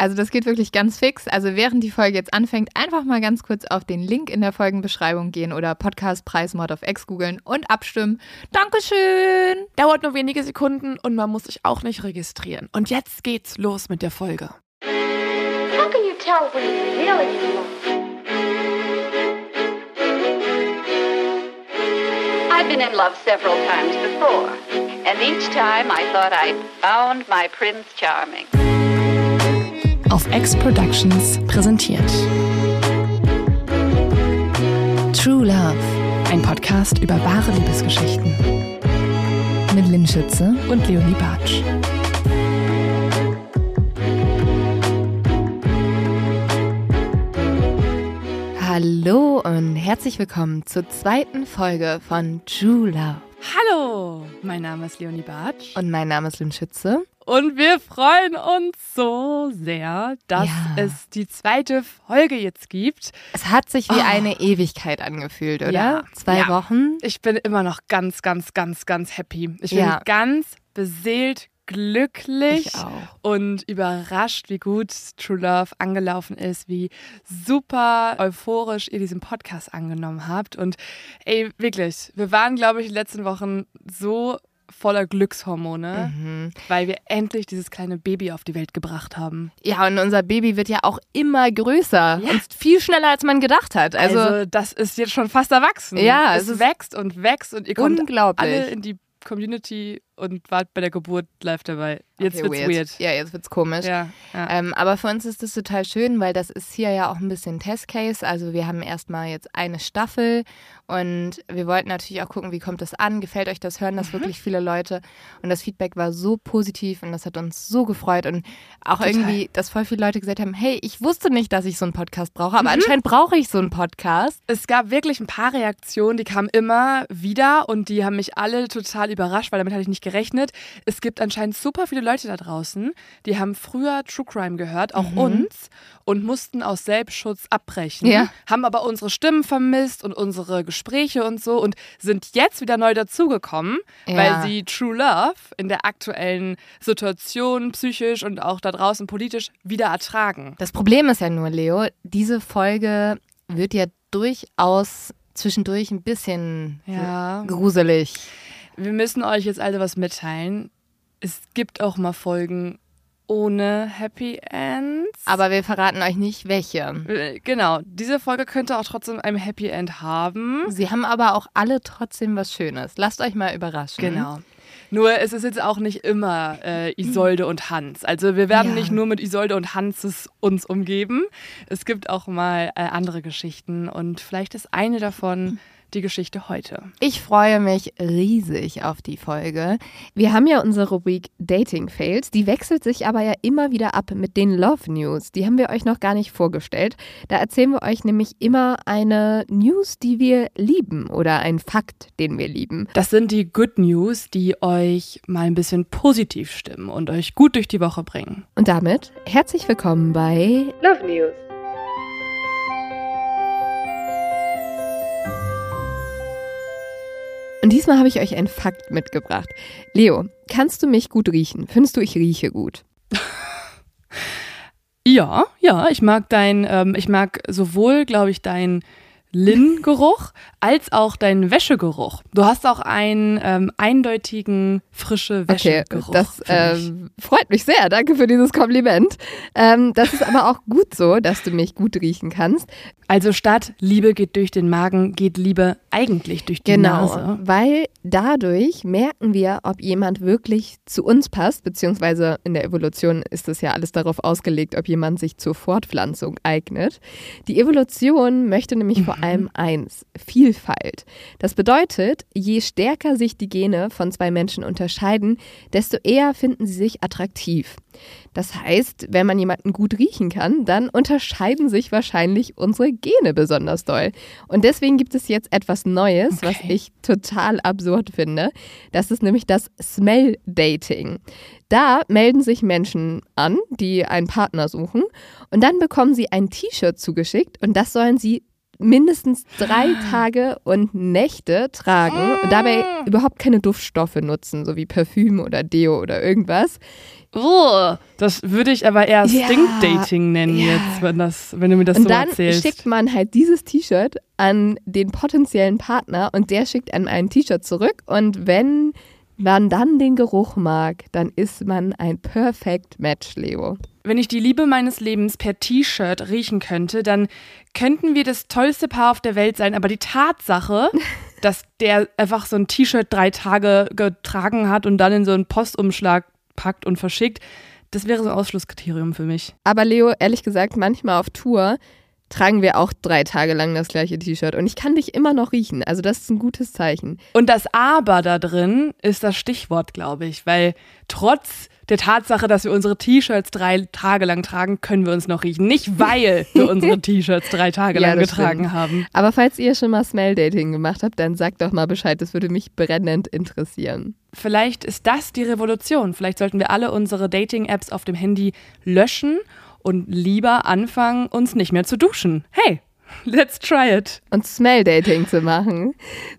Also das geht wirklich ganz fix. Also während die Folge jetzt anfängt, einfach mal ganz kurz auf den Link in der Folgenbeschreibung gehen oder Podcastpreis Mod of X googeln und abstimmen. Dankeschön! Dauert nur wenige Sekunden und man muss sich auch nicht registrieren. Und jetzt geht's los mit der Folge. How can you tell when it's really love? I've been in love several times before, and each time I thought I'd found my Prince Charming. Auf X Productions präsentiert. True Love, ein Podcast über wahre Liebesgeschichten mit Lynn Schütze und Leonie Bartsch. Hallo und herzlich willkommen zur zweiten Folge von True Love. Hallo, mein Name ist Leonie Bartsch Und mein Name ist Lynn Schütze. Und wir freuen uns so sehr, dass Ja. es die zweite Folge jetzt gibt. Es hat sich wie Oh. eine Ewigkeit angefühlt, oder? Ja. Zwei Ja. Wochen. Ich bin immer noch ganz, ganz, ganz, ganz happy. Ich bin ganz beseelt glücklich und überrascht, wie gut True Love angelaufen ist, wie super euphorisch ihr diesen Podcast angenommen habt. Und ey, wirklich, wir waren, glaube ich, in den letzten Wochen so voller Glückshormone, Mhm. weil wir endlich dieses kleine Baby auf die Welt gebracht haben. Ja, und unser Baby wird ja auch immer größer und viel schneller, als man gedacht hat. Also, Also, das ist jetzt schon fast erwachsen. Ja, es es wächst und wächst und ihr kommt alle in die Community und wart bei der Geburt live dabei. Jetzt Okay, wird's weird. Ja, jetzt wird's komisch. Ja, ja. Ähm, aber für uns ist das total schön, weil das ist hier ja auch ein bisschen Testcase. Also wir haben erstmal jetzt eine Staffel und wir wollten natürlich auch gucken, wie kommt das an, gefällt euch das, hören Mhm. das wirklich viele Leute. Und das Feedback war so positiv und das hat uns so gefreut und auch Total. irgendwie, dass voll viele Leute gesagt haben, hey, ich wusste nicht, dass ich so einen Podcast brauche, Mhm. aber anscheinend brauche ich so einen Podcast. Es gab wirklich ein paar Reaktionen, die kamen immer wieder und die haben mich alle total überrascht, weil damit hatte ich nicht gerechnet. Es gibt anscheinend super viele Leute da draußen, die haben früher True Crime gehört, auch uns, und mussten aus Selbstschutz abbrechen, Ja. haben aber unsere Stimmen vermisst und unsere Gespräche und so und sind jetzt wieder neu dazugekommen, Ja. weil sie True Love in der aktuellen Situation, psychisch und auch da draußen politisch, wieder ertragen. Das Problem ist ja nur, Leo, diese Folge wird ja durchaus zwischendurch ein bisschen Ja. gruselig. Wir müssen euch jetzt also was mitteilen. Es gibt auch mal Folgen ohne Happy Ends. Aber wir verraten euch nicht welche. Äh, genau, diese Folge könnte auch trotzdem ein Happy End haben. Sie haben aber auch alle trotzdem was Schönes. Lasst euch mal überraschen. Genau. Nur es ist jetzt auch nicht immer äh, Isolde und Hans. Also wir werden Ja. nicht nur mit Isolde und Hans uns umgeben. Es gibt auch mal äh, andere Geschichten und vielleicht ist eine davon die Geschichte heute. Ich freue mich riesig auf die Folge. Wir haben ja unsere Rubrik Dating Fails, die wechselt sich aber ja immer wieder ab mit den Love News. Die haben wir euch noch gar nicht vorgestellt. Da erzählen wir euch nämlich immer eine News, die wir lieben oder ein Fakt, den wir lieben. Das sind die Good News, die euch mal ein bisschen positiv stimmen und euch gut durch die Woche bringen. Und damit herzlich willkommen bei Love News. Und diesmal habe ich euch einen Fakt mitgebracht. Leo, kannst du mich gut riechen? Findest du, ich rieche gut? Ja, ja, ich mag dein, ähm, ich mag sowohl, glaube ich, dein Lin-Geruch als auch deinen Wäschegeruch. Du hast auch einen ähm, eindeutigen frische Okay, Wäschegeruch. das für mich. ähm, freut mich sehr. Danke für dieses Kompliment. Ähm, das ist aber auch gut so, dass du mich gut riechen kannst. also statt Liebe geht durch den Magen, geht Liebe eigentlich durch die Genau, Nase. weil dadurch merken wir, ob jemand wirklich zu uns passt, beziehungsweise in der Evolution ist es ja alles darauf ausgelegt, ob jemand sich zur Fortpflanzung eignet. Die Evolution möchte nämlich vor vor allem eins, Vielfalt. Das bedeutet, je stärker sich die Gene von zwei Menschen unterscheiden, desto eher finden sie sich attraktiv. Das heißt, wenn man jemanden gut riechen kann, dann unterscheiden sich wahrscheinlich unsere Gene besonders doll. Und deswegen gibt es jetzt etwas Neues, Okay. was ich total absurd finde. Das ist nämlich das Smell Dating. Da melden sich Menschen an, die einen Partner suchen und dann bekommen sie ein T-Shirt zugeschickt und das sollen sie mindestens drei Tage und Nächte tragen und dabei überhaupt keine Duftstoffe nutzen, so wie Parfüm oder Deo oder irgendwas. Oh, das würde ich aber eher Ja. Stink-Dating nennen Ja. jetzt, wenn, das, wenn du mir das und so dann erzählst. schickt man halt dieses T-Shirt an den potenziellen Partner und der schickt einem ein T-Shirt zurück und wenn man dann den Geruch mag, dann ist man ein Perfect Match, Leo. Wenn ich die Liebe meines Lebens per T-Shirt riechen könnte, dann könnten wir das tollste Paar auf der Welt sein. Aber die Tatsache, dass der einfach so ein T-Shirt drei Tage getragen hat und dann in so einen Postumschlag packt und verschickt, das wäre so ein Ausschlusskriterium für mich. Aber Leo, ehrlich gesagt, manchmal auf Tour tragen wir auch drei Tage lang das gleiche T-Shirt und ich kann dich immer noch riechen. Also das ist ein gutes Zeichen. Und das Aber da drin ist das Stichwort, glaube ich, weil trotz der Tatsache, dass wir unsere T-Shirts drei Tage lang tragen, können wir uns noch riechen. Nicht weil wir unsere T-Shirts drei Tage Ja, lang das getragen stimmt. haben. Aber falls ihr schon mal Smell-Dating gemacht habt, dann sagt doch mal Bescheid. Das würde mich brennend interessieren. Vielleicht ist das die Revolution. Vielleicht sollten wir alle unsere Dating-Apps auf dem Handy löschen und lieber anfangen, uns nicht mehr zu duschen. Hey, let's try it. und Smell-Dating zu machen.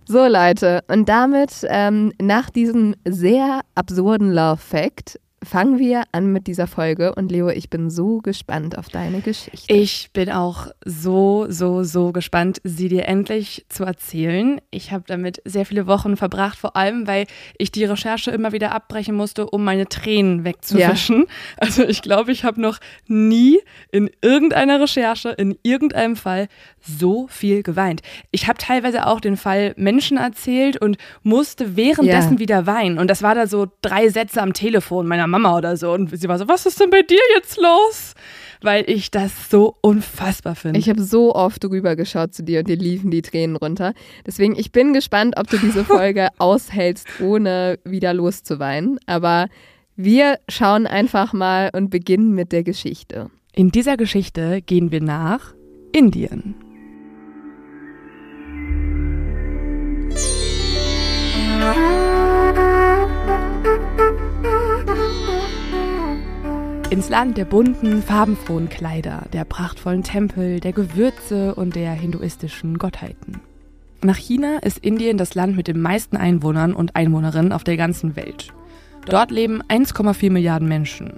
So, Leute, und damit ähm, nach diesem sehr absurden Love-Fact fangen wir an mit dieser Folge. Und Leo, ich bin so gespannt auf deine Geschichte. Ich bin auch so, so, so gespannt, sie dir endlich zu erzählen. Ich habe damit sehr viele Wochen verbracht, vor allem, weil ich die Recherche immer wieder abbrechen musste, um meine Tränen wegzuwischen. Also ich glaube, ich habe noch nie in irgendeiner Recherche, in irgendeinem Fall so viel geweint. Ich habe teilweise auch den Fall Menschen erzählt und musste währenddessen Ja. wieder weinen. Und das war da so drei Sätze am Telefon meiner Mama oder so. Und sie war so, was ist denn bei dir jetzt los? Weil ich das so unfassbar finde. Ich habe so oft drüber geschaut zu dir und dir liefen die Tränen runter. Deswegen, ich bin gespannt, ob du diese Folge aushältst, ohne wieder loszuweinen. Aber wir schauen einfach mal und beginnen mit der Geschichte. In dieser Geschichte gehen wir nach Indien. Ins Land der bunten, farbenfrohen Kleider, der prachtvollen Tempel, der Gewürze und der hinduistischen Gottheiten. Nach China ist Indien das Land mit den meisten Einwohnern und Einwohnerinnen auf der ganzen Welt. Dort leben 1,4 Milliarden Menschen.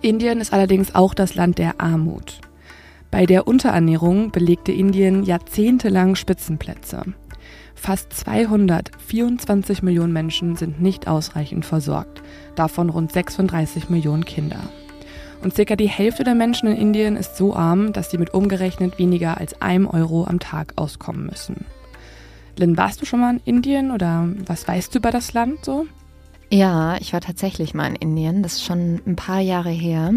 Indien ist allerdings auch das Land der Armut. Bei der Unterernährung belegte Indien jahrzehntelang Spitzenplätze. Fast 224 Millionen Menschen sind nicht ausreichend versorgt, davon rund 36 Millionen Kinder. Und circa die Hälfte der Menschen in Indien ist so arm, dass sie mit umgerechnet weniger als einem Euro am Tag auskommen müssen. Lynn, warst du schon mal in Indien oder was weißt du über das Land so? Ja, ich war tatsächlich mal in Indien. Das ist schon ein paar Jahre her.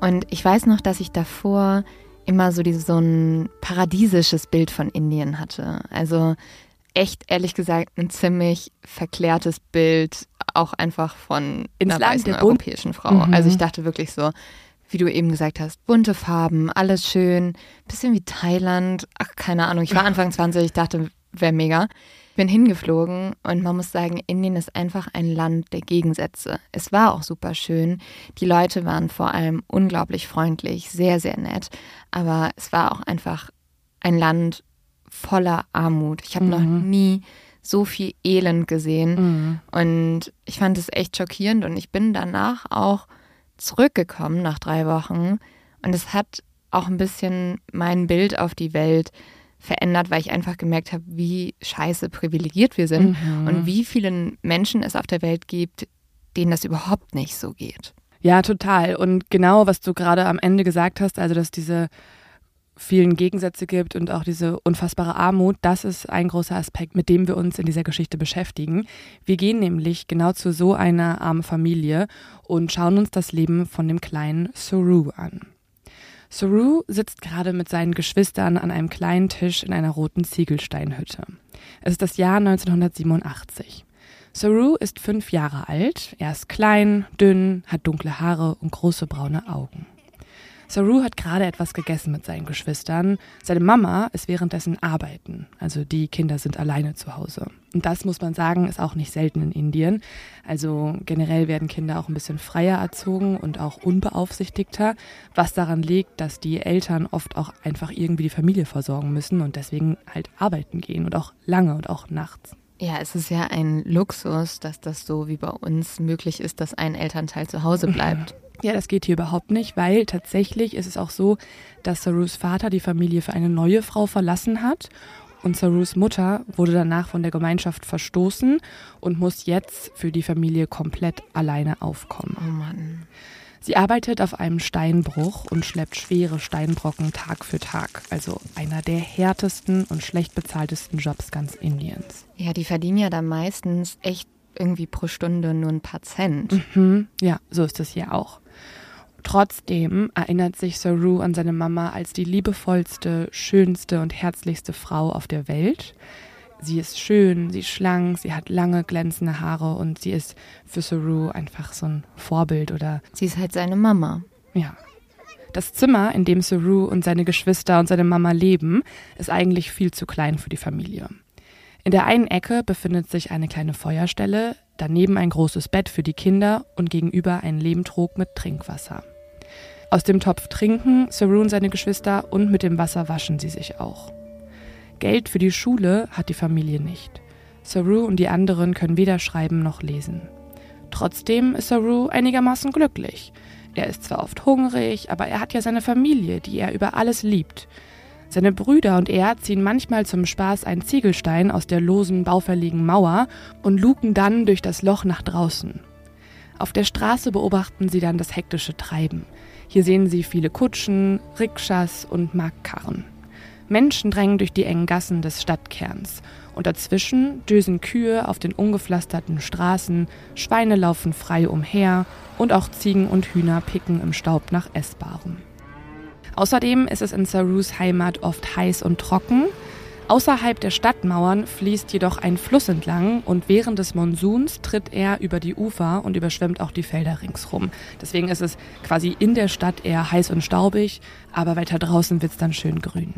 Und ich weiß noch, dass ich davor immer so, dieses, so ein paradiesisches Bild von Indien hatte. Also echt, ehrlich gesagt, ein ziemlich verklärtes Bild, auch einfach von Ins einer Land weißen der europäischen Frau. Mhm. Also ich dachte wirklich so, wie du eben gesagt hast, bunte Farben, alles schön, bisschen wie Thailand. Ach, keine Ahnung. Ich war Anfang 20, ich dachte, wäre mega. Ich bin hingeflogen und man muss sagen, Indien ist einfach ein Land der Gegensätze. Es war auch super schön. Die Leute waren vor allem unglaublich freundlich, sehr, sehr nett. Aber es war auch einfach ein Land voller Armut. Ich habe noch nie so viel Elend gesehen. Und ich fand es echt schockierend und ich bin danach auch zurückgekommen nach drei Wochen. Und es hat auch ein bisschen mein Bild auf die Welt verändert, weil ich einfach gemerkt habe, wie scheiße privilegiert wir sind und wie vielen Menschen es auf der Welt gibt, denen das überhaupt nicht so geht. Ja, total. Und genau, was du gerade am Ende gesagt hast, also dass diese vielen Gegensätze gibt und auch diese unfassbare Armut, das ist ein großer Aspekt, mit dem wir uns in dieser Geschichte beschäftigen. Wir gehen nämlich genau zu so einer armen Familie und schauen uns das Leben von dem kleinen Suru an. Saru sitzt gerade mit seinen Geschwistern an einem kleinen Tisch in einer roten Ziegelsteinhütte. Es ist das Jahr 1987. Saru ist fünf Jahre alt, er ist klein, dünn, hat dunkle Haare und große braune Augen. Saru hat gerade etwas gegessen mit seinen Geschwistern. Seine Mama ist währenddessen arbeiten. Also die Kinder sind alleine zu Hause. Und das muss man sagen, ist auch nicht selten in Indien. Also generell werden Kinder auch ein bisschen freier erzogen und auch unbeaufsichtigter, was daran liegt, dass die Eltern oft auch einfach irgendwie die Familie versorgen müssen und deswegen halt arbeiten gehen und auch lange und auch nachts. Ja, es ist ja ein Luxus, dass das so wie bei uns möglich ist, dass ein Elternteil zu Hause bleibt. Ja, das geht hier überhaupt nicht, weil tatsächlich ist es auch so, dass Sarus Vater die Familie für eine neue Frau verlassen hat und Sarus Mutter wurde danach von der Gemeinschaft verstoßen und muss jetzt für die Familie komplett alleine aufkommen. Oh Mann. Sie arbeitet auf einem Steinbruch und schleppt schwere Steinbrocken Tag für Tag. Also einer der härtesten und schlecht bezahltesten Jobs ganz Indiens. Ja, die verdienen ja dann meistens echt irgendwie pro Stunde nur ein paar Cent. Mhm, ja, so ist es hier auch. Trotzdem erinnert sich Saru an seine Mama als die liebevollste, schönste und herzlichste Frau auf der Welt. Sie ist schön, sie ist schlank, sie hat lange glänzende Haare und sie ist für Saru einfach so ein Vorbild oder. Sie ist halt seine Mama. Ja. Das Zimmer, in dem Saru und seine Geschwister und seine Mama leben, ist eigentlich viel zu klein für die Familie. In der einen Ecke befindet sich eine kleine Feuerstelle, daneben ein großes Bett für die Kinder und gegenüber ein Lehmtrog mit Trinkwasser. Aus dem Topf trinken Saru und seine Geschwister und mit dem Wasser waschen sie sich auch. Geld für die Schule hat die Familie nicht. Saru und die anderen können weder schreiben noch lesen. Trotzdem ist Saru einigermaßen glücklich. Er ist zwar oft hungrig, aber er hat ja seine Familie, die er über alles liebt. Seine Brüder und er ziehen manchmal zum Spaß einen Ziegelstein aus der losen, baufälligen Mauer und luken dann durch das Loch nach draußen. Auf der Straße beobachten sie dann das hektische Treiben. Hier sehen sie viele Kutschen, Rikschas und Marktkarren. Menschen drängen durch die engen Gassen des Stadtkerns. Und dazwischen düsen Kühe auf den ungepflasterten Straßen, Schweine laufen frei umher und auch Ziegen und Hühner picken im Staub nach Essbarem. Außerdem ist es in Sarus Heimat oft heiß und trocken. Außerhalb der Stadtmauern fließt jedoch ein Fluss entlang und während des Monsuns tritt er über die Ufer und überschwemmt auch die Felder ringsrum. Deswegen ist es quasi in der Stadt eher heiß und staubig, aber weiter draußen wird es dann schön grün.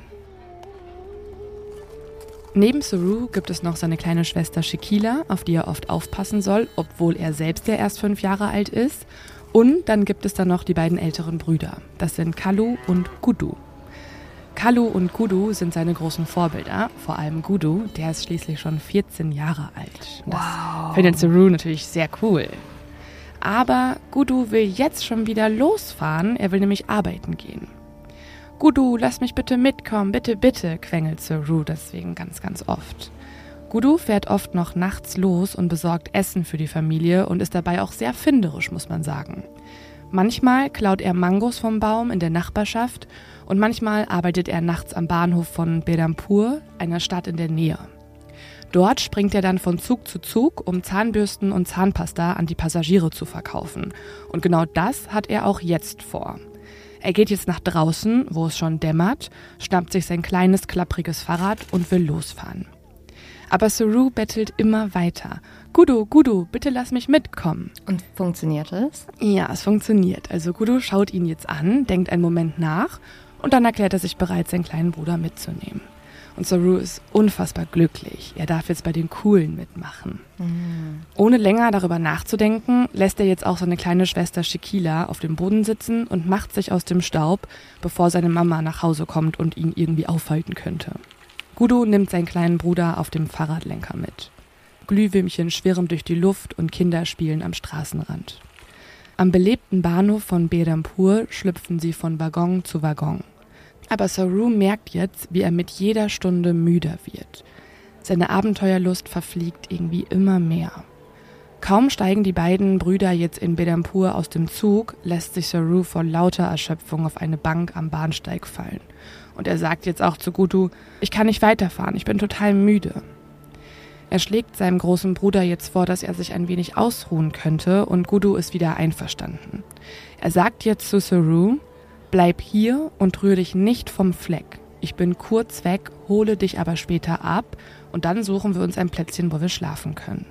Neben Saru gibt es noch seine kleine Schwester Shakila, auf die er oft aufpassen soll, obwohl er selbst ja erst fünf Jahre alt ist. Und dann gibt es dann noch die beiden älteren Brüder. Das sind Kalu und Gudu. Kalu und Gudu sind seine großen Vorbilder, vor allem Gudu, der ist schließlich schon 14 Jahre alt. Das Wow. findet Saru natürlich sehr cool. Aber Gudu will jetzt schon wieder losfahren, er will nämlich arbeiten gehen. Gudu, lass mich bitte mitkommen, bitte, bitte, quengelt Saru deswegen ganz, ganz oft. Gudu fährt oft noch nachts los und besorgt Essen für die Familie und ist dabei auch sehr finderisch, muss man sagen. Manchmal klaut er Mangos vom Baum in der Nachbarschaft und manchmal arbeitet er nachts am Bahnhof von Berampur, einer Stadt in der Nähe. Dort springt er dann von Zug zu Zug, um Zahnbürsten und Zahnpasta an die Passagiere zu verkaufen. Und genau das hat er auch jetzt vor. Er geht jetzt nach draußen, wo es schon dämmert, schnappt sich sein kleines, klappriges Fahrrad und will losfahren. Aber Saru bettelt immer weiter. Gudu, Gudu, bitte lass mich mitkommen. Und funktioniert es? Ja, es funktioniert. Also Gudu schaut ihn jetzt an, denkt einen Moment nach und dann erklärt er sich bereit, seinen kleinen Bruder mitzunehmen. Und Saru ist unfassbar glücklich. Er darf jetzt bei den Coolen mitmachen. Ohne länger darüber nachzudenken, lässt er jetzt auch seine kleine Schwester Shakila auf dem Boden sitzen und macht sich aus dem Staub, bevor seine Mama nach Hause kommt und ihn irgendwie aufhalten könnte. Gudu nimmt seinen kleinen Bruder auf dem Fahrradlenker mit. Glühwürmchen schwirren durch die Luft und Kinder spielen am Straßenrand. Am belebten Bahnhof von Berampur schlüpfen sie von Waggon zu Waggon. Aber Saru merkt jetzt, wie er mit jeder Stunde müder wird. Seine Abenteuerlust verfliegt irgendwie immer mehr. Kaum steigen die beiden Brüder jetzt in Bedampur aus dem Zug, lässt sich Saru vor lauter Erschöpfung auf eine Bank am Bahnsteig fallen. Und er sagt jetzt auch zu Gudu, ich kann nicht weiterfahren, ich bin total müde. Er schlägt seinem großen Bruder jetzt vor, dass er sich ein wenig ausruhen könnte und Gudu ist wieder einverstanden. Er sagt jetzt zu Saru, Bleib hier und rühr dich nicht vom Fleck. Ich bin kurz weg, hole dich aber später ab und dann suchen wir uns ein Plätzchen, wo wir schlafen können.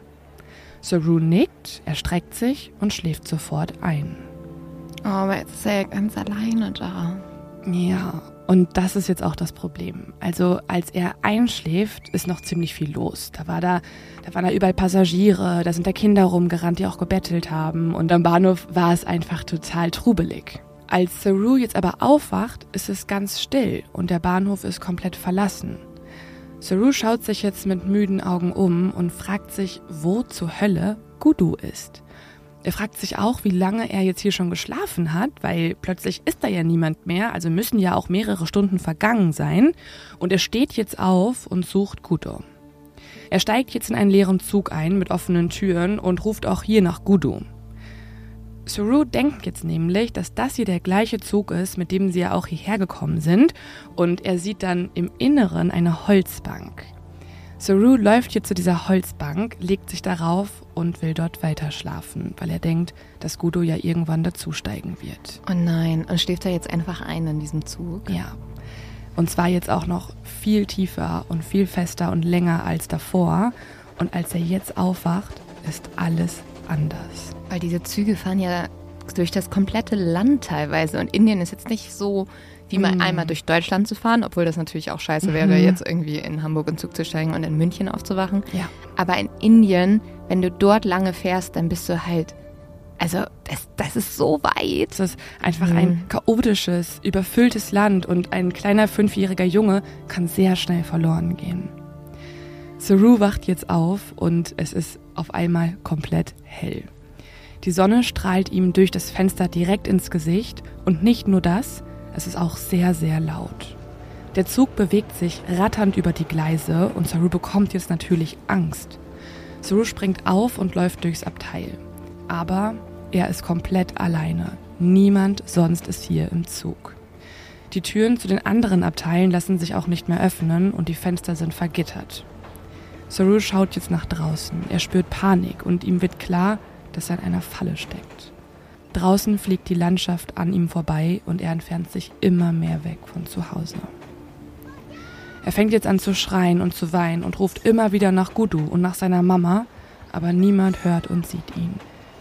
Saru nickt, er streckt sich und schläft sofort ein. Oh, aber jetzt ist er ja ganz alleine da. Ja, und das ist jetzt auch das Problem. Also als er einschläft, ist noch ziemlich viel los. Da war da, da waren da überall Passagiere, da sind da Kinder rumgerannt, die auch gebettelt haben. Und am Bahnhof war es einfach total trubelig. Als Saru jetzt aber aufwacht, ist es ganz still und der Bahnhof ist komplett verlassen. Saru schaut sich jetzt mit müden Augen um und fragt sich, wo zur Hölle Gudu ist. Er fragt sich auch, wie lange er jetzt hier schon geschlafen hat, weil plötzlich ist da ja niemand mehr, also müssen ja auch mehrere Stunden vergangen sein. Und er steht jetzt auf und sucht Gudu. Er steigt jetzt in einen leeren Zug ein mit offenen Türen und ruft auch hier nach Gudu. Saru denkt jetzt nämlich, dass das hier der gleiche Zug ist, mit dem sie ja auch hierher gekommen sind. Und er sieht dann im Inneren eine Holzbank. Saru läuft hier zu dieser Holzbank, legt sich darauf und will dort weiter schlafen, weil er denkt, dass Gudo ja irgendwann dazusteigen wird. Oh nein, und schläft er jetzt einfach ein in diesem Zug? Ja. Und zwar jetzt auch noch viel tiefer und viel fester und länger als davor. Und als er jetzt aufwacht, ist alles anders. Weil diese Züge fahren ja durch das komplette Land teilweise. Und Indien ist jetzt nicht so, wie mal Mhm. einmal durch Deutschland zu fahren, obwohl das natürlich auch scheiße wäre, jetzt irgendwie in Hamburg in Zug zu steigen und in München aufzuwachen. Ja. Aber in Indien, wenn du dort lange fährst, dann bist du halt, also das, das ist so weit. Es ist einfach ein chaotisches, überfülltes Land und ein kleiner fünfjähriger Junge kann sehr schnell verloren gehen. Saru wacht jetzt auf und es ist auf einmal komplett hell. Die Sonne strahlt ihm durch das Fenster direkt ins Gesicht und nicht nur das, es ist auch sehr, sehr laut. Der Zug bewegt sich ratternd über die Gleise und Saru bekommt jetzt natürlich Angst. Saru springt auf und läuft durchs Abteil. Aber er ist komplett alleine. Niemand sonst ist hier im Zug. Die Türen zu den anderen Abteilen lassen sich auch nicht mehr öffnen und die Fenster sind vergittert. Saru schaut jetzt nach draußen. Er spürt Panik und ihm wird klar, dass er in einer Falle steckt. Draußen fliegt die Landschaft an ihm vorbei und er entfernt sich immer mehr weg von zu Hause. Er fängt jetzt an zu schreien und zu weinen und ruft immer wieder nach Gudu und nach seiner Mama, aber niemand hört und sieht ihn.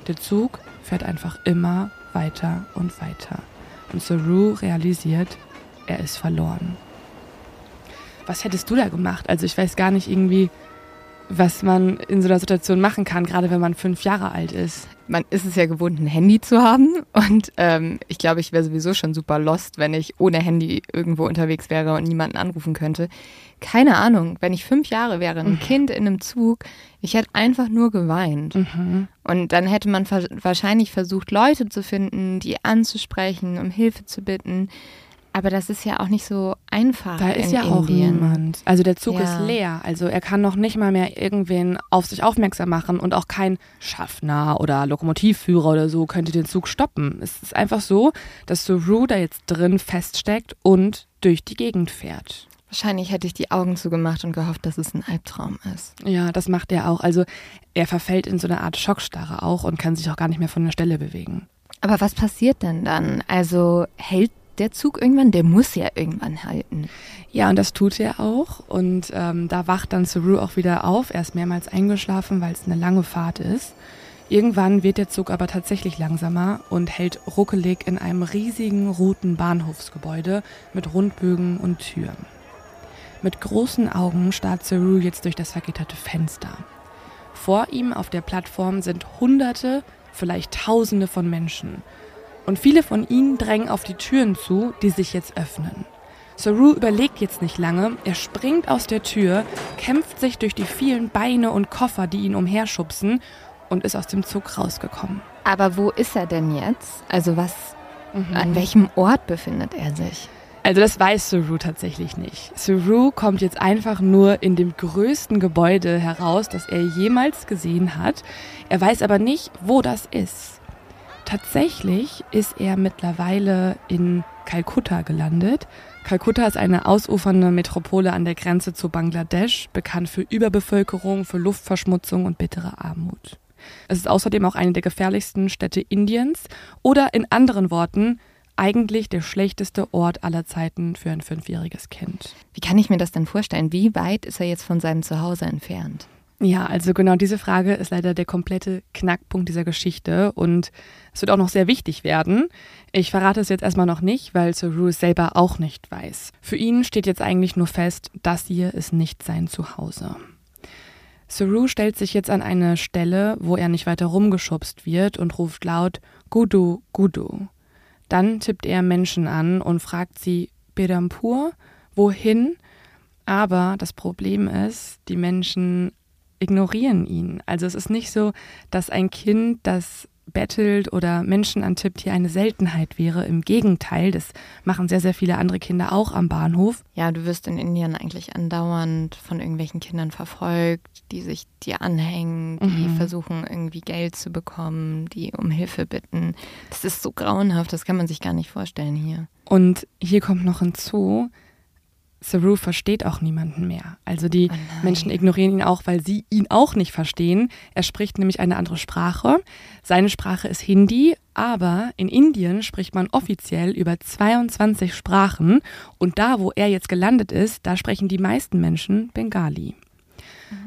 Der Zug fährt einfach immer weiter und weiter. Und Saru realisiert, er ist verloren. Was hättest du da gemacht? Also ich weiß gar nicht irgendwie, was man in so einer Situation machen kann, gerade wenn man fünf Jahre alt ist. Man ist es ja gewohnt, ein Handy zu haben. Und ähm, ich glaube, ich wäre sowieso schon super lost, wenn ich ohne Handy irgendwo unterwegs wäre und niemanden anrufen könnte. Keine Ahnung, wenn ich fünf Jahre wäre, ein Kind in einem Zug, ich hätte einfach nur geweint. Und dann hätte man wahrscheinlich versucht, Leute zu finden, die anzusprechen, um Hilfe zu bitten. Aber das ist ja auch nicht so einfach. Da ist ja auch Indien. niemand. Also der Zug Ja. ist leer. Also er kann noch nicht mal mehr irgendwen auf sich aufmerksam machen und auch kein Schaffner oder Lokomotivführer oder so könnte den Zug stoppen. Es ist einfach so, dass Saru da jetzt drin feststeckt und durch die Gegend fährt. Wahrscheinlich hätte ich die Augen zugemacht und gehofft, dass es ein Albtraum ist. Ja, das macht er auch. Also er verfällt in so eine Art Schockstarre auch und kann sich auch gar nicht mehr von der Stelle bewegen. Aber was passiert denn dann? Also hält der Zug irgendwann? Der muss ja irgendwann halten. Ja, und das tut er auch. Und ähm, da wacht dann Saru auch wieder auf. Er ist mehrmals eingeschlafen, weil es eine lange Fahrt ist. Irgendwann wird der Zug aber tatsächlich langsamer und hält ruckelig in einem riesigen roten Bahnhofsgebäude mit Rundbögen und Türen. Mit großen Augen starrt Saru jetzt durch das vergitterte Fenster. Vor ihm auf der Plattform sind Hunderte, vielleicht Tausende von Menschen. Und viele von ihnen drängen auf die Türen zu, die sich jetzt öffnen. Saru überlegt jetzt nicht lange, er springt aus der Tür, kämpft sich durch die vielen Beine und Koffer, die ihn umherschubsen und ist aus dem Zug rausgekommen. Aber wo ist er denn jetzt? Also was, an welchem Ort befindet er sich? Also das weiß Saru tatsächlich nicht. Saru kommt jetzt einfach nur in dem größten Gebäude heraus, das er jemals gesehen hat. Er weiß aber nicht, wo das ist. Tatsächlich ist er mittlerweile in Kalkutta gelandet. Kalkutta ist eine ausufernde Metropole an der Grenze zu Bangladesch, bekannt für Überbevölkerung, für Luftverschmutzung und bittere Armut. Es ist außerdem auch eine der gefährlichsten Städte Indiens oder in anderen Worten eigentlich der schlechteste Ort aller Zeiten für ein fünfjähriges Kind. Wie kann ich mir das denn vorstellen? Wie weit ist er jetzt von seinem Zuhause entfernt? Ja, also genau diese Frage ist leider der komplette Knackpunkt dieser Geschichte und es wird auch noch sehr wichtig werden. Ich verrate es jetzt erstmal noch nicht, weil Saru es selber auch nicht weiß. Für ihn steht jetzt eigentlich nur fest, das hier ist nicht sein Zuhause. Saru stellt sich jetzt an eine Stelle, wo er nicht weiter rumgeschubst wird und ruft laut Gudu, Gudu. Dann tippt er Menschen an und fragt sie Bedampur, wohin? Aber das Problem ist, die Menschen ignorieren ihn. Also es ist nicht so, dass ein Kind, das bettelt oder Menschen antippt, hier eine Seltenheit wäre. Im Gegenteil, das machen sehr, sehr viele andere Kinder auch am Bahnhof. Ja, du wirst in Indien eigentlich andauernd von irgendwelchen Kindern verfolgt, die sich dir anhängen, die mhm. versuchen irgendwie Geld zu bekommen, die um Hilfe bitten. Das ist so grauenhaft, das kann man sich gar nicht vorstellen hier. Und hier kommt noch hinzu, Saru versteht auch niemanden mehr. Also die oh Menschen ignorieren ihn auch, weil sie ihn auch nicht verstehen. Er spricht nämlich eine andere Sprache. Seine Sprache ist Hindi, aber in Indien spricht man offiziell über 22 Sprachen und da, wo er jetzt gelandet ist, da sprechen die meisten Menschen Bengali.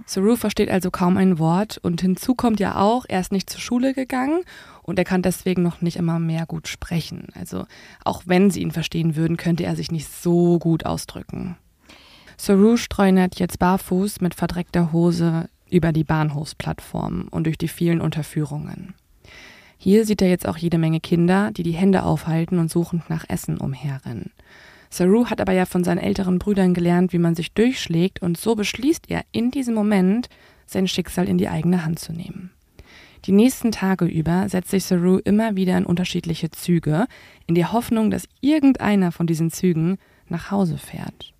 Saru versteht also kaum ein Wort und hinzu kommt ja auch, er ist nicht zur Schule gegangen und er kann deswegen noch nicht immer mehr gut sprechen. Also auch wenn sie ihn verstehen würden, könnte er sich nicht so gut ausdrücken. Saru streunert jetzt barfuß mit verdreckter Hose über die Bahnhofsplattform und durch die vielen Unterführungen. Hier sieht er jetzt auch jede Menge Kinder, die die Hände aufhalten und suchend nach Essen umherrennen. Saru hat aber ja von seinen älteren Brüdern gelernt, wie man sich durchschlägt, und so beschließt er in diesem Moment, sein Schicksal in die eigene Hand zu nehmen. Die nächsten Tage über setzt sich Saru immer wieder in unterschiedliche Züge, in der Hoffnung, dass irgendeiner von diesen Zügen nach Hause fährt.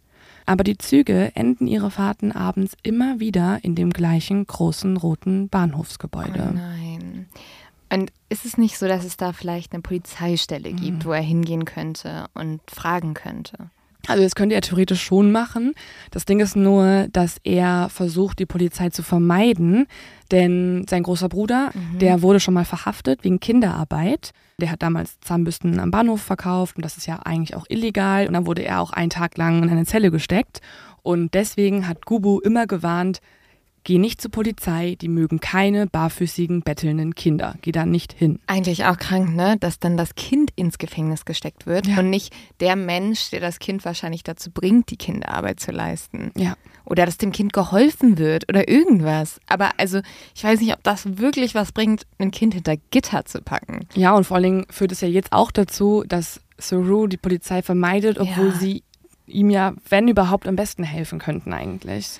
Aber die Züge enden ihre Fahrten abends immer wieder in dem gleichen großen roten Bahnhofsgebäude. Oh nein. Und ist es nicht so, dass es da vielleicht eine Polizeistelle gibt, mhm. wo er hingehen könnte und fragen könnte? Also das könnte er theoretisch schon machen. Das Ding ist nur, dass er versucht, die Polizei zu vermeiden, denn sein großer Bruder, mhm. der wurde schon mal verhaftet wegen Kinderarbeit. Der hat damals Zahnbürsten am Bahnhof verkauft und das ist ja eigentlich auch illegal. Und dann wurde er auch einen Tag lang in eine Zelle gesteckt. Und deswegen hat Gubu immer gewarnt, Geh nicht zur Polizei, die mögen keine barfüßigen, bettelnden Kinder. Geh da nicht hin. Eigentlich auch krank, ne? Dass dann das Kind ins Gefängnis gesteckt wird ja. und nicht der Mensch, der das Kind wahrscheinlich dazu bringt, die Kinderarbeit zu leisten. Ja. Oder dass dem Kind geholfen wird oder irgendwas. Aber also, ich weiß nicht, ob das wirklich was bringt, ein Kind hinter Gitter zu packen. Ja, und vor allen Dingen führt es ja jetzt auch dazu, dass Saru die Polizei vermeidet, obwohl ja. sie ihm ja, wenn überhaupt, am besten helfen könnten eigentlich.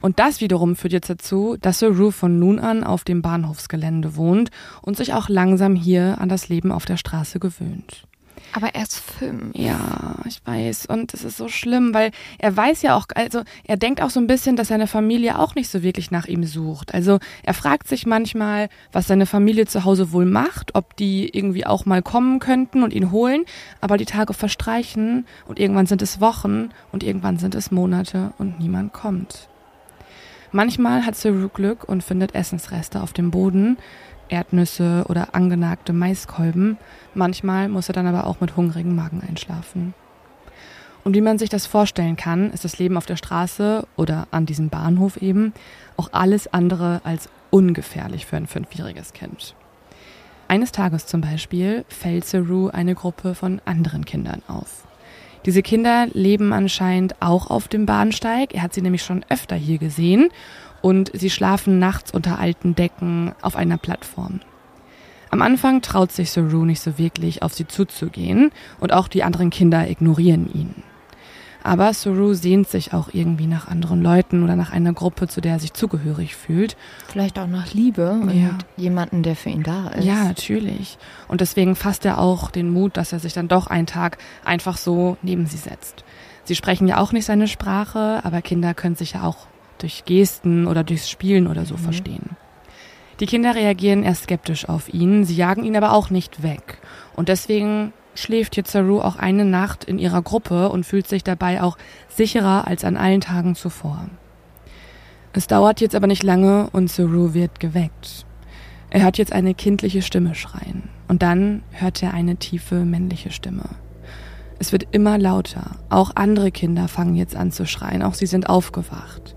Und das wiederum führt jetzt dazu, dass Saru von nun an auf dem Bahnhofsgelände wohnt und sich auch langsam hier an das Leben auf der Straße gewöhnt. Aber er ist fünf. Ja, ich weiß. Und es ist so schlimm, weil er weiß ja auch, also er denkt auch so ein bisschen, dass seine Familie auch nicht so wirklich nach ihm sucht. Also er fragt sich manchmal, was seine Familie zu Hause wohl macht, ob die irgendwie auch mal kommen könnten und ihn holen. Aber die Tage verstreichen und irgendwann sind es Wochen und irgendwann sind es Monate und niemand kommt. Manchmal hat Saru Glück und findet Essensreste auf dem Boden, Erdnüsse oder angenagte Maiskolben. Manchmal muss er dann aber auch mit hungrigem Magen einschlafen. Und wie man sich das vorstellen kann, ist das Leben auf der Straße oder an diesem Bahnhof eben auch alles andere als ungefährlich für ein fünfjähriges Kind. Eines Tages zum Beispiel fällt Saru eine Gruppe von anderen Kindern auf. Diese Kinder leben anscheinend auch auf dem Bahnsteig. Er hat sie nämlich schon öfter hier gesehen und sie schlafen nachts unter alten Decken auf einer Plattform. Am Anfang traut sich Saru nicht so wirklich, auf sie zuzugehen und auch die anderen Kinder ignorieren ihn. Aber Saru sehnt sich auch irgendwie nach anderen Leuten oder nach einer Gruppe, zu der er sich zugehörig fühlt. Vielleicht auch nach Liebe und ja. jemanden, der für ihn da ist. Ja, natürlich. Und deswegen fasst er auch den Mut, dass er sich dann doch einen Tag einfach so neben sie setzt. Sie sprechen ja auch nicht seine Sprache, aber Kinder können sich ja auch durch Gesten oder durchs Spielen oder so mhm. verstehen. Die Kinder reagieren erst skeptisch auf ihn, sie jagen ihn aber auch nicht weg. Und deswegen schläft Yitzaru auch eine Nacht in ihrer Gruppe und fühlt sich dabei auch sicherer als an allen Tagen zuvor. Es dauert jetzt aber nicht lange und Saru wird geweckt. Er hört jetzt eine kindliche Stimme schreien und dann hört er eine tiefe männliche Stimme. Es wird immer lauter. Auch andere Kinder fangen jetzt an zu schreien. Auch sie sind aufgewacht.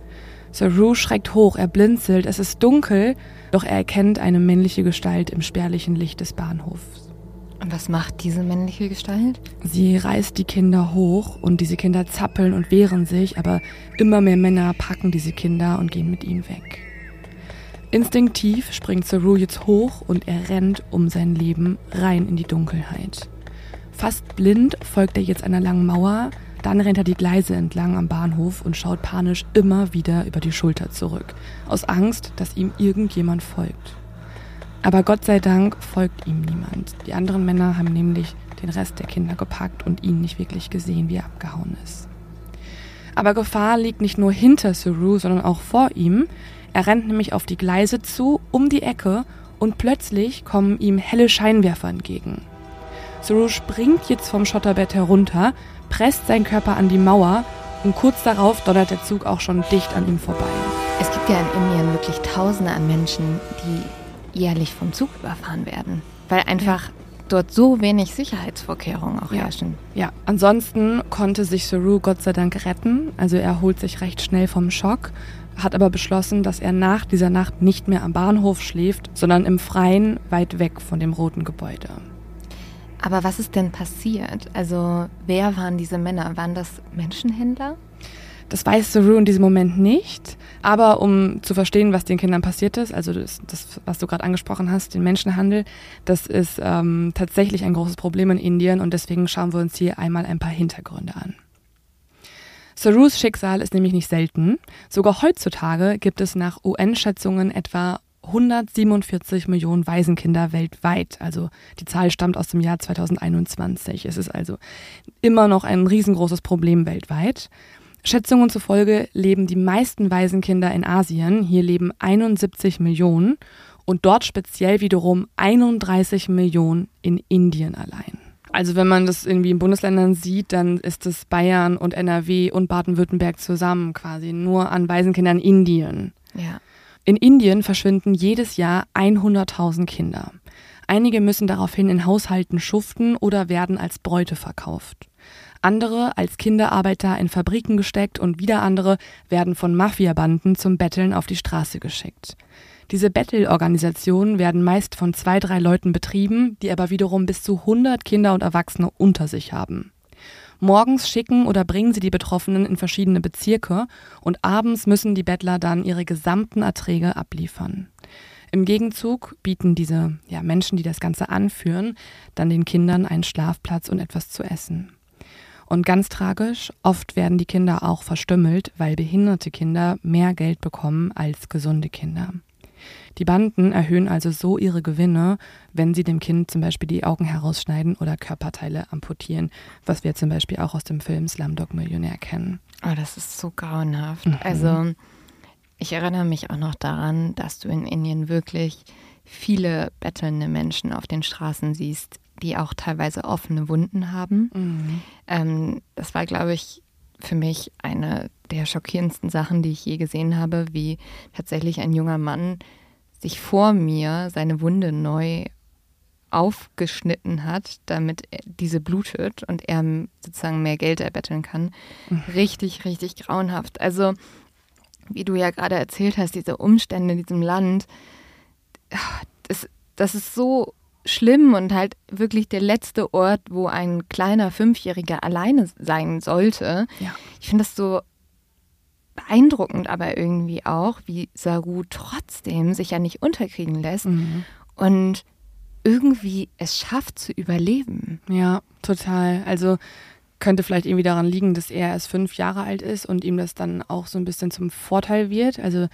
Saru schreckt hoch, er blinzelt, es ist dunkel, doch er erkennt eine männliche Gestalt im spärlichen Licht des Bahnhofs. Und was macht diese männliche Gestalt? Sie reißt die Kinder hoch und diese Kinder zappeln und wehren sich, aber immer mehr Männer packen diese Kinder und gehen mit ihm weg. Instinktiv springt Saru jetzt hoch und er rennt um sein Leben rein in die Dunkelheit. Fast blind folgt er jetzt einer langen Mauer, dann rennt er die Gleise entlang am Bahnhof und schaut panisch immer wieder über die Schulter zurück, aus Angst, dass ihm irgendjemand folgt. Aber Gott sei Dank folgt ihm niemand. Die anderen Männer haben nämlich den Rest der Kinder gepackt und ihn nicht wirklich gesehen, wie er abgehauen ist. Aber Gefahr liegt nicht nur hinter Saru, sondern auch vor ihm. Er rennt nämlich auf die Gleise zu, um die Ecke, und plötzlich kommen ihm helle Scheinwerfer entgegen. Saru springt jetzt vom Schotterbett herunter, presst seinen Körper an die Mauer und kurz darauf donnert der Zug auch schon dicht an ihm vorbei. Es gibt ja in Indien wirklich Tausende an Menschen, die jährlich vom Zug überfahren werden, weil einfach ja. dort so wenig Sicherheitsvorkehrungen auch ja. herrschen. Ja, ansonsten konnte sich Saru Gott sei Dank retten, also er holt sich recht schnell vom Schock, hat aber beschlossen, dass er nach dieser Nacht nicht mehr am Bahnhof schläft, sondern im Freien weit weg von dem roten Gebäude. Aber was ist denn passiert? Also wer waren diese Männer? Waren das Menschenhändler? Das weiß Saru in diesem Moment nicht. Aber um zu verstehen, was den Kindern passiert ist, also das, das was du gerade angesprochen hast, den Menschenhandel, das ist ähm, tatsächlich ein großes Problem in Indien und deswegen schauen wir uns hier einmal ein paar Hintergründe an. Sarus Schicksal ist nämlich nicht selten. Sogar heutzutage gibt es nach UN-Schätzungen etwa 147 Millionen Waisenkinder weltweit. Also die Zahl stammt aus dem Jahr 2021. Es ist also immer noch ein riesengroßes Problem weltweit. Schätzungen zufolge leben die meisten Waisenkinder in Asien. Hier leben 71 Millionen und dort speziell wiederum 31 Millionen in Indien allein. Also wenn man das irgendwie in Bundesländern sieht, dann ist es Bayern und NRW und Baden-Württemberg zusammen quasi nur an Waisenkindern in Indien. Ja. In Indien verschwinden jedes Jahr 100.000 Kinder. Einige müssen daraufhin in Haushalten schuften oder werden als Bräute verkauft. Andere als Kinderarbeiter in Fabriken gesteckt und wieder andere werden von Mafiabanden zum Betteln auf die Straße geschickt. Diese Bettelorganisationen werden meist von zwei, drei Leuten betrieben, die aber wiederum bis zu 100 Kinder und Erwachsene unter sich haben. Morgens schicken oder bringen sie die Betroffenen in verschiedene Bezirke und abends müssen die Bettler dann ihre gesamten Erträge abliefern. Im Gegenzug bieten diese ja, Menschen, die das Ganze anführen, dann den Kindern einen Schlafplatz und etwas zu essen. Und ganz tragisch, oft werden die Kinder auch verstümmelt, weil behinderte Kinder mehr Geld bekommen als gesunde Kinder. Die Banden erhöhen also so ihre Gewinne, wenn sie dem Kind zum Beispiel die Augen herausschneiden oder Körperteile amputieren, was wir zum Beispiel auch aus dem Film Slumdog Millionär kennen. Oh, das ist so grauenhaft. Mhm. Also ich erinnere mich auch noch daran, dass du in Indien wirklich viele bettelnde Menschen auf den Straßen siehst, die auch teilweise offene Wunden haben. Mhm. Ähm, das war, glaube ich, für mich eine der schockierendsten Sachen, die ich je gesehen habe, wie tatsächlich ein junger Mann sich vor mir seine Wunde neu aufgeschnitten hat, damit diese blutet und er sozusagen mehr Geld erbetteln kann. Mhm. Richtig, richtig grauenhaft. Also, wie du ja gerade erzählt hast, diese Umstände in diesem Land, das, das ist so schlimm und halt wirklich der letzte Ort, wo ein kleiner Fünfjähriger alleine sein sollte. Ja. Ich finde das so beeindruckend aber irgendwie auch, wie Saru trotzdem sich ja nicht unterkriegen lässt mhm. und irgendwie es schafft zu überleben. Ja, total. Also könnte vielleicht irgendwie daran liegen, dass er erst fünf Jahre alt ist und ihm das dann auch so ein bisschen zum Vorteil wird. Also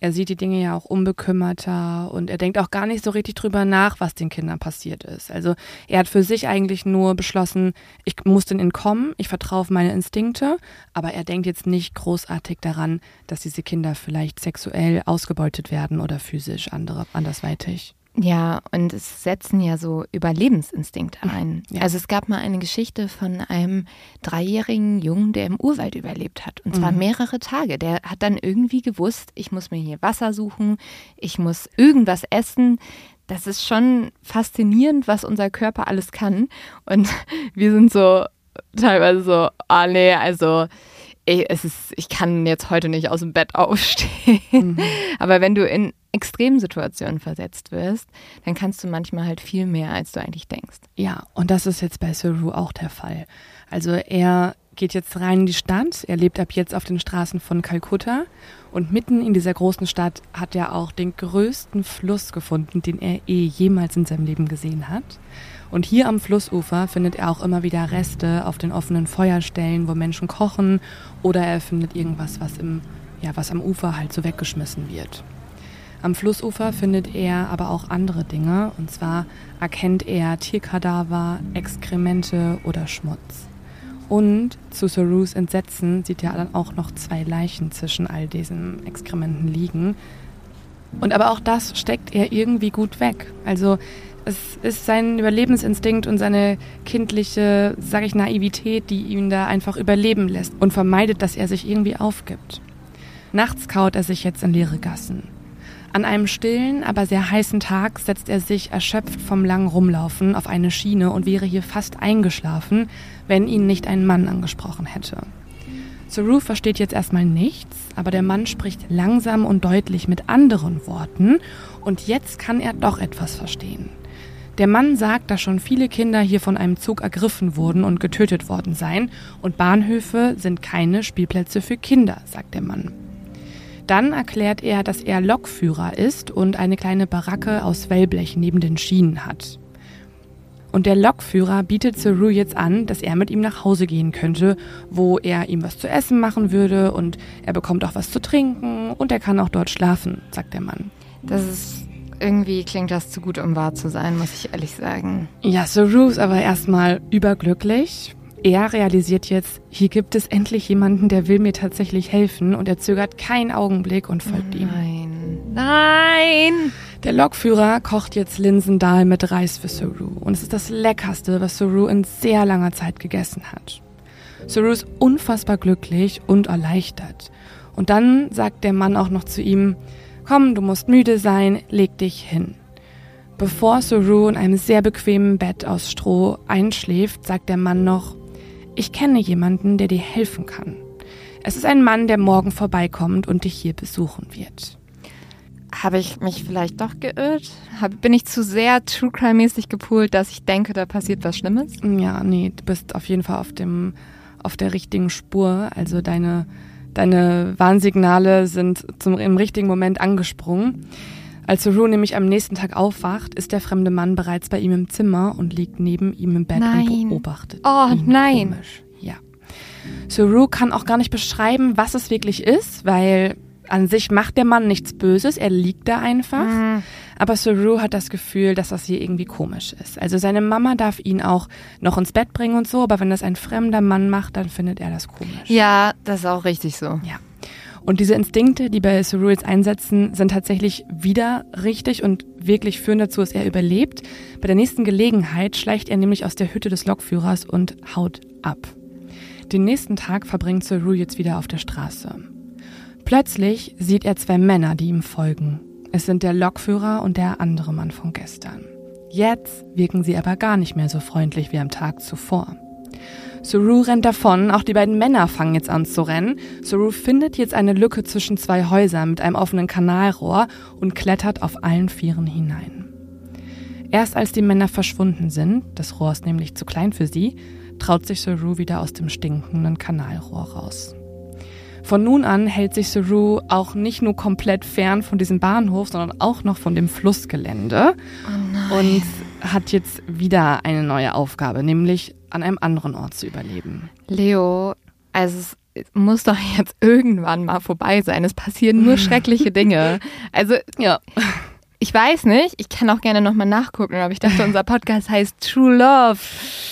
er sieht die Dinge ja auch unbekümmerter und er denkt auch gar nicht so richtig drüber nach, was den Kindern passiert ist. Also er hat für sich eigentlich nur beschlossen, ich muss den entkommen, ich vertraue auf meine Instinkte, aber er denkt jetzt nicht großartig daran, dass diese Kinder vielleicht sexuell ausgebeutet werden oder physisch andere, andersweitig. Ja, und es setzen ja so Überlebensinstinkte ein. Ja. Also es gab mal eine Geschichte von einem dreijährigen Jungen, der im Urwald überlebt hat. Und zwar Mhm. mehrere Tage. Der hat dann irgendwie gewusst, ich muss mir hier Wasser suchen, ich muss irgendwas essen. Das ist schon faszinierend, was unser Körper alles kann. Und wir sind so teilweise so, ah nee, also ey, es ist, ich kann jetzt heute nicht aus dem Bett aufstehen. Mhm. Aber wenn du in Extremsituationen versetzt wirst, dann kannst du manchmal halt viel mehr, als du eigentlich denkst. Ja, und das ist jetzt bei Saru auch der Fall. Also er geht jetzt rein in die Stadt, er lebt ab jetzt auf den Straßen von Kalkutta und mitten in dieser großen Stadt hat er auch den größten Fluss gefunden, den er eh jemals in seinem Leben gesehen hat. Und hier am Flussufer findet er auch immer wieder Reste auf den offenen Feuerstellen, wo Menschen kochen oder er findet irgendwas, was im ja, was am Ufer halt so weggeschmissen wird. Am Flussufer findet er aber auch andere Dinge, und zwar erkennt er Tierkadaver, Exkremente oder Schmutz. Und zu Sarus Entsetzen sieht er dann auch noch zwei Leichen zwischen all diesen Exkrementen liegen. Und aber auch das steckt er irgendwie gut weg. Also es ist sein Überlebensinstinkt und seine kindliche, sag ich, Naivität, die ihn da einfach überleben lässt und vermeidet, dass er sich irgendwie aufgibt. Nachts kaut er sich jetzt in leere Gassen. An einem stillen, aber sehr heißen Tag setzt er sich erschöpft vom langen Rumlaufen auf eine Schiene und wäre hier fast eingeschlafen, wenn ihn nicht ein Mann angesprochen hätte. Saru versteht jetzt erstmal nichts, aber der Mann spricht langsam und deutlich mit anderen Worten und jetzt kann er doch etwas verstehen. Der Mann sagt, dass schon viele Kinder hier von einem Zug ergriffen wurden und getötet worden seien und Bahnhöfe sind keine Spielplätze für Kinder, sagt der Mann. Dann erklärt er, dass er Lokführer ist und eine kleine Baracke aus Wellblech neben den Schienen hat. Und der Lokführer bietet Saru jetzt an, dass er mit ihm nach Hause gehen könnte, wo er ihm was zu essen machen würde und er bekommt auch was zu trinken und er kann auch dort schlafen, sagt der Mann. Das ist irgendwie klingt das zu gut, um wahr zu sein, muss ich ehrlich sagen. Ja, Saru ist aber erstmal überglücklich. Er realisiert jetzt, hier gibt es endlich jemanden, der will mir tatsächlich helfen und er zögert keinen Augenblick und folgt ihm. Nein. Nein! Der Lokführer kocht jetzt Linsendahl mit Reis für Saru und es ist das leckerste, was Saru in sehr langer Zeit gegessen hat. Saru ist unfassbar glücklich und erleichtert. Und dann sagt der Mann auch noch zu ihm, komm, du musst müde sein, leg dich hin. Bevor Saru in einem sehr bequemen Bett aus Stroh einschläft, sagt der Mann noch, ich kenne jemanden, der dir helfen kann. Es ist ein Mann, der morgen vorbeikommt und dich hier besuchen wird. Habe ich mich vielleicht doch geirrt? Hab, bin ich zu sehr True Crime-mäßig gepoolt, dass ich denke, da passiert was Schlimmes? Ja, nee, du bist auf jeden Fall auf dem, auf der richtigen Spur. Also deine, deine Warnsignale sind zum, im richtigen Moment angesprungen. Als Saru nämlich am nächsten Tag aufwacht, ist der fremde Mann bereits bei ihm im Zimmer und liegt neben ihm im Bett Nein. und beobachtet. Oh, ihn nein. Komisch. Ja. Saru kann auch gar nicht beschreiben, was es wirklich ist, weil an sich macht der Mann nichts Böses, er liegt da einfach. Mhm. Aber Saru hat das Gefühl, dass das hier irgendwie komisch ist. Also seine Mama darf ihn auch noch ins Bett bringen und so, aber wenn das ein fremder Mann macht, dann findet er das komisch. Ja, das ist auch richtig so. Ja. Und diese Instinkte, die bei jetzt einsetzen, sind tatsächlich wieder richtig und wirklich führen dazu, dass er überlebt. Bei der nächsten Gelegenheit schleicht er nämlich aus der Hütte des Lokführers und haut ab. Den nächsten Tag verbringt Saru jetzt wieder auf der Straße. Plötzlich sieht er zwei Männer, die ihm folgen. Es sind der Lokführer und der andere Mann von gestern. Jetzt wirken sie aber gar nicht mehr so freundlich wie am Tag zuvor. Saru rennt davon, auch die beiden Männer fangen jetzt an zu rennen. Saru findet jetzt eine Lücke zwischen zwei Häusern mit einem offenen Kanalrohr und klettert auf allen Vieren hinein. Erst als die Männer verschwunden sind, das Rohr ist nämlich zu klein für sie, traut sich Saru wieder aus dem stinkenden Kanalrohr raus. Von nun an hält sich Saru auch nicht nur komplett fern von diesem Bahnhof, sondern auch noch von dem Flussgelände und hat jetzt wieder eine neue Aufgabe, nämlich an einem anderen Ort zu überleben. Leo, also es muss doch jetzt irgendwann mal vorbei sein. Es passieren nur schreckliche Dinge. Also, Ja. ich weiß nicht, ich kann auch gerne nochmal nachgucken, aber ich dachte, unser Podcast heißt True Love.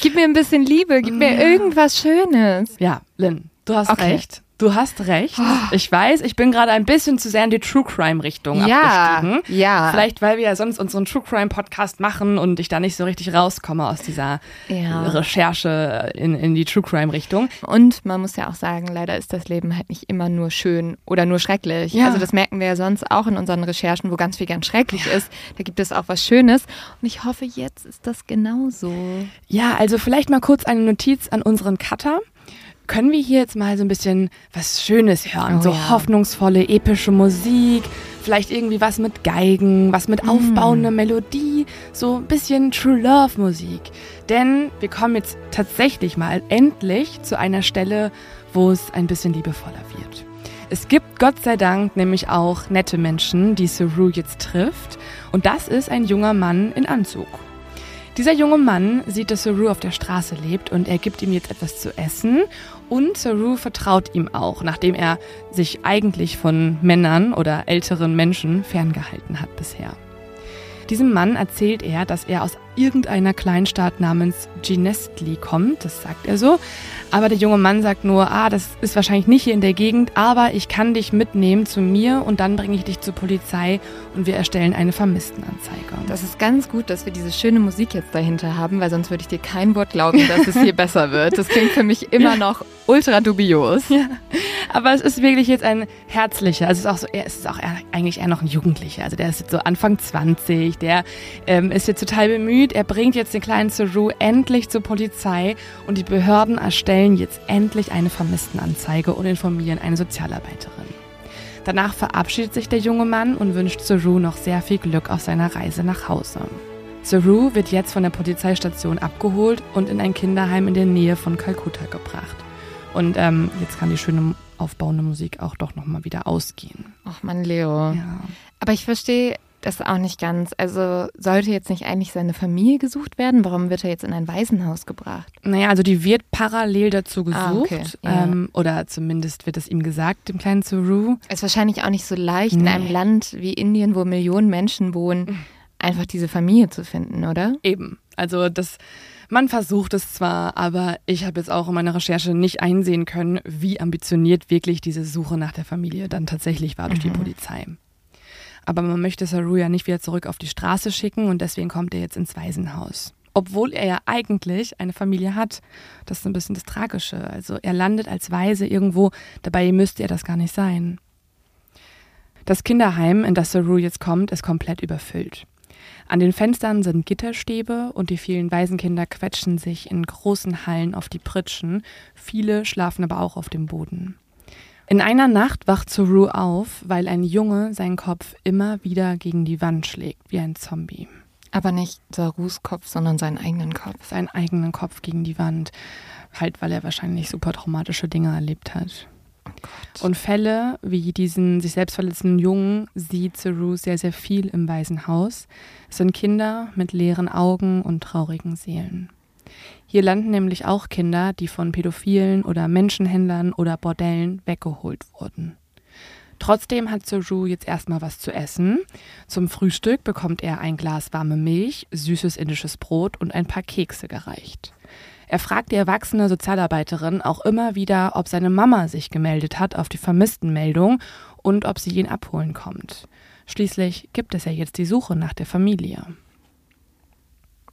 Gib mir ein bisschen Liebe, gib mir irgendwas Schönes. Ja, Lynn, du hast Okay. recht. Du hast recht. Ich weiß, ich bin gerade ein bisschen zu sehr in die True Crime Richtung Ja, abgestiegen. ja. Vielleicht, weil wir ja sonst unseren True Crime Podcast machen und ich da nicht so richtig rauskomme aus dieser Ja. Recherche in, in die True Crime Richtung. Und man muss ja auch sagen, leider ist das Leben halt nicht immer nur schön oder nur schrecklich. Ja. Also das merken wir ja sonst auch in unseren Recherchen, wo ganz viel ganz schrecklich ist. Da gibt es auch was Schönes. Und ich hoffe, jetzt ist das genauso. Ja, also vielleicht mal kurz eine Notiz an unseren Cutter. Können wir hier jetzt mal so ein bisschen was Schönes hören? Oh so ja. hoffnungsvolle, epische Musik, vielleicht irgendwie was mit Geigen, was mit aufbauender Melodie, so ein bisschen True Love Musik. Denn wir kommen jetzt tatsächlich mal endlich zu einer Stelle, wo es ein bisschen liebevoller wird. Es gibt Gott sei Dank nämlich auch nette Menschen, die Saru jetzt trifft. Und das ist ein junger Mann in Anzug. Dieser junge Mann sieht, dass Saru auf der Straße lebt und er gibt ihm jetzt etwas zu essen und Saru vertraut ihm auch, nachdem er sich eigentlich von Männern oder älteren Menschen ferngehalten hat bisher. Diesem Mann erzählt er, dass er aus irgendeiner Kleinstadt namens Ginestli kommt, das sagt er so. Aber der junge Mann sagt nur, ah, das ist wahrscheinlich nicht hier in der Gegend, aber ich kann dich mitnehmen zu mir und dann bringe ich dich zur Polizei und wir erstellen eine Vermisstenanzeige. Das ist ganz gut, dass wir diese schöne Musik jetzt dahinter haben, weil sonst würde ich dir kein Wort glauben, dass es hier besser wird. Das klingt für mich immer noch ultra dubios. Aber es ist wirklich jetzt ein herzlicher, also es ist auch so, er ist auch eher, eigentlich eher noch ein Jugendlicher. Also der ist jetzt so Anfang 20, der ähm, ist jetzt total bemüht. Er bringt jetzt den kleinen Saru endlich zur Polizei und die Behörden erstellen jetzt endlich eine Vermisstenanzeige und informieren eine Sozialarbeiterin. Danach verabschiedet sich der junge Mann und wünscht Saru noch sehr viel Glück auf seiner Reise nach Hause. Saru wird jetzt von der Polizeistation abgeholt und in ein Kinderheim in der Nähe von Kalkutta gebracht. Und ähm, jetzt kann die schöne aufbauende Musik auch doch nochmal wieder ausgehen. Ach man, Leo. Ja. Aber ich verstehe das auch nicht ganz. Also sollte jetzt nicht eigentlich seine Familie gesucht werden? Warum wird er jetzt in ein Waisenhaus gebracht? Naja, also die wird parallel dazu gesucht. Ah, okay, ja. ähm, oder zumindest wird es ihm gesagt, dem kleinen Saru. Ist wahrscheinlich auch nicht so leicht in Nee. einem Land wie Indien, wo Millionen Menschen wohnen, einfach diese Familie zu finden, oder? Eben. Also das, man versucht es zwar, aber ich habe jetzt auch in meiner Recherche nicht einsehen können, wie ambitioniert wirklich diese Suche nach der Familie dann tatsächlich war durch die Polizei. Aber man möchte Saru ja nicht wieder zurück auf die Straße schicken und deswegen kommt er jetzt ins Waisenhaus. Obwohl er ja eigentlich eine Familie hat. Das ist ein bisschen das Tragische. Also er landet als Waise irgendwo, dabei müsste er das gar nicht sein. Das Kinderheim, in das Saru jetzt kommt, ist komplett überfüllt. An den Fenstern sind Gitterstäbe und die vielen Waisenkinder quetschen sich in großen Hallen auf die Pritschen. Viele schlafen aber auch auf dem Boden. In einer Nacht wacht Saru auf, weil ein Junge seinen Kopf immer wieder gegen die Wand schlägt, wie ein Zombie. Aber nicht Sarus Kopf, sondern seinen eigenen Kopf. Seinen eigenen Kopf gegen die Wand. Halt, weil er wahrscheinlich super traumatische Dinge erlebt hat. Und Fälle wie diesen sich selbst verletzenden Jungen sieht Saru sehr, sehr viel im Waisenhaus. Es sind Kinder mit leeren Augen und traurigen Seelen. Hier landen nämlich auch Kinder, die von Pädophilen oder Menschenhändlern oder Bordellen weggeholt wurden. Trotzdem hat Saru jetzt erstmal was zu essen. Zum Frühstück bekommt er ein Glas warme Milch, süßes indisches Brot und ein paar Kekse gereicht. Er fragt die erwachsene Sozialarbeiterin auch immer wieder, ob seine Mama sich gemeldet hat auf die Vermisstenmeldung und ob sie ihn abholen kommt. Schließlich gibt es ja jetzt die Suche nach der Familie.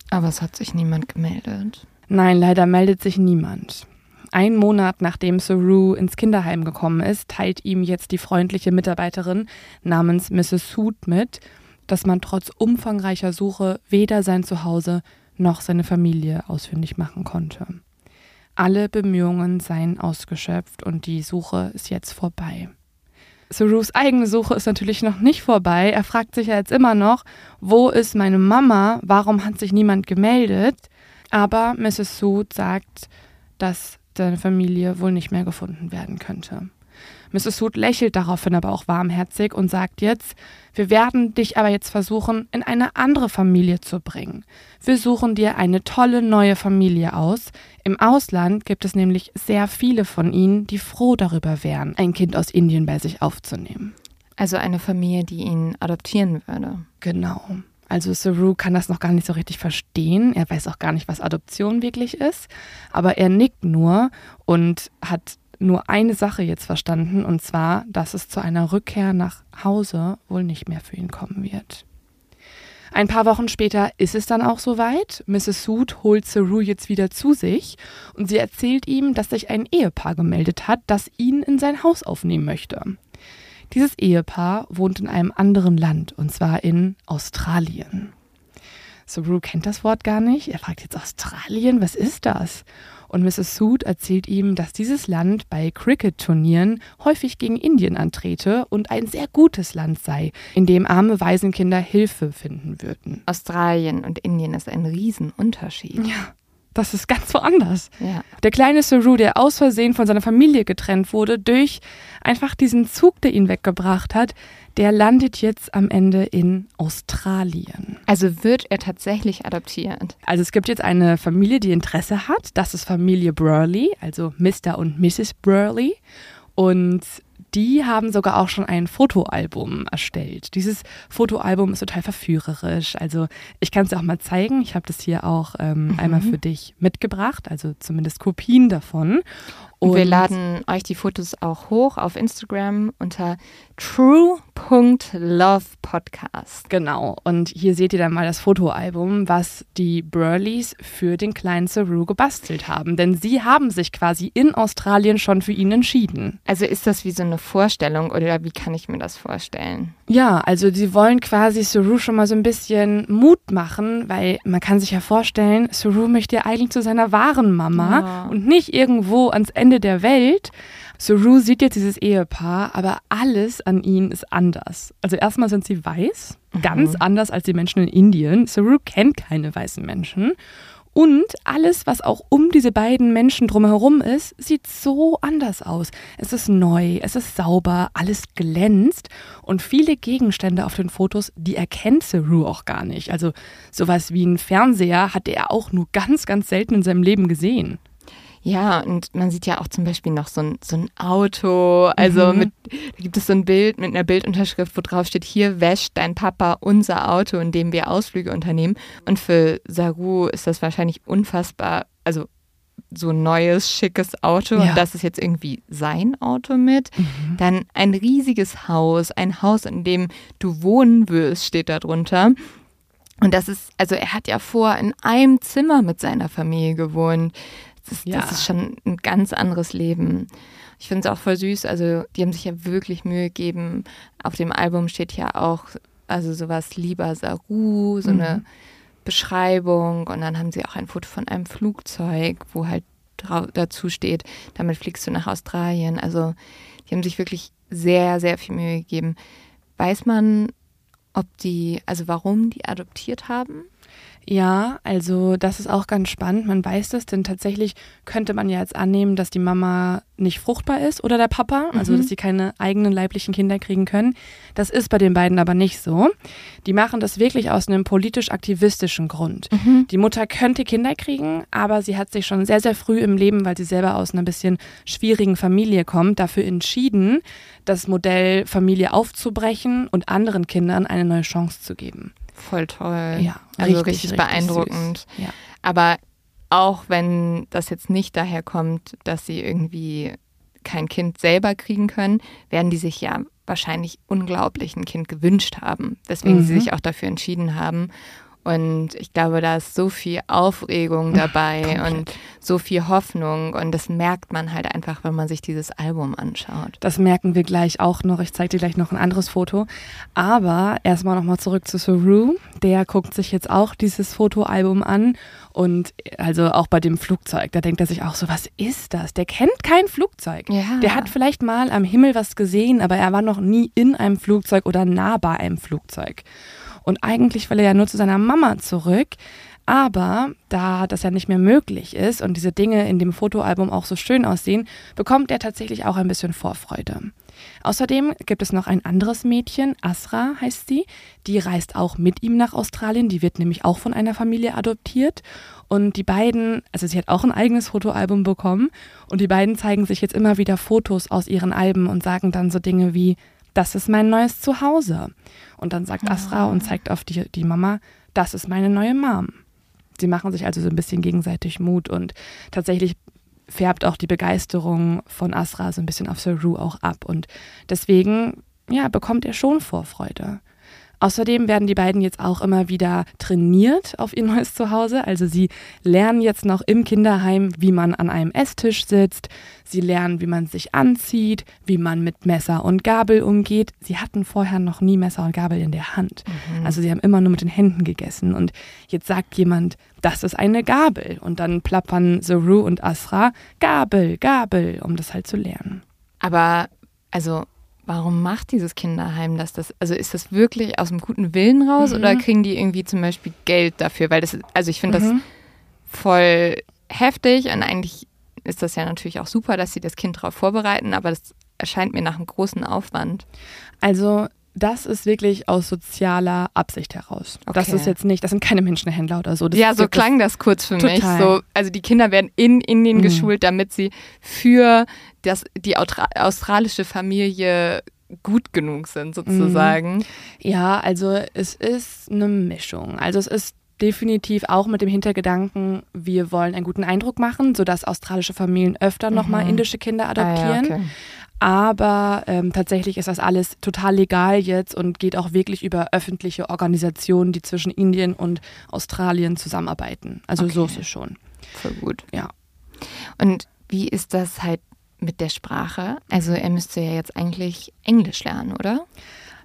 Aber es hat sich niemand gemeldet. Nein, leider meldet sich niemand. Ein Monat nachdem Saru ins Kinderheim gekommen ist, teilt ihm jetzt die freundliche Mitarbeiterin namens Mrs. Soot mit, dass man trotz umfangreicher Suche weder sein Zuhause noch seine Familie ausfindig machen konnte. Alle Bemühungen seien ausgeschöpft und die Suche ist jetzt vorbei. Sarus eigene Suche ist natürlich noch nicht vorbei. Er fragt sich ja jetzt immer noch, wo ist meine Mama? Warum hat sich niemand gemeldet? Aber Mrs. Sood sagt, dass seine Familie wohl nicht mehr gefunden werden könnte. Mrs. Sood lächelt daraufhin aber auch warmherzig und sagt jetzt, wir werden dich aber jetzt versuchen, in eine andere Familie zu bringen. Wir suchen dir eine tolle neue Familie aus. Im Ausland gibt es nämlich sehr viele von ihnen, die froh darüber wären, ein Kind aus Indien bei sich aufzunehmen. Also eine Familie, die ihn adoptieren würde. Genau. Also Saru kann das noch gar nicht so richtig verstehen. Er weiß auch gar nicht, was Adoption wirklich ist. Aber er nickt nur und hat nur eine Sache jetzt verstanden, und zwar, dass es zu einer Rückkehr nach Hause wohl nicht mehr für ihn kommen wird. Ein paar Wochen später ist es dann auch soweit. Mrs. Sood holt Saru jetzt wieder zu sich und sie erzählt ihm, dass sich ein Ehepaar gemeldet hat, das ihn in sein Haus aufnehmen möchte. Dieses Ehepaar wohnt in einem anderen Land und zwar in Australien. Saru kennt das Wort gar nicht. Er fragt jetzt Australien, was ist das? Und Mrs. Sood erzählt ihm, dass dieses Land bei Cricket-Turnieren häufig gegen Indien antrete und ein sehr gutes Land sei, in dem arme Waisenkinder Hilfe finden würden. Australien und Indien ist ein Riesenunterschied. Ja, das ist ganz woanders. Ja. Der kleine Saru, der aus Versehen von seiner Familie getrennt wurde durch einfach diesen Zug, der ihn weggebracht hat, der landet jetzt am Ende in Australien. Also wird er tatsächlich adoptiert. Also es gibt jetzt eine Familie, die Interesse hat. Das ist Familie Burley, also Mr. und Mrs. Burley. Und die haben sogar auch schon ein Fotoalbum erstellt. Dieses Fotoalbum ist total verführerisch. Also ich kann es dir auch mal zeigen. Ich habe das hier auch ähm, Mhm. einmal für dich mitgebracht, also zumindest Kopien davon. Und wir laden euch die Fotos auch hoch auf Instagram unter true.lovepodcast. Genau, und hier seht ihr dann mal das Fotoalbum, was die Burleys für den kleinen Saru gebastelt haben. Denn sie haben sich quasi in Australien schon für ihn entschieden. Also ist das wie so eine Vorstellung oder wie kann ich mir das vorstellen? Ja, also sie wollen quasi Saru schon mal so ein bisschen Mut machen, weil man kann sich ja vorstellen, Saru möchte ja eigentlich zu seiner wahren Mama Ja. und nicht irgendwo ans Ende der Welt. Saru sieht jetzt dieses Ehepaar, aber alles an ihnen ist anders. Also erstmal sind sie weiß, ganz anders als die Menschen in Indien. Saru kennt keine weißen Menschen. Und alles, was auch um diese beiden Menschen drumherum ist, sieht so anders aus. Es ist neu, es ist sauber, alles glänzt und viele Gegenstände auf den Fotos, die erkennt Saru auch gar nicht. Also sowas wie ein Fernseher hat er auch nur ganz, ganz selten in seinem Leben gesehen. Ja, und man sieht ja auch zum Beispiel noch so ein, so ein Auto. Also mit, da gibt es so ein Bild mit einer Bildunterschrift, wo drauf steht, hier wäscht dein Papa unser Auto, in dem wir Ausflüge unternehmen. Und für Saru ist das wahrscheinlich unfassbar, also so ein neues, schickes Auto. Ja. Und das ist jetzt irgendwie sein Auto mit. Dann ein riesiges Haus, ein Haus, in dem du wohnen wirst, steht da drunter. Und das ist, also er hat ja vor in einem Zimmer mit seiner Familie gewohnt. Das ist, Ja. das ist schon ein ganz anderes Leben. Ich finde es auch voll süß. Also, die haben sich ja wirklich Mühe gegeben. Auf dem Album steht ja auch, also sowas lieber Saru, so eine Beschreibung. Und dann haben sie auch ein Foto von einem Flugzeug, wo halt dazu steht, damit fliegst du nach Australien. Also, die haben sich wirklich sehr, sehr viel Mühe gegeben. Weiß man, ob die, also warum die adoptiert haben? Ja, also das ist auch ganz spannend. Man weiß das, denn tatsächlich könnte man ja jetzt annehmen, dass die Mama nicht fruchtbar ist oder der Papa, also dass sie keine eigenen leiblichen Kinder kriegen können. Das ist bei den beiden aber nicht so. Die machen das wirklich aus einem politisch-aktivistischen Grund. Die Mutter könnte Kinder kriegen, aber sie hat sich schon sehr, sehr früh im Leben, weil sie selber aus einer bisschen schwierigen Familie kommt, dafür entschieden, das Modell Familie aufzubrechen und anderen Kindern eine neue Chance zu geben. Voll toll. Ja, also richtig, richtig, richtig beeindruckend. Ja. Aber auch wenn das jetzt nicht daher kommt, dass sie irgendwie kein Kind selber kriegen können, werden die sich ja wahrscheinlich unglaublich ein Kind gewünscht haben, weswegen sie Mhm. sich auch dafür entschieden haben. Und ich glaube, da ist so viel Aufregung dabei komplett. und so viel Hoffnung. Und das merkt man halt einfach, wenn man sich dieses Album anschaut. Das merken wir gleich auch noch. Ich zeige dir gleich noch ein anderes Foto. Aber erstmal nochmal zurück zu Saru. Der guckt sich jetzt auch dieses Fotoalbum an. Und also auch bei dem Flugzeug, da denkt er sich auch so, was ist das? Der kennt kein Flugzeug. Ja. Der hat vielleicht mal am Himmel was gesehen, aber er war noch nie in einem Flugzeug oder nah bei einem Flugzeug. Und eigentlich will er ja nur zu seiner Mama zurück. Aber da das ja nicht mehr möglich ist und diese Dinge in dem Fotoalbum auch so schön aussehen, bekommt er tatsächlich auch ein bisschen Vorfreude. Außerdem gibt es noch ein anderes Mädchen, Asra heißt sie, die reist auch mit ihm nach Australien, die wird nämlich auch von einer Familie adoptiert und die beiden, also sie hat auch ein eigenes Fotoalbum bekommen und die beiden zeigen sich jetzt immer wieder Fotos aus ihren Alben und sagen dann so Dinge wie, das ist mein neues Zuhause. Und dann sagt Asra und zeigt auf die, die Mama, das ist meine neue Mom. Sie machen sich also so ein bisschen gegenseitig Mut und tatsächlich färbt auch die Begeisterung von Asra so ein bisschen auf Saru auch ab. Und deswegen, ja, bekommt er schon Vorfreude. Außerdem werden die beiden jetzt auch immer wieder trainiert auf ihr neues Zuhause. Also sie lernen jetzt noch im Kinderheim, wie man an einem Esstisch sitzt. Sie lernen, wie man sich anzieht, wie man mit Messer und Gabel umgeht. Sie hatten vorher noch nie Messer und Gabel in der Hand. Mhm. Also sie haben immer nur mit den Händen gegessen. Und jetzt sagt jemand, das ist eine Gabel. Und dann plappern Zoru und Asra, Gabel, Gabel, um das halt zu lernen. Aber also warum macht dieses Kinderheim das? das also ist das wirklich aus dem guten Willen raus mhm. oder kriegen die irgendwie zum Beispiel Geld dafür? Weil das, also ich finde mhm. das voll heftig und eigentlich ist das ja natürlich auch super, dass sie das Kind darauf vorbereiten, aber das erscheint mir nach einem großen Aufwand. Also das ist wirklich aus sozialer Absicht heraus. Okay. Das ist jetzt nicht, das sind keine Menschenhändler oder so. Das ja, so klang das kurz für total. mich. So, also die Kinder werden in Indien mhm. geschult, damit sie für das, die australische Familie gut genug sind, sozusagen. Mhm. Ja, also es ist eine Mischung. Also es ist definitiv auch mit dem Hintergedanken, wir wollen einen guten Eindruck machen, sodass australische Familien öfter mhm. nochmal indische Kinder adoptieren. Ah, ja, okay. Aber ähm, tatsächlich ist das alles total legal jetzt und geht auch wirklich über öffentliche Organisationen, die zwischen Indien und Australien zusammenarbeiten. Also okay. so ist es schon. Voll gut. Ja. Und wie ist das halt mit der Sprache? Also er müsste ja jetzt eigentlich Englisch lernen, oder?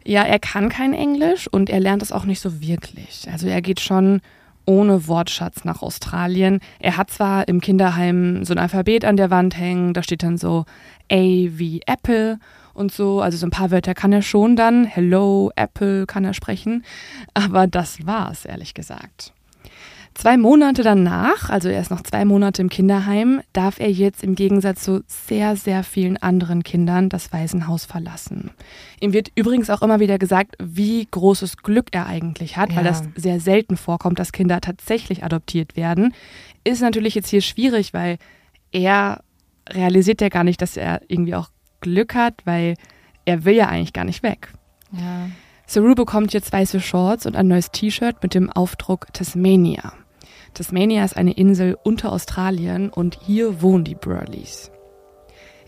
Ja, er kann kein Englisch und er lernt es auch nicht so wirklich. Also er geht schon ohne Wortschatz nach Australien. Er hat zwar im Kinderheim so ein Alphabet an der Wand hängen, da steht dann so A wie Apple und so, also so ein paar Wörter kann er schon dann. Hello, Apple kann er sprechen, aber das war's, ehrlich gesagt. Zwei Monate danach, also er ist noch zwei Monate im Kinderheim, darf er jetzt im Gegensatz zu sehr, sehr vielen anderen Kindern das Waisenhaus verlassen. Ihm wird übrigens auch immer wieder gesagt, wie großes Glück er eigentlich hat, ja. weil das sehr selten vorkommt, dass Kinder tatsächlich adoptiert werden. Ist natürlich jetzt hier schwierig, weil er realisiert ja gar nicht, dass er irgendwie auch Glück hat, weil er will ja eigentlich gar nicht weg. Ja. Saru bekommt jetzt weiße Shorts und ein neues T-Shirt mit dem Aufdruck Tasmania. Tasmania ist eine Insel unter Australien und hier wohnen die Burleys.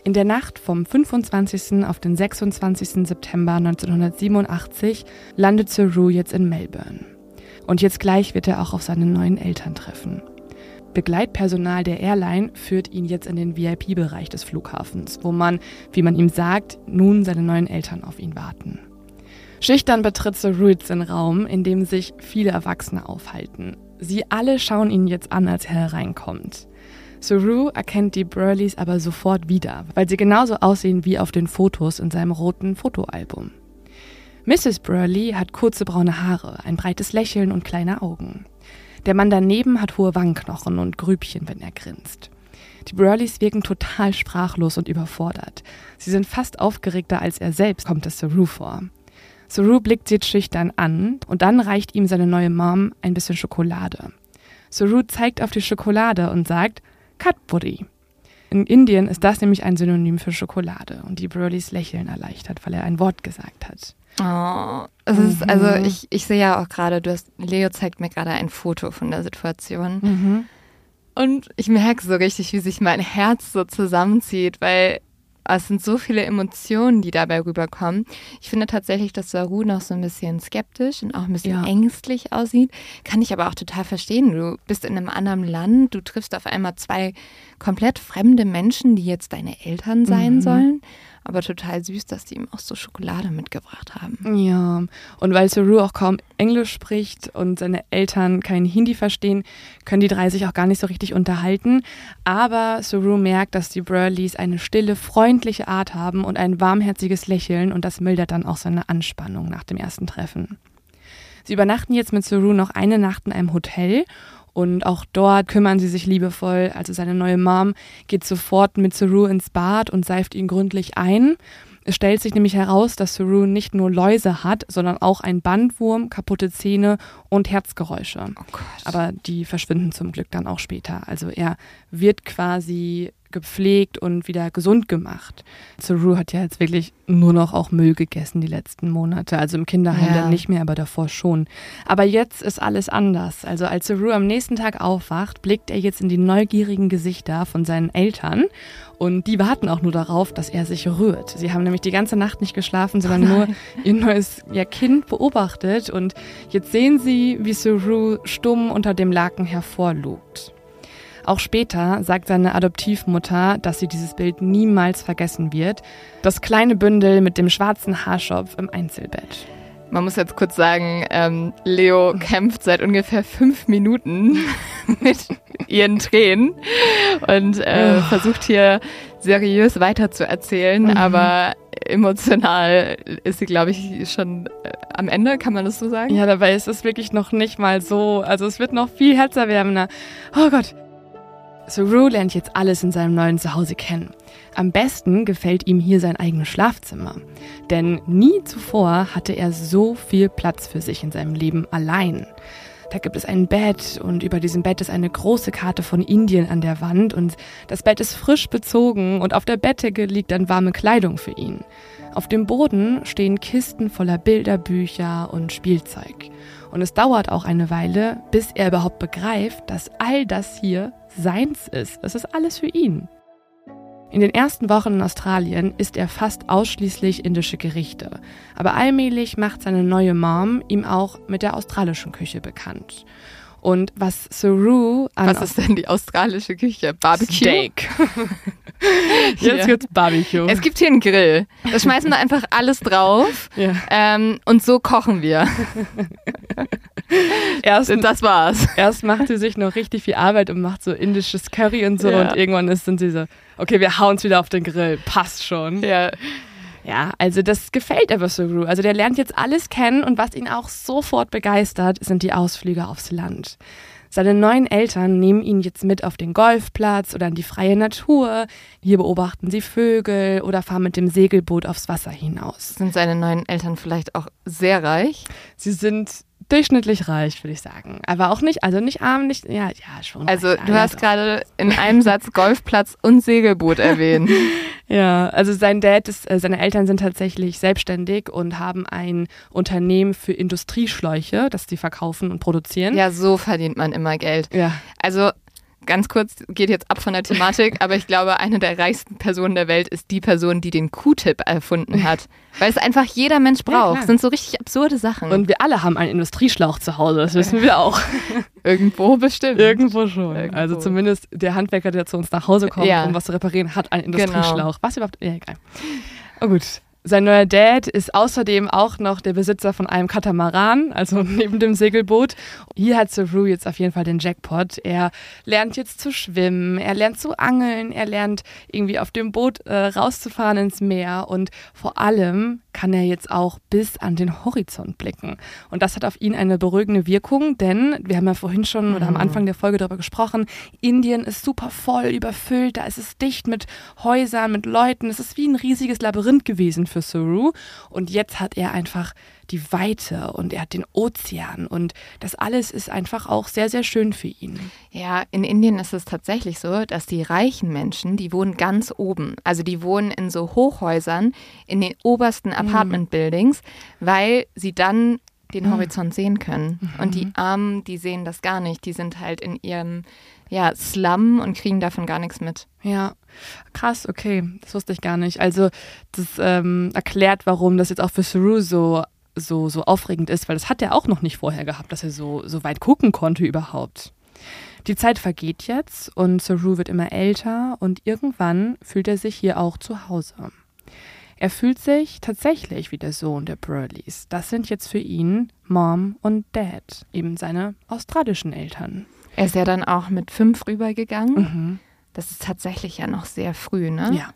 In der Nacht vom 25. auf den 26. September 1987 landet Saru jetzt in Melbourne. Und jetzt gleich wird er auch auf seine neuen Eltern treffen. Begleitpersonal der Airline führt ihn jetzt in den VIP-Bereich des Flughafens, wo man, wie man ihm sagt, nun seine neuen Eltern auf ihn warten. Schüchtern betritt Saru den Raum, in dem sich viele Erwachsene aufhalten. Sie alle schauen ihn jetzt an, als er hereinkommt. Saru erkennt die Burleys aber sofort wieder, weil sie genauso aussehen wie auf den Fotos in seinem roten Fotoalbum. Mrs. Burley hat kurze braune Haare, ein breites Lächeln und kleine Augen. Der Mann daneben hat hohe Wangenknochen und Grübchen, wenn er grinst. Die Burleys wirken total sprachlos und überfordert. Sie sind fast aufgeregter als er selbst, kommt es Saru vor. Saru blickt sie schüchtern an und dann reicht ihm seine neue Mom ein bisschen Schokolade. Saru zeigt auf die Schokolade und sagt Katburi. In Indien ist das nämlich ein Synonym für Schokolade und die Broleys lächeln erleichtert, weil er ein Wort gesagt hat. Oh, es mhm. ist, also ich, ich sehe ja auch gerade, du hast, Leo zeigt mir gerade ein Foto von der Situation. Mhm. Und ich merke so richtig, wie sich mein Herz so zusammenzieht, weil es sind so viele Emotionen, die dabei rüberkommen. Ich finde tatsächlich, dass Saru noch so ein bisschen skeptisch und auch ein bisschen ja. ängstlich aussieht. Kann ich aber auch total verstehen. Du bist in einem anderen Land, du triffst auf einmal zwei komplett fremde Menschen, die jetzt deine Eltern sein mhm. sollen aber total süß, dass die ihm auch so Schokolade mitgebracht haben. Ja, und weil Saru auch kaum Englisch spricht und seine Eltern kein Hindi verstehen, können die drei sich auch gar nicht so richtig unterhalten. Aber Saru merkt, dass die Burleys eine stille, freundliche Art haben und ein warmherziges Lächeln und das mildert dann auch seine Anspannung nach dem ersten Treffen. Sie übernachten jetzt mit Saru noch eine Nacht in einem Hotel und auch dort kümmern sie sich liebevoll. Also seine neue Mom geht sofort mit Saru ins Bad und seift ihn gründlich ein. Es stellt sich nämlich heraus, dass Saru nicht nur Läuse hat, sondern auch einen Bandwurm, kaputte Zähne und Herzgeräusche. Oh Aber die verschwinden zum Glück dann auch später. Also er wird quasi gepflegt und wieder gesund gemacht. Saru hat ja jetzt wirklich nur noch auch Müll gegessen die letzten Monate. Also im Kinderheim Ja. dann nicht mehr, aber davor schon. Aber jetzt ist alles anders. Also als Saru am nächsten Tag aufwacht, blickt er jetzt in die neugierigen Gesichter von seinen Eltern. Und die warten auch nur darauf, dass er sich rührt. Sie haben nämlich die ganze Nacht nicht geschlafen, sondern nur ihr neues ja, Kind beobachtet. Und jetzt sehen sie, wie Saru stumm unter dem Laken hervorlugt. Auch später sagt seine Adoptivmutter, dass sie dieses Bild niemals vergessen wird. Das kleine Bündel mit dem schwarzen Haarschopf im Einzelbett. Man muss jetzt kurz sagen, ähm, Leo kämpft seit ungefähr fünf Minuten mit ihren Tränen und äh, versucht hier seriös weiterzuerzählen, aber emotional ist sie, glaube ich, schon äh, am Ende, kann man das so sagen? Ja, dabei ist es wirklich noch nicht mal so. Also es wird noch viel herzerwärmender. Oh Gott. Saru lernt jetzt alles in seinem neuen Zuhause kennen. Am besten gefällt ihm hier sein eigenes Schlafzimmer. Denn nie zuvor hatte er so viel Platz für sich in seinem Leben allein. Da gibt es ein Bett und über diesem Bett ist eine große Karte von Indien an der Wand und das Bett ist frisch bezogen und auf der Bettdecke liegt dann warme Kleidung für ihn. Auf dem Boden stehen Kisten voller Bilderbücher und Spielzeug. Und es dauert auch eine Weile, bis er überhaupt begreift, dass all das hier seins ist. Es ist alles für ihn. In den ersten Wochen in Australien isst er fast ausschließlich indische Gerichte. Aber allmählich macht seine neue Mom ihm auch mit der australischen Küche bekannt. Und was Saru an Was ist denn die australische Küche? Barbecue? Steak. Jetzt gibt's Barbecue. Es gibt hier einen Grill. Da schmeißen wir einfach alles drauf ja. ähm, und so kochen wir. erst, Das war's. erst macht sie sich noch richtig viel Arbeit und macht so indisches Curry und so Ja. und irgendwann ist dann sie so, okay, wir hauen's wieder auf den Grill, passt schon. Ja. Ja, also das gefällt aber Saru. Also der lernt jetzt alles kennen und was ihn auch sofort begeistert, sind die Ausflüge aufs Land. Seine neuen Eltern nehmen ihn jetzt mit auf den Golfplatz oder in die freie Natur. Hier beobachten sie Vögel oder fahren mit dem Segelboot aufs Wasser hinaus. Sind seine neuen Eltern vielleicht auch sehr reich? Sie sind durchschnittlich reich, würde ich sagen. Aber auch nicht, also nicht arm, nicht, ja, ja, schon. Also reich, du hast gerade in einem Satz Golfplatz und Segelboot erwähnt. Ja, also sein Dad ist, äh, seine Eltern sind tatsächlich selbstständig und haben ein Unternehmen für Industrieschläuche, das sie verkaufen und produzieren. Ja, so verdient man immer Geld. Ja. Also ganz kurz, geht jetzt ab von der Thematik, aber ich glaube, eine der reichsten Personen der Welt ist die Person, die den Q-Tip erfunden hat. Weil es einfach jeder Mensch Ja, braucht. klar. Das sind so richtig absurde Sachen. Und wir alle haben einen Industrieschlauch zu Hause, das wissen wir auch. irgendwo bestimmt. Irgendwo schon. Irgendwo. Also zumindest der Handwerker, der zu uns nach Hause kommt, Ja. um was zu reparieren, hat einen Genau. Industrieschlauch. Was überhaupt? Ja, egal. Oh gut. Sein neuer Dad ist außerdem auch noch der Besitzer von einem Katamaran, also neben dem Segelboot. Hier hat Saru jetzt auf jeden Fall den Jackpot. Er lernt jetzt zu schwimmen, er lernt zu angeln, er lernt irgendwie auf dem Boot äh, rauszufahren ins Meer und vor allem kann er jetzt auch bis an den Horizont blicken. Und das hat auf ihn eine beruhigende Wirkung, denn wir haben ja vorhin schon oder am Anfang der Folge darüber gesprochen, Indien ist super voll überfüllt, da ist es dicht mit Häusern, mit Leuten, es ist wie ein riesiges Labyrinth gewesen für Saru und jetzt hat er einfach die Weite und er hat den Ozean und das alles ist einfach auch sehr, sehr schön für ihn. Ja, in Indien ist es tatsächlich so, dass die reichen Menschen, die wohnen ganz oben. Also die wohnen in so Hochhäusern, in den obersten Apartment-Buildings, weil sie dann den Horizont sehen können. Und die Armen, die sehen das gar nicht. Die sind halt in ihrem ja, Slum und kriegen davon gar nichts mit. Ja, krass, okay, das wusste ich gar nicht. Also das ähm, erklärt, warum das jetzt auch für Saru so, so, so aufregend ist, weil das hat er auch noch nicht vorher gehabt, dass er so, so weit gucken konnte überhaupt. Die Zeit vergeht jetzt und Saru wird immer älter und irgendwann fühlt er sich hier auch zu Hause. Er fühlt sich tatsächlich wie der Sohn der Burleys. Das sind jetzt für ihn Mom und Dad, eben seine australischen Eltern. Er ist ja dann auch mit fünf rübergegangen. Mhm. Das ist tatsächlich ja noch sehr früh, ne? Ja.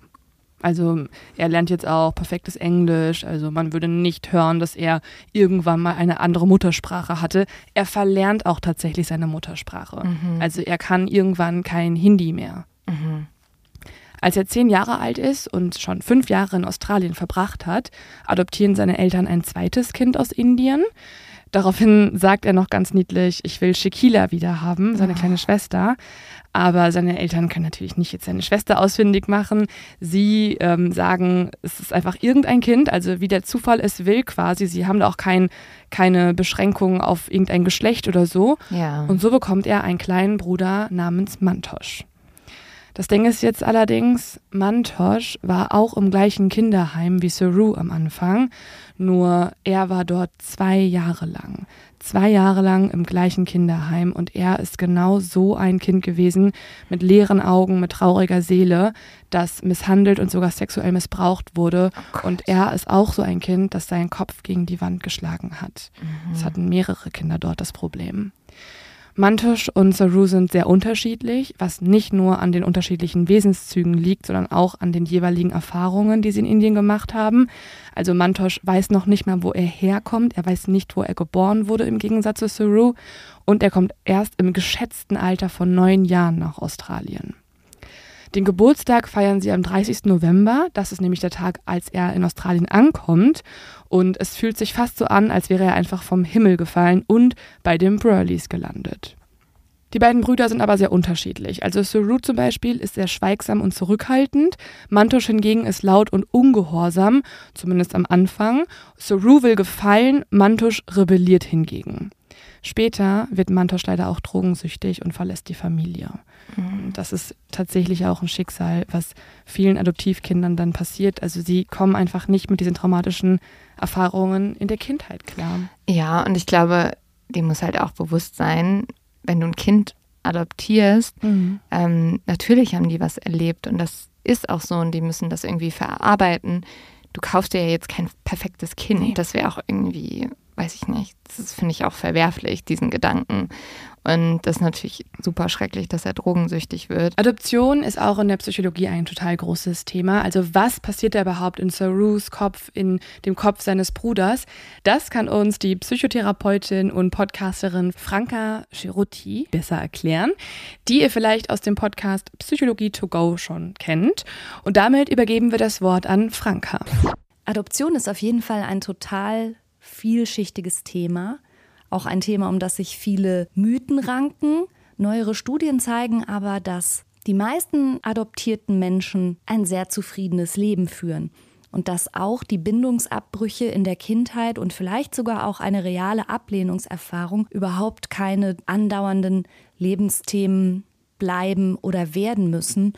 Also er lernt jetzt auch perfektes Englisch. Also man würde nicht hören, dass er irgendwann mal eine andere Muttersprache hatte. Er verlernt auch tatsächlich seine Muttersprache. Also er kann irgendwann kein Hindi mehr. Als er zehn Jahre alt ist und schon fünf Jahre in Australien verbracht hat, adoptieren seine Eltern ein zweites Kind aus Indien. Daraufhin sagt er noch ganz niedlich, ich will Shakila wieder haben, seine kleine Schwester. Aber seine Eltern können natürlich nicht jetzt seine Schwester ausfindig machen. Sie ähm, sagen, es ist einfach irgendein Kind, also wie der Zufall es will quasi. Sie haben da auch kein, keine Beschränkung auf irgendein Geschlecht oder so. Ja. Und so bekommt er einen kleinen Bruder namens Mantosch. Das Ding ist jetzt allerdings, Mantosch war auch im gleichen Kinderheim wie Saru am Anfang, nur er war dort zwei Jahre lang. Zwei Jahre lang im gleichen Kinderheim und er ist genau so ein Kind gewesen, mit leeren Augen, mit trauriger Seele, das misshandelt und sogar sexuell missbraucht wurde. und er ist auch so ein Kind, das seinen Kopf gegen die Wand geschlagen hat. Es hatten mehrere Kinder dort das Problem. Mantosh und Saru sind sehr unterschiedlich, was nicht nur an den unterschiedlichen Wesenszügen liegt, sondern auch an den jeweiligen Erfahrungen, die sie in Indien gemacht haben. Also Mantosh weiß noch nicht mal, wo er herkommt. Er weiß nicht, wo er geboren wurde, im Gegensatz zu Saru. Und er kommt erst im geschätzten Alter von neun Jahren nach Australien. Den Geburtstag feiern sie am 30. November. Das ist nämlich der Tag, als er in Australien ankommt. Und es fühlt sich fast so an, als wäre er einfach vom Himmel gefallen und bei den Burleys gelandet. Die beiden Brüder sind aber sehr unterschiedlich. Also Saru zum Beispiel ist sehr schweigsam und zurückhaltend. Mantosh hingegen ist laut und ungehorsam, zumindest am Anfang. Saru will gefallen, Mantosh rebelliert hingegen. Später wird Mantosh leider auch drogensüchtig und verlässt die Familie. Das ist tatsächlich auch ein Schicksal, was vielen Adoptivkindern dann passiert. Also sie kommen einfach nicht mit diesen traumatischen Erfahrungen in der Kindheit klar. Ja, und ich glaube, dem muss halt auch bewusst sein, wenn du ein Kind adoptierst, ähm, natürlich haben die was erlebt und das ist auch so und die müssen das irgendwie verarbeiten. Du kaufst dir ja jetzt kein perfektes Kind. Nee. Das wäre auch irgendwie, weiß ich nicht, das finde ich auch verwerflich, diesen Gedanken. Und das ist natürlich super schrecklich, dass er drogensüchtig wird. Adoption ist auch in der Psychologie ein total großes Thema. Also was passiert da überhaupt in Sarus Kopf, in dem Kopf seines Bruders? Das kann uns die Psychotherapeutin und Podcasterin Franka Cerutti besser erklären, die ihr vielleicht aus dem Podcast Psychologie to go schon kennt. Und damit übergeben wir das Wort an Franka. Adoption ist auf jeden Fall ein total vielschichtiges Thema. Auch ein Thema, um das sich viele Mythen ranken. Neuere Studien zeigen aber, dass die meisten adoptierten Menschen ein sehr zufriedenes Leben führen. Und dass auch die Bindungsabbrüche in der Kindheit und vielleicht sogar auch eine reale Ablehnungserfahrung überhaupt keine andauernden Lebensthemen bleiben oder werden müssen,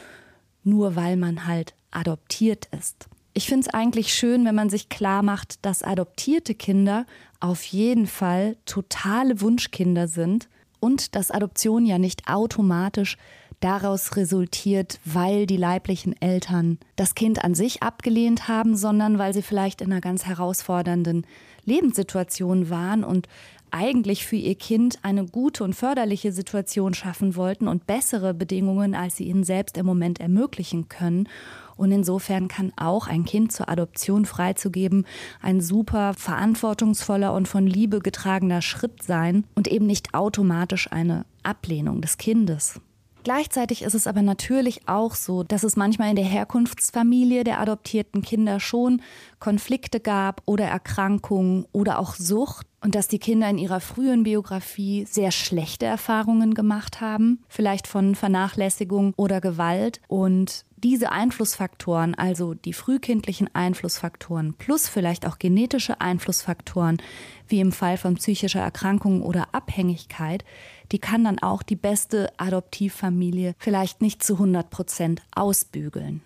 nur weil man halt adoptiert ist. Ich finde es eigentlich schön, wenn man sich klar macht, dass adoptierte Kinder auf jeden Fall totale Wunschkinder sind und dass Adoption ja nicht automatisch daraus resultiert, weil die leiblichen Eltern das Kind an sich abgelehnt haben, sondern weil sie vielleicht in einer ganz herausfordernden Lebenssituation waren und eigentlich für ihr Kind eine gute und förderliche Situation schaffen wollten und bessere Bedingungen, als sie ihnen selbst im Moment ermöglichen können. Und insofern kann auch ein Kind zur Adoption freizugeben ein super verantwortungsvoller und von Liebe getragener Schritt sein und eben nicht automatisch eine Ablehnung des Kindes. Gleichzeitig ist es aber natürlich auch so, dass es manchmal in der Herkunftsfamilie der adoptierten Kinder schon Konflikte gab oder Erkrankungen oder auch Sucht und dass die Kinder in ihrer frühen Biografie sehr schlechte Erfahrungen gemacht haben, vielleicht von Vernachlässigung oder Gewalt und diese Einflussfaktoren, also die frühkindlichen Einflussfaktoren plus vielleicht auch genetische Einflussfaktoren, wie im Fall von psychischer Erkrankung oder Abhängigkeit, die kann dann auch die beste Adoptivfamilie vielleicht nicht zu 100 Prozent ausbügeln.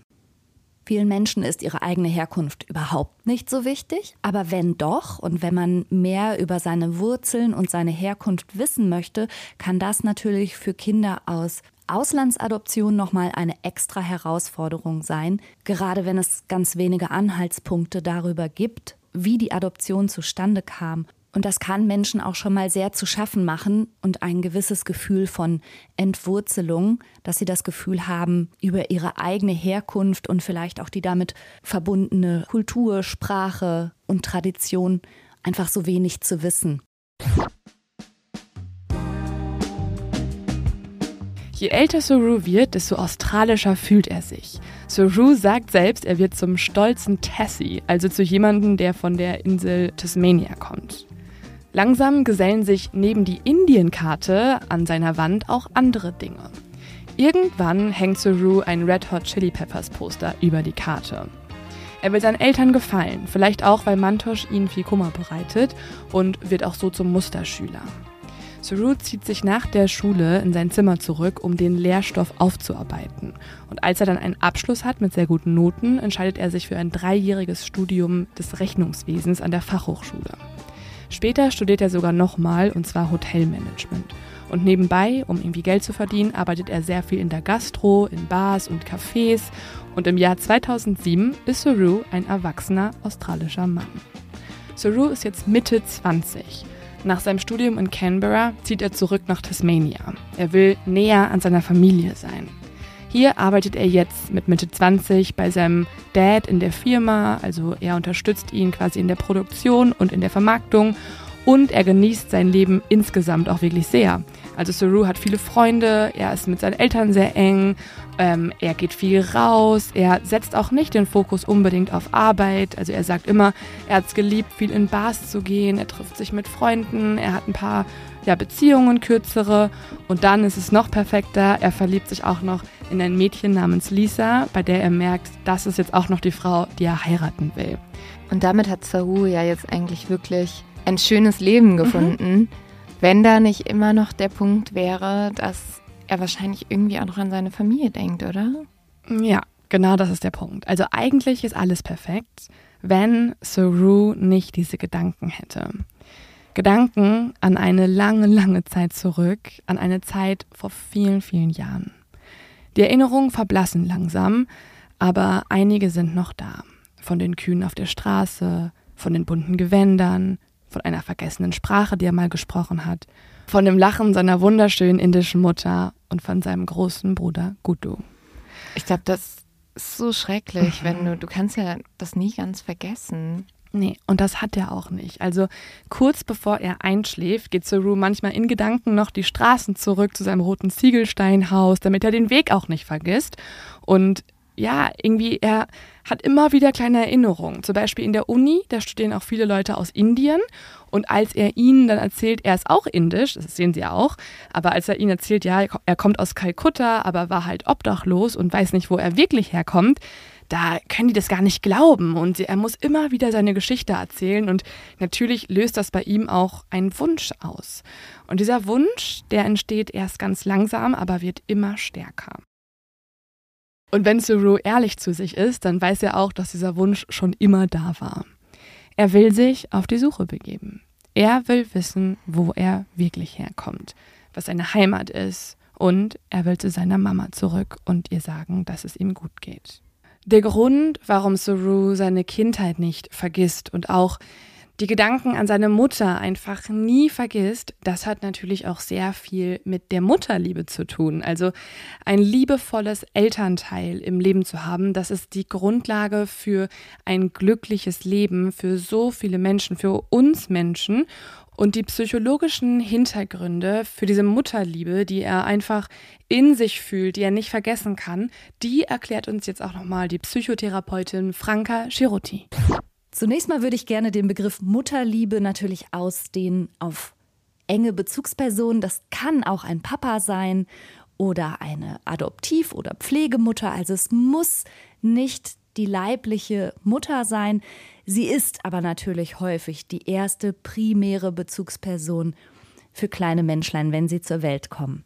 Vielen Menschen ist ihre eigene Herkunft überhaupt nicht so wichtig, aber wenn doch und wenn man mehr über seine Wurzeln und seine Herkunft wissen möchte, kann das natürlich für Kinder aus Auslandsadoption nochmal eine extra Herausforderung sein, gerade wenn es ganz wenige Anhaltspunkte darüber gibt, wie die Adoption zustande kam. Und das kann Menschen auch schon mal sehr zu schaffen machen und ein gewisses Gefühl von Entwurzelung, dass sie das Gefühl haben, über ihre eigene Herkunft und vielleicht auch die damit verbundene Kultur, Sprache und Tradition einfach so wenig zu wissen. Je älter Saru wird, desto australischer fühlt er sich. Saru sagt selbst, er wird zum stolzen Tassie, also zu jemandem, der von der Insel Tasmania kommt. Langsam gesellen sich neben die Indienkarte an seiner Wand auch andere Dinge. Irgendwann hängt Saru ein Red Hot Chili Peppers Poster über die Karte. Er will seinen Eltern gefallen, vielleicht auch, weil Mantosch ihnen viel Kummer bereitet und wird auch so zum Musterschüler. Saru zieht sich nach der Schule in sein Zimmer zurück, um den Lehrstoff aufzuarbeiten. Und als er dann einen Abschluss hat mit sehr guten Noten, entscheidet er sich für ein dreijähriges Studium des Rechnungswesens an der Fachhochschule. Später studiert er sogar nochmal, und zwar Hotelmanagement. Und nebenbei, um irgendwie Geld zu verdienen, arbeitet er sehr viel in der Gastro, in Bars und Cafés. Und im Jahr 2007 ist Saru ein erwachsener australischer Mann. Saru ist jetzt Mitte 20. Nach seinem Studium in Canberra zieht er zurück nach Tasmania. Er will näher an seiner Familie sein. Hier arbeitet er jetzt mit Mitte 20 bei seinem Dad in der Firma, also er unterstützt ihn quasi in der Produktion und in der Vermarktung und er genießt sein Leben insgesamt auch wirklich sehr. Also Saru hat viele Freunde, er ist mit seinen Eltern sehr eng, ähm, er geht viel raus, er setzt auch nicht den Fokus unbedingt auf Arbeit. Also er sagt immer, er hat es geliebt, viel in Bars zu gehen, er trifft sich mit Freunden, er hat ein paar ja, Beziehungen, kürzere und dann ist es noch perfekter, er verliebt sich auch noch in ein Mädchen namens Lisa, bei der er merkt, das ist jetzt auch noch die Frau, die er heiraten will. Und damit hat Saru ja jetzt eigentlich wirklich ein schönes Leben gefunden, mhm. wenn da nicht immer noch der Punkt wäre, dass er wahrscheinlich irgendwie auch noch an seine Familie denkt, oder? Ja, genau das ist der Punkt. Also eigentlich ist alles perfekt, wenn Saru nicht diese Gedanken hätte. Gedanken an eine lange, lange Zeit zurück, an eine Zeit vor vielen, vielen Jahren. Die Erinnerungen verblassen langsam, aber einige sind noch da. Von den Kühen auf der Straße, von den bunten Gewändern, von einer vergessenen Sprache, die er mal gesprochen hat, von dem Lachen seiner wunderschönen indischen Mutter und von seinem großen Bruder Gudu. Ich glaube, das ist so schrecklich, mhm. wenn du, du kannst ja das nie ganz vergessen. Nee, und das hat er auch nicht. Also kurz bevor er einschläft, geht Saru manchmal in Gedanken noch die Straßen zurück zu seinem roten Ziegelsteinhaus, damit er den Weg auch nicht vergisst. Und ja, irgendwie, er hat immer wieder kleine Erinnerungen. Zum Beispiel in der Uni, da studieren auch viele Leute aus Indien. Und als er ihnen dann erzählt, er ist auch indisch, das sehen sie auch, aber als er ihnen erzählt, ja, er kommt aus Kalkutta, aber war halt obdachlos und weiß nicht, wo er wirklich herkommt, da können die das gar nicht glauben. Und er muss immer wieder seine Geschichte erzählen. Und natürlich löst das bei ihm auch einen Wunsch aus. Und dieser Wunsch, der entsteht erst ganz langsam, aber wird immer stärker. Und wenn Saru ehrlich zu sich ist, dann weiß er auch, dass dieser Wunsch schon immer da war. Er will sich auf die Suche begeben. Er will wissen, wo er wirklich herkommt, was seine Heimat ist und er will zu seiner Mama zurück und ihr sagen, dass es ihm gut geht. Der Grund, warum Saru seine Kindheit nicht vergisst und auch die Gedanken an seine Mutter einfach nie vergisst, das hat natürlich auch sehr viel mit der Mutterliebe zu tun. Also ein liebevolles Elternteil im Leben zu haben, das ist die Grundlage für ein glückliches Leben für so viele Menschen, für uns Menschen. Und die psychologischen Hintergründe für diese Mutterliebe, die er einfach in sich fühlt, die er nicht vergessen kann, die erklärt uns jetzt auch nochmal die Psychotherapeutin Franka Schirotti. Zunächst mal würde ich gerne den Begriff Mutterliebe natürlich ausdehnen auf enge Bezugspersonen. Das kann auch ein Papa sein oder eine Adoptiv- oder Pflegemutter. Also es muss nicht die leibliche Mutter sein. Sie ist aber natürlich häufig die erste primäre Bezugsperson für kleine Menschlein, wenn sie zur Welt kommen.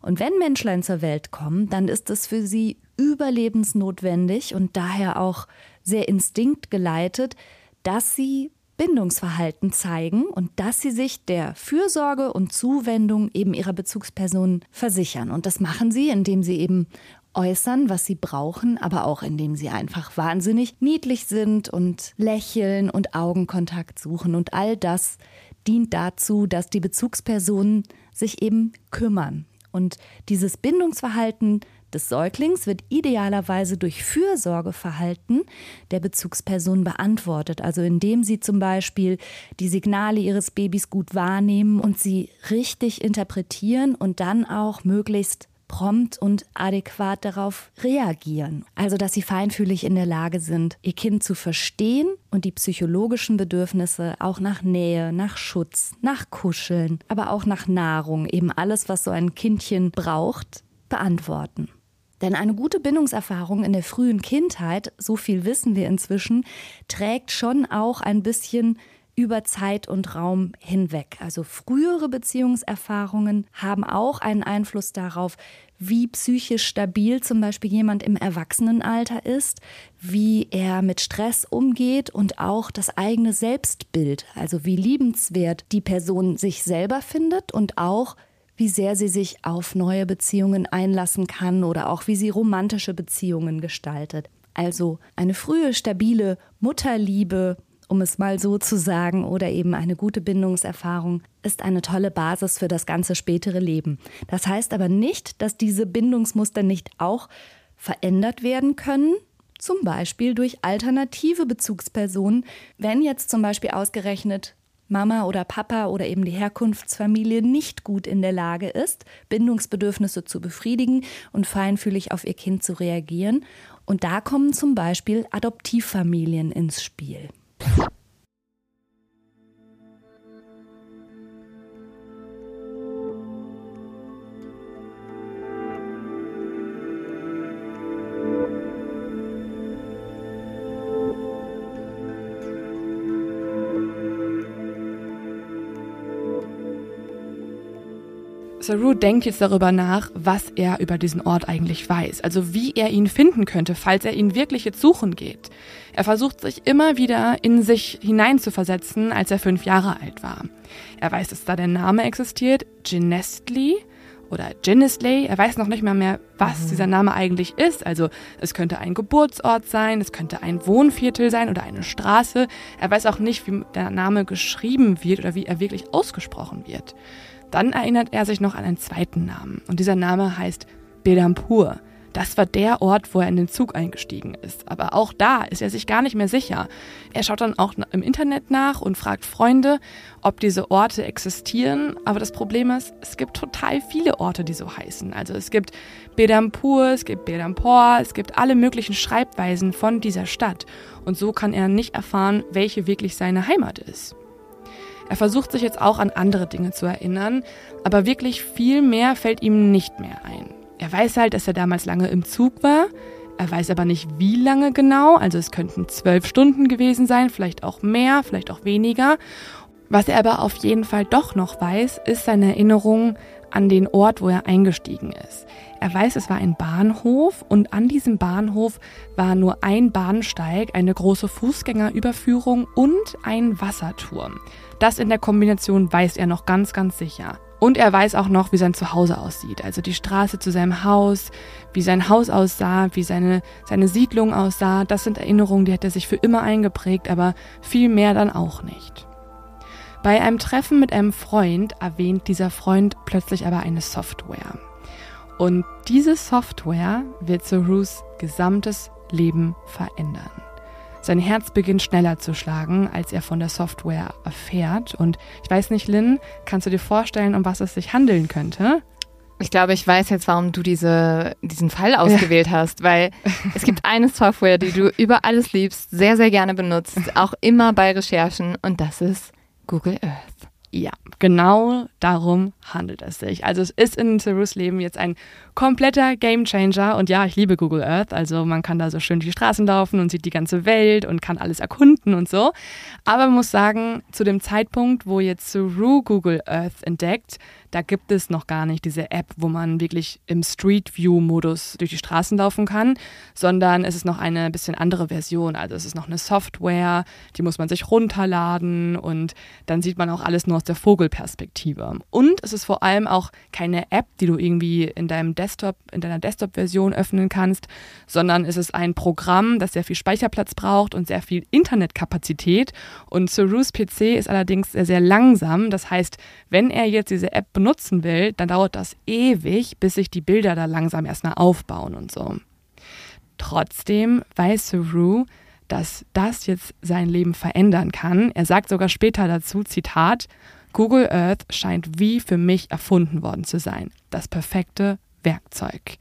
Und wenn Menschlein zur Welt kommen, dann ist es für sie überlebensnotwendig und daher auch sehr instinktgeleitet, dass sie Bindungsverhalten zeigen und dass sie sich der Fürsorge und Zuwendung eben ihrer Bezugspersonen versichern. Und das machen sie, indem sie eben äußern, was sie brauchen, aber auch indem sie einfach wahnsinnig niedlich sind und lächeln und Augenkontakt suchen. Und all das dient dazu, dass die Bezugspersonen sich eben kümmern. Und dieses Bindungsverhalten des Säuglings wird idealerweise durch Fürsorgeverhalten der Bezugsperson beantwortet, also indem sie zum Beispiel die Signale ihres Babys gut wahrnehmen und sie richtig interpretieren und dann auch möglichst prompt und adäquat darauf reagieren. Also, dass sie feinfühlig in der Lage sind, ihr Kind zu verstehen und die psychologischen Bedürfnisse auch nach Nähe, nach Schutz, nach Kuscheln, aber auch nach Nahrung, eben alles, was so ein Kindchen braucht, beantworten. Denn eine gute Bindungserfahrung in der frühen Kindheit, so viel wissen wir inzwischen, trägt schon auch ein bisschen über Zeit und Raum hinweg. Also frühere Beziehungserfahrungen haben auch einen Einfluss darauf, wie psychisch stabil zum Beispiel jemand im Erwachsenenalter ist, wie er mit Stress umgeht und auch das eigene Selbstbild, also wie liebenswert die Person sich selber findet und auch wie sehr sie sich auf neue Beziehungen einlassen kann oder auch wie sie romantische Beziehungen gestaltet. Also eine frühe, stabile Mutterliebe, um es mal so zu sagen, oder eben eine gute Bindungserfahrung ist eine tolle Basis für das ganze spätere Leben. Das heißt aber nicht, dass diese Bindungsmuster nicht auch verändert werden können, zum Beispiel durch alternative Bezugspersonen, wenn jetzt zum Beispiel ausgerechnet Mama oder Papa oder eben die Herkunftsfamilie nicht gut in der Lage ist, Bindungsbedürfnisse zu befriedigen und feinfühlig auf ihr Kind zu reagieren. Und da kommen zum Beispiel Adoptivfamilien ins Spiel. Saru denkt jetzt darüber nach, was er über diesen Ort eigentlich weiß, also wie er ihn finden könnte, falls er ihn wirklich jetzt suchen geht. Er versucht sich immer wieder in sich hineinzuversetzen, als er fünf Jahre alt war. Er weiß, dass da der Name existiert, Ginestly oder Ginnesley. Er weiß noch nicht mal mehr, was mhm. dieser Name eigentlich ist. Also es könnte ein Geburtsort sein, es könnte ein Wohnviertel sein oder eine Straße. Er weiß auch nicht, wie der Name geschrieben wird oder wie er wirklich ausgesprochen wird. Dann erinnert er sich noch an einen zweiten Namen und dieser Name heißt Bedampur. Das war der Ort, wo er in den Zug eingestiegen ist. Aber auch da ist er sich gar nicht mehr sicher. Er schaut dann auch im Internet nach und fragt Freunde, ob diese Orte existieren. Aber das Problem ist, es gibt total viele Orte, die so heißen. Also es gibt Bedampur, es gibt Bedampor, es gibt alle möglichen Schreibweisen von dieser Stadt. Und so kann er nicht erfahren, welche wirklich seine Heimat ist. Er versucht sich jetzt auch an andere Dinge zu erinnern, aber wirklich viel mehr fällt ihm nicht mehr ein. Er weiß halt, dass er damals lange im Zug war, er weiß aber nicht, wie lange genau, also es könnten zwölf Stunden gewesen sein, vielleicht auch mehr, vielleicht auch weniger. Was er aber auf jeden Fall doch noch weiß, ist seine Erinnerung an den Ort, wo er eingestiegen ist. Er weiß, es war ein Bahnhof und an diesem Bahnhof war nur ein Bahnsteig, eine große Fußgängerüberführung und ein Wasserturm. Das in der Kombination weiß er noch ganz, ganz sicher. Und er weiß auch noch, wie sein Zuhause aussieht. Also die Straße zu seinem Haus, wie sein Haus aussah, wie seine, seine Siedlung aussah. Das sind Erinnerungen, die hat er sich für immer eingeprägt, aber viel mehr dann auch nicht. Bei einem Treffen mit einem Freund erwähnt dieser Freund plötzlich aber eine Software. Und diese Software wird Sarus gesamtes Leben verändern. Sein Herz beginnt schneller zu schlagen, als er von der Software erfährt. Und ich weiß nicht, Lynn, kannst du dir vorstellen, um was es sich handeln könnte? Ich glaube, ich weiß jetzt, warum du diese, diesen Fall ausgewählt ja. hast, weil es gibt eine Software, die du über alles liebst, sehr, sehr gerne benutzt, auch immer bei Recherchen und das ist Google Earth. Ja, genau darum handelt es sich. Also es ist in Cerus Leben jetzt ein kompletter Gamechanger und ja, ich liebe Google Earth, also man kann da so schön die Straßen laufen und sieht die ganze Welt und kann alles erkunden und so. Aber man muss sagen, zu dem Zeitpunkt, wo jetzt Ceru Google Earth entdeckt, da gibt es noch gar nicht diese App, wo man wirklich im Street View-Modus durch die Straßen laufen kann, sondern es ist noch eine bisschen andere Version. Also es ist noch eine Software, die muss man sich runterladen und dann sieht man auch alles nur aus der Vogelperspektive. Und es ist vor allem auch keine App, die du irgendwie in deinem Desktop, in deiner Desktop-Version öffnen kannst, sondern es ist ein Programm, das sehr viel Speicherplatz braucht und sehr viel Internetkapazität. Und Cerus PC ist allerdings sehr, sehr langsam. Das heißt, wenn er jetzt diese App benutzt, benutzen will, dann dauert das ewig, bis sich die Bilder da langsam erstmal aufbauen und so. Trotzdem weiß Saru, dass das jetzt sein Leben verändern kann. Er sagt sogar später dazu, Zitat, Google Earth scheint wie für mich erfunden worden zu sein. Das perfekte Werkzeug.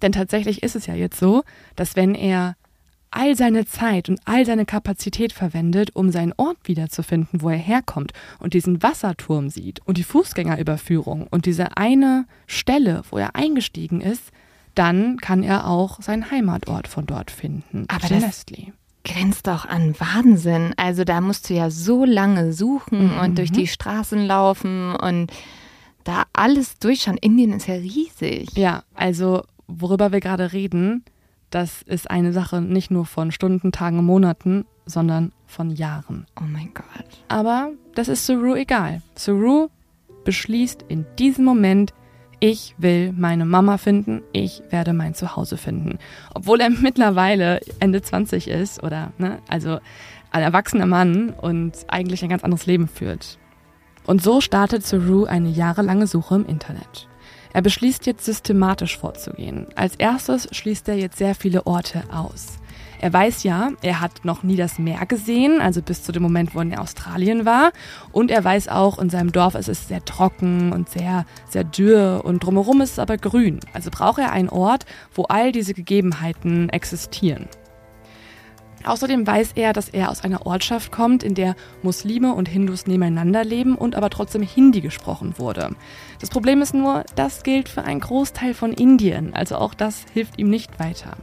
Denn tatsächlich ist es ja jetzt so, dass wenn er all seine Zeit und all seine Kapazität verwendet, um seinen Ort wiederzufinden, wo er herkommt und diesen Wasserturm sieht und die Fußgängerüberführung und diese eine Stelle, wo er eingestiegen ist, dann kann er auch seinen Heimatort von dort finden. Aber das Leslie. grenzt doch an Wahnsinn. Also da musst du ja so lange suchen Mhm. und durch die Straßen laufen und da alles durchschauen. Indien ist ja riesig. Ja, also worüber wir gerade reden, das ist eine Sache nicht nur von Stunden, Tagen Monaten, sondern von Jahren. Oh mein Gott. Aber das ist Saru egal. Saru beschließt in diesem Moment, ich will meine Mama finden, ich werde mein Zuhause finden. Obwohl er mittlerweile Ende 20 ist oder, ne, also ein erwachsener Mann und eigentlich ein ganz anderes Leben führt. Und so startet Saru eine jahrelange Suche im Internet. Er beschließt jetzt systematisch vorzugehen. Als erstes schließt er jetzt sehr viele Orte aus. Er weiß ja, er hat noch nie das Meer gesehen, also bis zu dem Moment, wo er in Australien war. Und er weiß auch, in seinem Dorf ist es sehr trocken und sehr, sehr dürr und drumherum ist es aber grün. Also braucht er einen Ort, wo all diese Gegebenheiten existieren. Außerdem weiß er, dass er aus einer Ortschaft kommt, in der Muslime und Hindus nebeneinander leben und aber trotzdem Hindi gesprochen wurde. Das Problem ist nur, das gilt für einen Großteil von Indien, also auch das hilft ihm nicht weiter.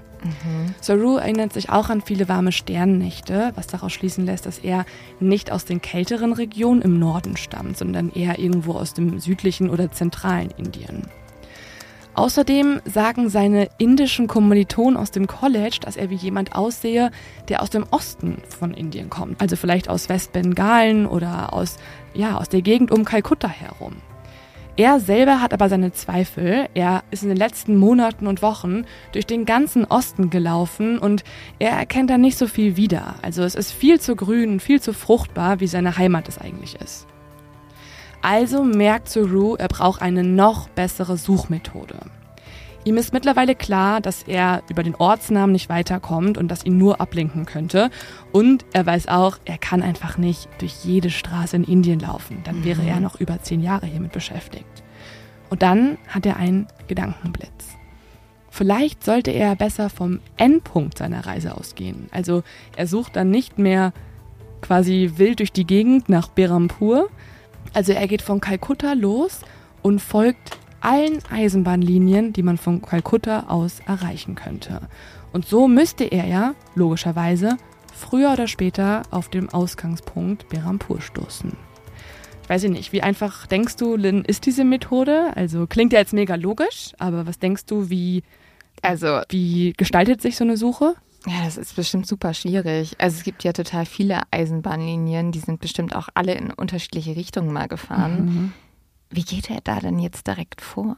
Saru erinnert sich auch an viele warme Sternennächte, was daraus schließen lässt, dass er nicht aus den kälteren Regionen im Norden stammt, sondern eher irgendwo aus dem südlichen oder zentralen Indien. Außerdem sagen seine indischen Kommilitonen aus dem College, dass er wie jemand aussehe, der aus dem Osten von Indien kommt. Also vielleicht aus Westbengalen oder aus, ja, aus der Gegend um Kalkutta herum. Er selber hat aber seine Zweifel. Er ist in den letzten Monaten und Wochen durch den ganzen Osten gelaufen und er erkennt da nicht so viel wieder. Also es ist viel zu grün, viel zu fruchtbar, wie seine Heimat es eigentlich ist. Also merkt Saru, er braucht eine noch bessere Suchmethode. Ihm ist mittlerweile klar, dass er über den Ortsnamen nicht weiterkommt und das ihn nur ablenken könnte. Und er weiß auch, er kann einfach nicht durch jede Straße in Indien laufen. Dann wäre er noch über zehn Jahre hiermit beschäftigt. Und dann hat er einen Gedankenblitz. Vielleicht sollte er besser vom Endpunkt seiner Reise ausgehen. Also er sucht dann nicht mehr quasi wild durch die Gegend nach Berampur. Also er geht von Kalkutta los und folgt allen Eisenbahnlinien, die man von Kalkutta aus erreichen könnte. Und so müsste er ja, logischerweise, früher oder später auf dem Ausgangspunkt Berampur stoßen. Ich weiß nicht, wie einfach denkst du, Lynn, ist diese Methode? Also klingt ja jetzt mega logisch, aber was denkst du, wie, Also, wie gestaltet sich so eine Suche? Ja, das ist bestimmt super schwierig. Also es gibt ja total viele Eisenbahnlinien, die sind bestimmt auch alle in unterschiedliche Richtungen mal gefahren. Wie geht er da denn jetzt direkt vor?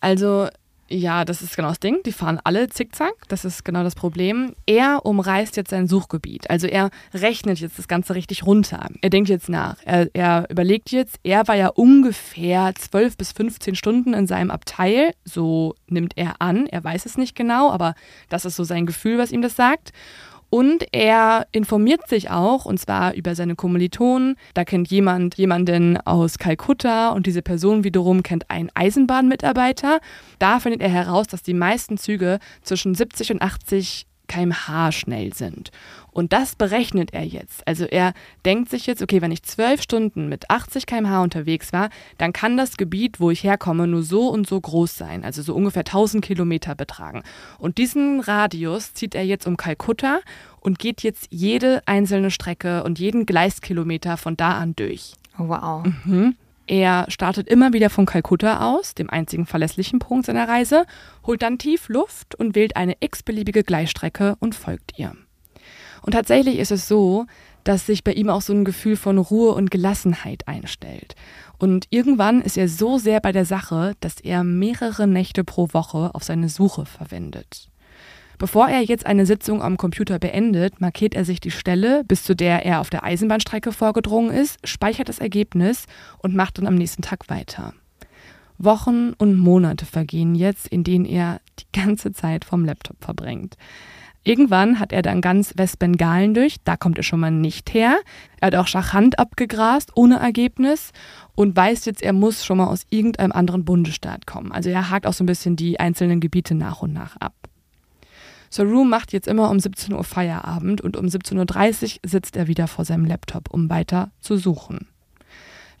Also, ja, das ist genau das Ding. Die fahren alle zickzack. Das ist genau das Problem. Er umreißt jetzt sein Suchgebiet. Also er rechnet jetzt das Ganze richtig runter. Er denkt jetzt nach. Er, er überlegt jetzt, er war ja ungefähr 12 bis 15 Stunden in seinem Abteil. So nimmt er an. Er weiß es nicht genau, aber das ist so sein Gefühl, was ihm das sagt. Und er informiert sich auch, und zwar über seine Kommilitonen. Da kennt jemand jemanden aus Kalkutta und diese Person wiederum kennt einen Eisenbahnmitarbeiter. Da findet er heraus, dass die meisten Züge zwischen 70 und 80 kmh schnell sind. Und das berechnet er jetzt. Also er denkt sich jetzt, okay, wenn ich zwölf Stunden mit 80 kmh unterwegs war, dann kann das Gebiet, wo ich herkomme, nur so und so groß sein, also so ungefähr 1000 Kilometer betragen. Und diesen Radius zieht er jetzt um Kalkutta und geht jetzt jede einzelne Strecke und jeden Gleiskilometer von da an durch. Oh, wow. Er startet immer wieder von Kalkutta aus, dem einzigen verlässlichen Punkt seiner Reise, holt dann tief Luft und wählt eine x-beliebige Gleisstrecke und folgt ihr. Und tatsächlich ist es so, dass sich bei ihm auch so ein Gefühl von Ruhe und Gelassenheit einstellt. Und irgendwann ist er so sehr bei der Sache, dass er mehrere Nächte pro Woche auf seine Suche verwendet. Bevor er jetzt eine Sitzung am Computer beendet, markiert er sich die Stelle, bis zu der er auf der Eisenbahnstrecke vorgedrungen ist, speichert das Ergebnis und macht dann am nächsten Tag weiter. Wochen und Monate vergehen jetzt, in denen er die ganze Zeit vom Laptop verbringt. Irgendwann hat er dann ganz Westbengalen durch, da kommt er schon mal nicht her. Er hat auch Schachand abgegrast, ohne Ergebnis und weiß jetzt, er muss schon mal aus irgendeinem anderen Bundesstaat kommen. Also er hakt auch so ein bisschen die einzelnen Gebiete nach und nach ab. Saru macht jetzt immer um 17 Uhr Feierabend und um 17.30 Uhr sitzt er wieder vor seinem Laptop, um weiter zu suchen.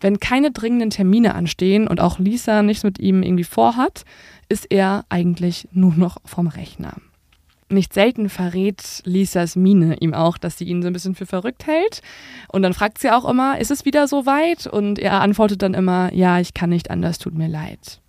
Wenn keine dringenden Termine anstehen und auch Lisa nichts mit ihm irgendwie vorhat, ist er eigentlich nur noch vom Rechner. Nicht selten verrät Lisas Mine ihm auch, dass sie ihn so ein bisschen für verrückt hält. Und dann fragt sie auch immer, ist es wieder so weit? Und er antwortet dann immer, ja, ich kann nicht anders, tut mir leid.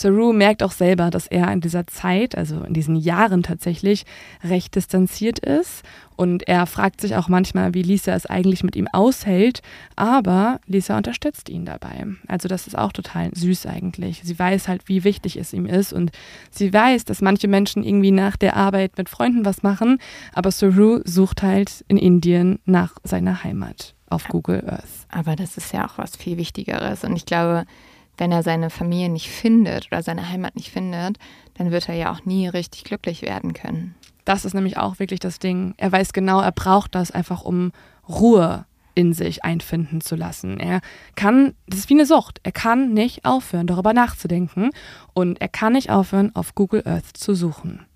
Saru merkt auch selber, dass er in dieser Zeit, also in diesen Jahren tatsächlich, recht distanziert ist. Und er fragt sich auch manchmal, wie Lisa es eigentlich mit ihm aushält. Aber Lisa unterstützt ihn dabei. Also das ist auch total süß eigentlich. Sie weiß halt, wie wichtig es ihm ist. Und sie weiß, dass manche Menschen irgendwie nach der Arbeit mit Freunden was machen. Aber Saru sucht halt in Indien nach seiner Heimat auf Google Earth. Aber das ist ja auch was viel Wichtigeres. Und ich glaube, wenn er seine Familie nicht findet oder seine Heimat nicht findet, dann wird er ja auch nie richtig glücklich werden können. Das ist nämlich auch wirklich das Ding. Er weiß genau, er braucht das einfach, um Ruhe in sich einfinden zu lassen. Er kann, das ist wie eine Sucht, er kann nicht aufhören, darüber nachzudenken und er kann nicht aufhören, auf Google Earth zu suchen.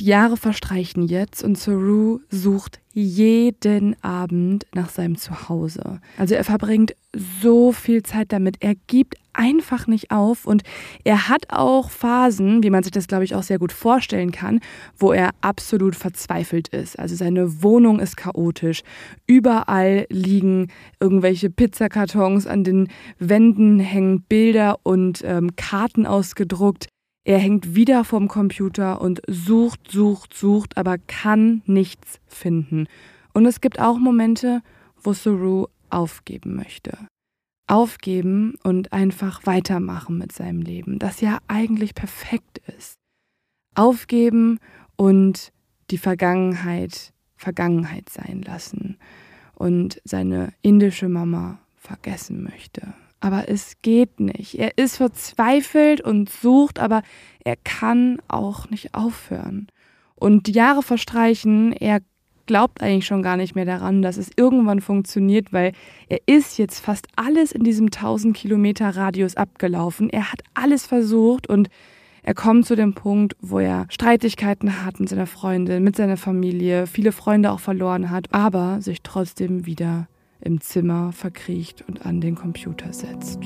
Die Jahre verstreichen jetzt und Saru sucht jeden Abend nach seinem Zuhause. Also er verbringt so viel Zeit damit. Er gibt einfach nicht auf und er hat auch Phasen, wie man sich das glaube ich auch sehr gut vorstellen kann, wo er absolut verzweifelt ist. Also seine Wohnung ist chaotisch. Überall liegen irgendwelche Pizzakartons, an den Wänden hängen Bilder und ähm, Karten ausgedruckt. Er hängt wieder vorm Computer und sucht, sucht, sucht, aber kann nichts finden. Und es gibt auch Momente, wo Saru aufgeben möchte. Aufgeben und einfach weitermachen mit seinem Leben, das ja eigentlich perfekt ist. Aufgeben und die Vergangenheit Vergangenheit sein lassen und seine indische Mama vergessen möchte aber es geht nicht. Er ist verzweifelt und sucht, aber er kann auch nicht aufhören. Und die Jahre verstreichen, er glaubt eigentlich schon gar nicht mehr daran, dass es irgendwann funktioniert, weil er ist jetzt fast alles in diesem 1000 Kilometer Radius abgelaufen. Er hat alles versucht und er kommt zu dem Punkt, wo er Streitigkeiten hat mit seiner Freundin, mit seiner Familie, viele Freunde auch verloren hat, aber sich trotzdem wieder im Zimmer verkriecht und an den Computer setzt.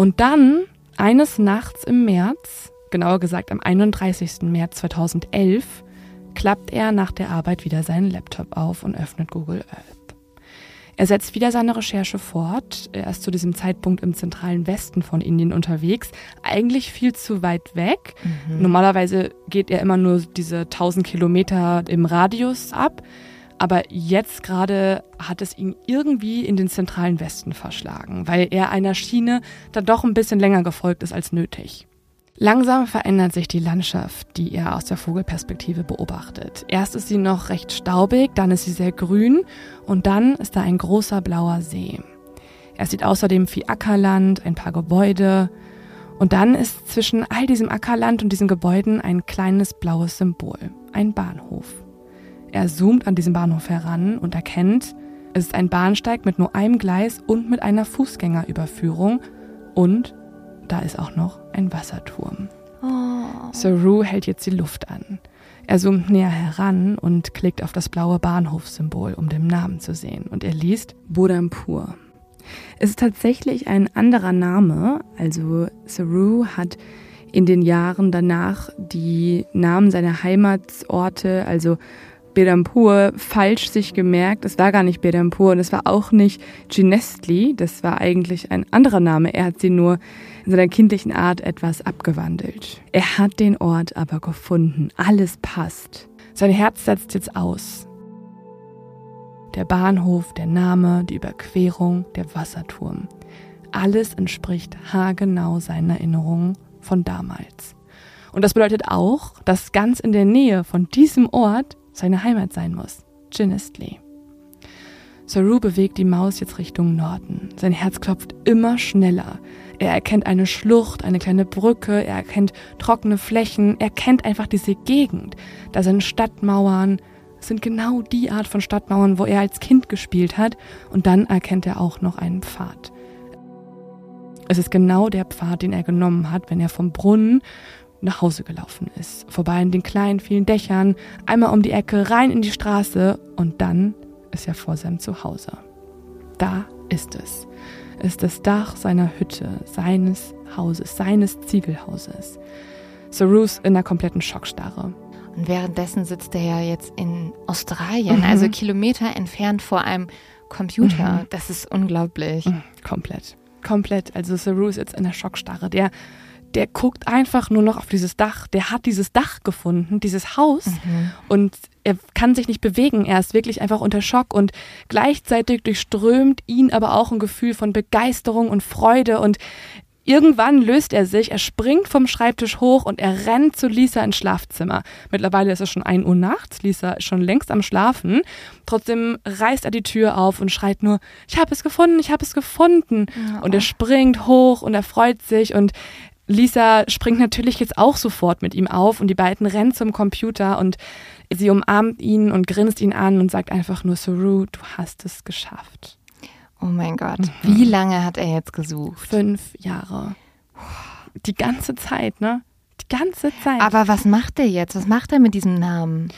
Und dann, eines Nachts im März, genauer gesagt am 31. März 2011, klappt er nach der Arbeit wieder seinen Laptop auf und öffnet Google Earth. Er setzt wieder seine Recherche fort. Er ist zu diesem Zeitpunkt im zentralen Westen von Indien unterwegs. Eigentlich viel zu weit weg. Mhm. Normalerweise geht er immer nur diese 1000 Kilometer im Radius ab. Aber jetzt gerade hat es ihn irgendwie in den zentralen Westen verschlagen, weil er einer Schiene dann doch ein bisschen länger gefolgt ist als nötig. Langsam verändert sich die Landschaft, die er aus der Vogelperspektive beobachtet. Erst ist sie noch recht staubig, dann ist sie sehr grün und dann ist da ein großer blauer See. Er sieht außerdem viel Ackerland, ein paar Gebäude und dann ist zwischen all diesem Ackerland und diesen Gebäuden ein kleines blaues Symbol, ein Bahnhof. Er zoomt an diesem Bahnhof heran und erkennt, es ist ein Bahnsteig mit nur einem Gleis und mit einer Fußgängerüberführung und da ist auch noch ein Wasserturm. Oh. Saru hält jetzt die Luft an. Er zoomt näher heran und klickt auf das blaue Bahnhofssymbol, um den Namen zu sehen. Und er liest Bodhampur. Es ist tatsächlich ein anderer Name. Also Saru hat in den Jahren danach die Namen seiner Heimatsorte, also Bedampur falsch sich gemerkt. Es war gar nicht Bedampur und es war auch nicht Ginestli. Das war eigentlich ein anderer Name. Er hat sie nur in seiner kindlichen Art etwas abgewandelt. Er hat den Ort aber gefunden. Alles passt. Sein Herz setzt jetzt aus. Der Bahnhof, der Name, die Überquerung, der Wasserturm. Alles entspricht haargenau seinen Erinnerungen von damals. Und das bedeutet auch, dass ganz in der Nähe von diesem Ort seine Heimat sein muss, Ginistly. Saru bewegt die Maus jetzt Richtung Norden. Sein Herz klopft immer schneller. Er erkennt eine Schlucht, eine kleine Brücke, er erkennt trockene Flächen, er kennt einfach diese Gegend. Da sind Stadtmauern, sind genau die Art von Stadtmauern, wo er als Kind gespielt hat. Und dann erkennt er auch noch einen Pfad. Es ist genau der Pfad, den er genommen hat, wenn er vom Brunnen nach Hause gelaufen ist. Vorbei an den kleinen, vielen Dächern, einmal um die Ecke, rein in die Straße und dann ist er vor seinem Zuhause. Da ist es. Ist das Dach seiner Hütte, seines Hauses, seines Ziegelhauses. Sarus in einer kompletten Schockstarre. Und währenddessen sitzt er ja jetzt in Australien, mhm. also Kilometer entfernt vor einem Computer. Mhm. Das ist unglaublich. Mhm, komplett. Komplett. Also Saru ist jetzt in der Schockstarre. Der, der guckt einfach nur noch auf dieses Dach. Der hat dieses Dach gefunden, dieses Haus. Mhm. Und er kann sich nicht bewegen. Er ist wirklich einfach unter Schock. Und gleichzeitig durchströmt ihn aber auch ein Gefühl von Begeisterung und Freude. Und Irgendwann löst er sich, er springt vom Schreibtisch hoch und er rennt zu Lisa ins Schlafzimmer. Mittlerweile ist es schon 1 Uhr nachts, Lisa ist schon längst am Schlafen. Trotzdem reißt er die Tür auf und schreit nur, ich habe es gefunden, ich habe es gefunden. Ja. Und er springt hoch und er freut sich und Lisa springt natürlich jetzt auch sofort mit ihm auf und die beiden rennen zum Computer und sie umarmt ihn und grinst ihn an und sagt einfach nur, Saru, du hast es geschafft. Oh mein Gott. Mhm. Wie lange hat er jetzt gesucht? Fünf Jahre. Die ganze Zeit, ne? Die ganze Zeit. Aber was macht er jetzt? Was macht er mit diesem Namen?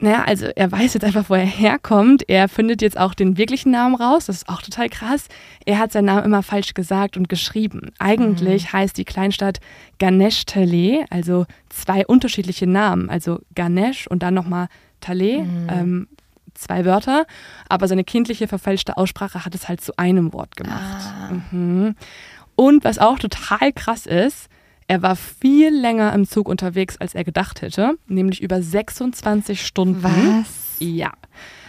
Naja, also er weiß jetzt einfach, wo er herkommt. Er findet jetzt auch den wirklichen Namen raus. Das ist auch total krass. Er hat seinen Namen immer falsch gesagt und geschrieben. Eigentlich mhm. heißt die Kleinstadt Ganesh Tale, also zwei unterschiedliche Namen. Also Ganesh und dann nochmal Tale. Mhm. Ähm, zwei Wörter, aber seine kindliche verfälschte Aussprache hat es halt zu einem Wort gemacht. Ah. Mhm. Und was auch total krass ist, er war viel länger im Zug unterwegs, als er gedacht hätte, nämlich über 26 Stunden. Was? Ja.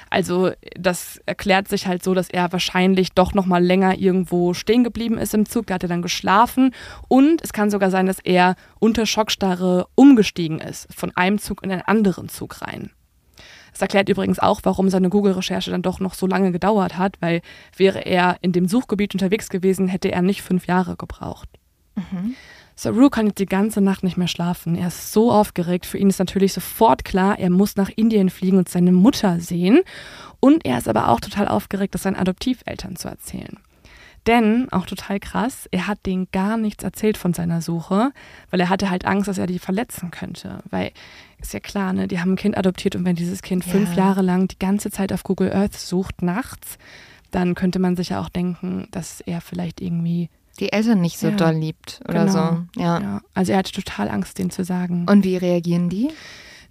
Also das erklärt sich halt so, dass er wahrscheinlich doch noch mal länger irgendwo stehen geblieben ist im Zug. Da hat er dann geschlafen und es kann sogar sein, dass er unter Schockstarre umgestiegen ist von einem Zug in einen anderen Zug rein. Das erklärt übrigens auch, warum seine Google-Recherche dann doch noch so lange gedauert hat, weil wäre er in dem Suchgebiet unterwegs gewesen, hätte er nicht fünf Jahre gebraucht. Mhm. Saru kann jetzt die ganze Nacht nicht mehr schlafen. Er ist so aufgeregt. Für ihn ist natürlich sofort klar, er muss nach Indien fliegen und seine Mutter sehen. Und er ist aber auch total aufgeregt, das seinen Adoptiveltern zu erzählen. Denn, auch total krass, er hat denen gar nichts erzählt von seiner Suche, weil er hatte halt Angst, dass er die verletzen könnte. Weil, ist ja klar, ne, die haben ein Kind adoptiert und wenn dieses Kind ja. fünf Jahre lang die ganze Zeit auf Google Earth sucht, nachts, dann könnte man sich ja auch denken, dass er vielleicht irgendwie die Eltern nicht so ja, doll liebt oder genau. so. Ja. ja. Also er hatte total Angst, denen zu sagen. Und wie reagieren die?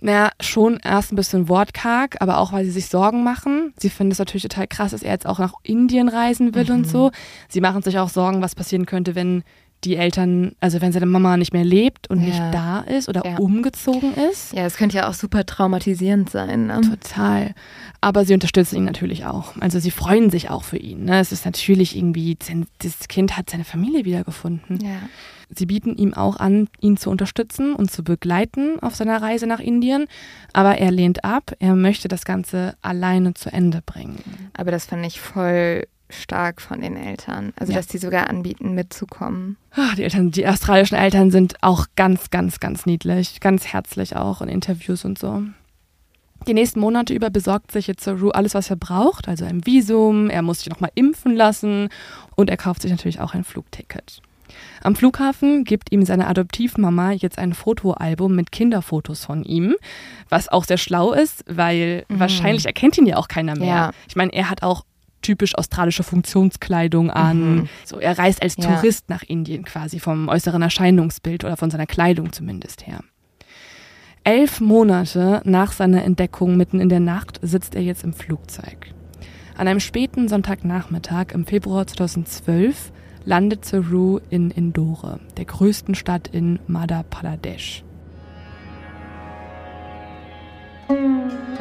naja, schon erst ein bisschen wortkarg, aber auch, weil sie sich Sorgen machen. Sie finden es natürlich total krass, dass er jetzt auch nach Indien reisen will mhm. und so. Sie machen sich auch Sorgen, was passieren könnte, wenn die Eltern, also wenn seine Mama nicht mehr lebt und ja. nicht da ist oder ja. umgezogen ist. Ja, es könnte ja auch super traumatisierend sein. Ne? Total. Aber sie unterstützen ihn natürlich auch. Also sie freuen sich auch für ihn. Ne? Es ist natürlich irgendwie, das Kind hat seine Familie wiedergefunden. Ja. Sie bieten ihm auch an, ihn zu unterstützen und zu begleiten auf seiner Reise nach Indien, aber er lehnt ab. Er möchte das Ganze alleine zu Ende bringen. Aber das fand ich voll stark von den Eltern. Also, ja. dass die sogar anbieten, mitzukommen. Ah, die Eltern, die australischen Eltern sind auch ganz, ganz, ganz niedlich, ganz herzlich auch in Interviews und so. Die nächsten Monate über besorgt sich jetzt Saru alles, was er braucht, also ein Visum, er muss sich nochmal impfen lassen und er kauft sich natürlich auch ein Flugticket. Am Flughafen gibt ihm seine Adoptivmama jetzt ein Fotoalbum mit Kinderfotos von ihm, was auch sehr schlau ist, weil mhm. wahrscheinlich erkennt ihn ja auch keiner mehr. Ja. Ich meine, er hat auch typisch australische Funktionskleidung an. Mhm. So, er reist als ja. Tourist nach Indien quasi vom äußeren Erscheinungsbild oder von seiner Kleidung zumindest her. Elf Monate nach seiner Entdeckung mitten in der Nacht sitzt er jetzt im Flugzeug. An einem späten Sonntagnachmittag im Februar 2012 landet Saru in Indore, der größten Stadt in Madhya Pradesh. Nach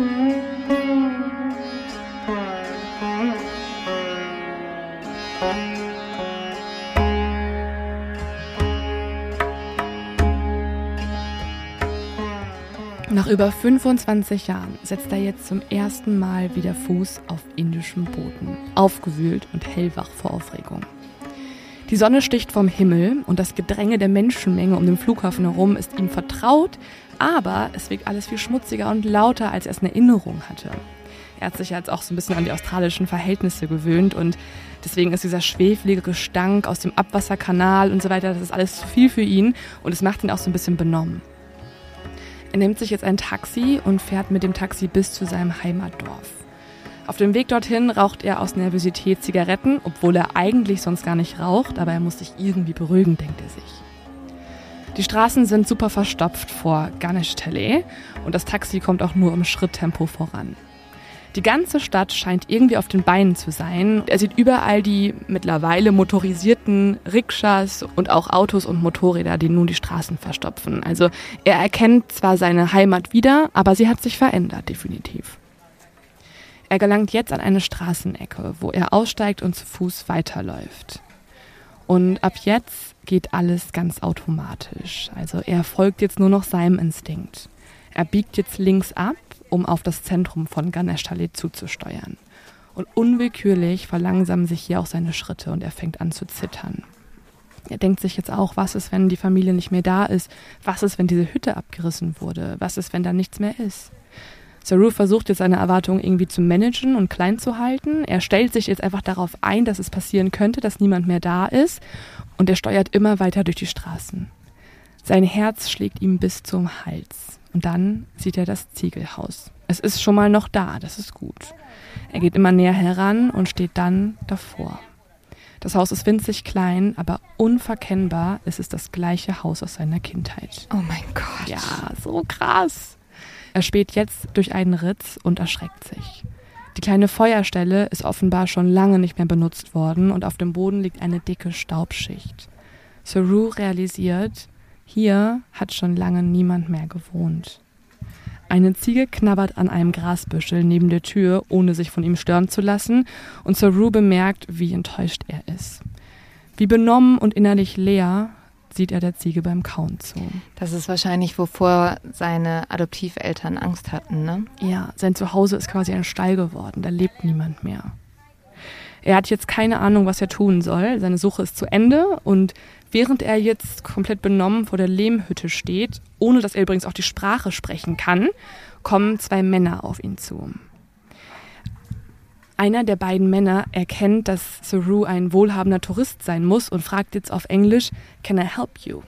Nach über 25 Jahren setzt er jetzt zum ersten Mal wieder Fuß auf indischem Boden, aufgewühlt und hellwach vor Aufregung. Die Sonne sticht vom Himmel und das Gedränge der Menschenmenge um den Flughafen herum ist ihm vertraut, aber es wirkt alles viel schmutziger und lauter, als er es in Erinnerung hatte. Er hat sich jetzt auch so ein bisschen an die australischen Verhältnisse gewöhnt und deswegen ist dieser schweflige Gestank aus dem Abwasserkanal und so weiter, das ist alles zu viel für ihn und es macht ihn auch so ein bisschen benommen. Er nimmt sich jetzt ein Taxi und fährt mit dem Taxi bis zu seinem Heimatdorf. Auf dem Weg dorthin raucht er aus Nervosität Zigaretten, obwohl er eigentlich sonst gar nicht raucht, aber er muss sich irgendwie beruhigen, denkt er sich. Die Straßen sind super verstopft vor Ganesh Tele und das Taxi kommt auch nur im Schritttempo voran. Die ganze Stadt scheint irgendwie auf den Beinen zu sein. Er sieht überall die mittlerweile motorisierten Rikschas und auch Autos und Motorräder, die nun die Straßen verstopfen. Also er erkennt zwar seine Heimat wieder, aber sie hat sich verändert, definitiv. Er gelangt jetzt an eine Straßenecke, wo er aussteigt und zu Fuß weiterläuft. Und ab jetzt geht alles ganz automatisch. Also er folgt jetzt nur noch seinem Instinkt. Er biegt jetzt links ab um auf das Zentrum von Ganeshtalet zuzusteuern. Und unwillkürlich verlangsamen sich hier auch seine Schritte und er fängt an zu zittern. Er denkt sich jetzt auch, was ist, wenn die Familie nicht mehr da ist? Was ist, wenn diese Hütte abgerissen wurde? Was ist, wenn da nichts mehr ist? Saru versucht jetzt seine Erwartungen irgendwie zu managen und klein zu halten. Er stellt sich jetzt einfach darauf ein, dass es passieren könnte, dass niemand mehr da ist. Und er steuert immer weiter durch die Straßen. Sein Herz schlägt ihm bis zum Hals. Und dann sieht er das Ziegelhaus. Es ist schon mal noch da, das ist gut. Er geht immer näher heran und steht dann davor. Das Haus ist winzig klein, aber unverkennbar ist es das gleiche Haus aus seiner Kindheit. Oh mein Gott. Ja, so krass. Er späht jetzt durch einen Ritz und erschreckt sich. Die kleine Feuerstelle ist offenbar schon lange nicht mehr benutzt worden und auf dem Boden liegt eine dicke Staubschicht. Saru realisiert, hier hat schon lange niemand mehr gewohnt. Eine Ziege knabbert an einem Grasbüschel neben der Tür, ohne sich von ihm stören zu lassen, und Saru bemerkt, wie enttäuscht er ist. Wie benommen und innerlich leer sieht er der Ziege beim Kauen zu. Das ist wahrscheinlich, wovor seine Adoptiveltern Angst hatten, ne? Ja, sein Zuhause ist quasi ein Stall geworden, da lebt niemand mehr. Er hat jetzt keine Ahnung, was er tun soll. Seine Suche ist zu Ende und während er jetzt komplett benommen vor der Lehmhütte steht, ohne dass er übrigens auch die Sprache sprechen kann, kommen zwei Männer auf ihn zu. Einer der beiden Männer erkennt, dass Saru ein wohlhabender Tourist sein muss und fragt jetzt auf Englisch, Can I help you?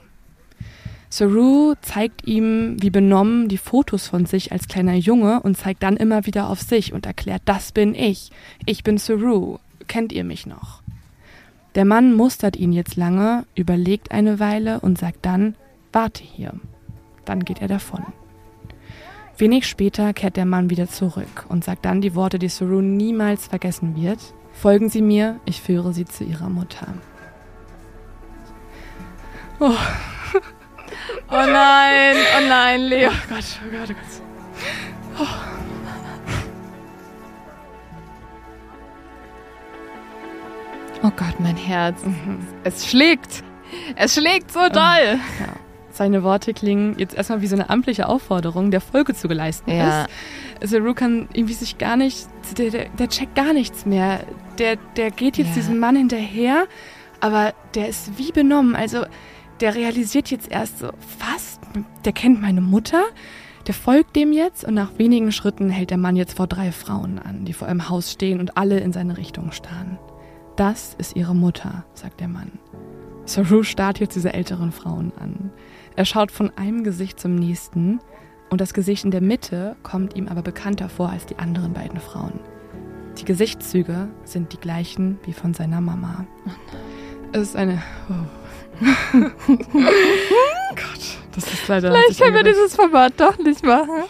Saru zeigt ihm wie benommen die Fotos von sich als kleiner Junge und zeigt dann immer wieder auf sich und erklärt, das bin ich. Ich bin Saru kennt ihr mich noch? Der Mann mustert ihn jetzt lange, überlegt eine Weile und sagt dann, warte hier. Dann geht er davon. Wenig später kehrt der Mann wieder zurück und sagt dann die Worte, die Sarun niemals vergessen wird. Folgen Sie mir, ich führe Sie zu Ihrer Mutter. Oh. oh nein, oh nein, Leo. Oh Gott, oh Gott, oh Gott. Oh. Oh Gott, mein Herz. Mhm. Es schlägt. Es schlägt so doll. Ja. Seine Worte klingen jetzt erstmal wie so eine amtliche Aufforderung, der Folge zu geleisten ja. ist. Saru kann irgendwie sich gar nicht, der, der, der, checkt gar nichts mehr. Der, der geht jetzt ja. diesem Mann hinterher, aber der ist wie benommen. Also der realisiert jetzt erst so, was? Der kennt meine Mutter? Der folgt dem jetzt und nach wenigen Schritten hält der Mann jetzt vor drei Frauen an, die vor einem Haus stehen und alle in seine Richtung starren. Das ist ihre Mutter, sagt der Mann. Saru starrt jetzt diese älteren Frauen an. Er schaut von einem Gesicht zum nächsten und das Gesicht in der Mitte kommt ihm aber bekannter vor als die anderen beiden Frauen. Die Gesichtszüge sind die gleichen wie von seiner Mama. Es ist eine. Oh. Gott, das ist leider. Vielleicht können wir dieses Format doch nicht machen.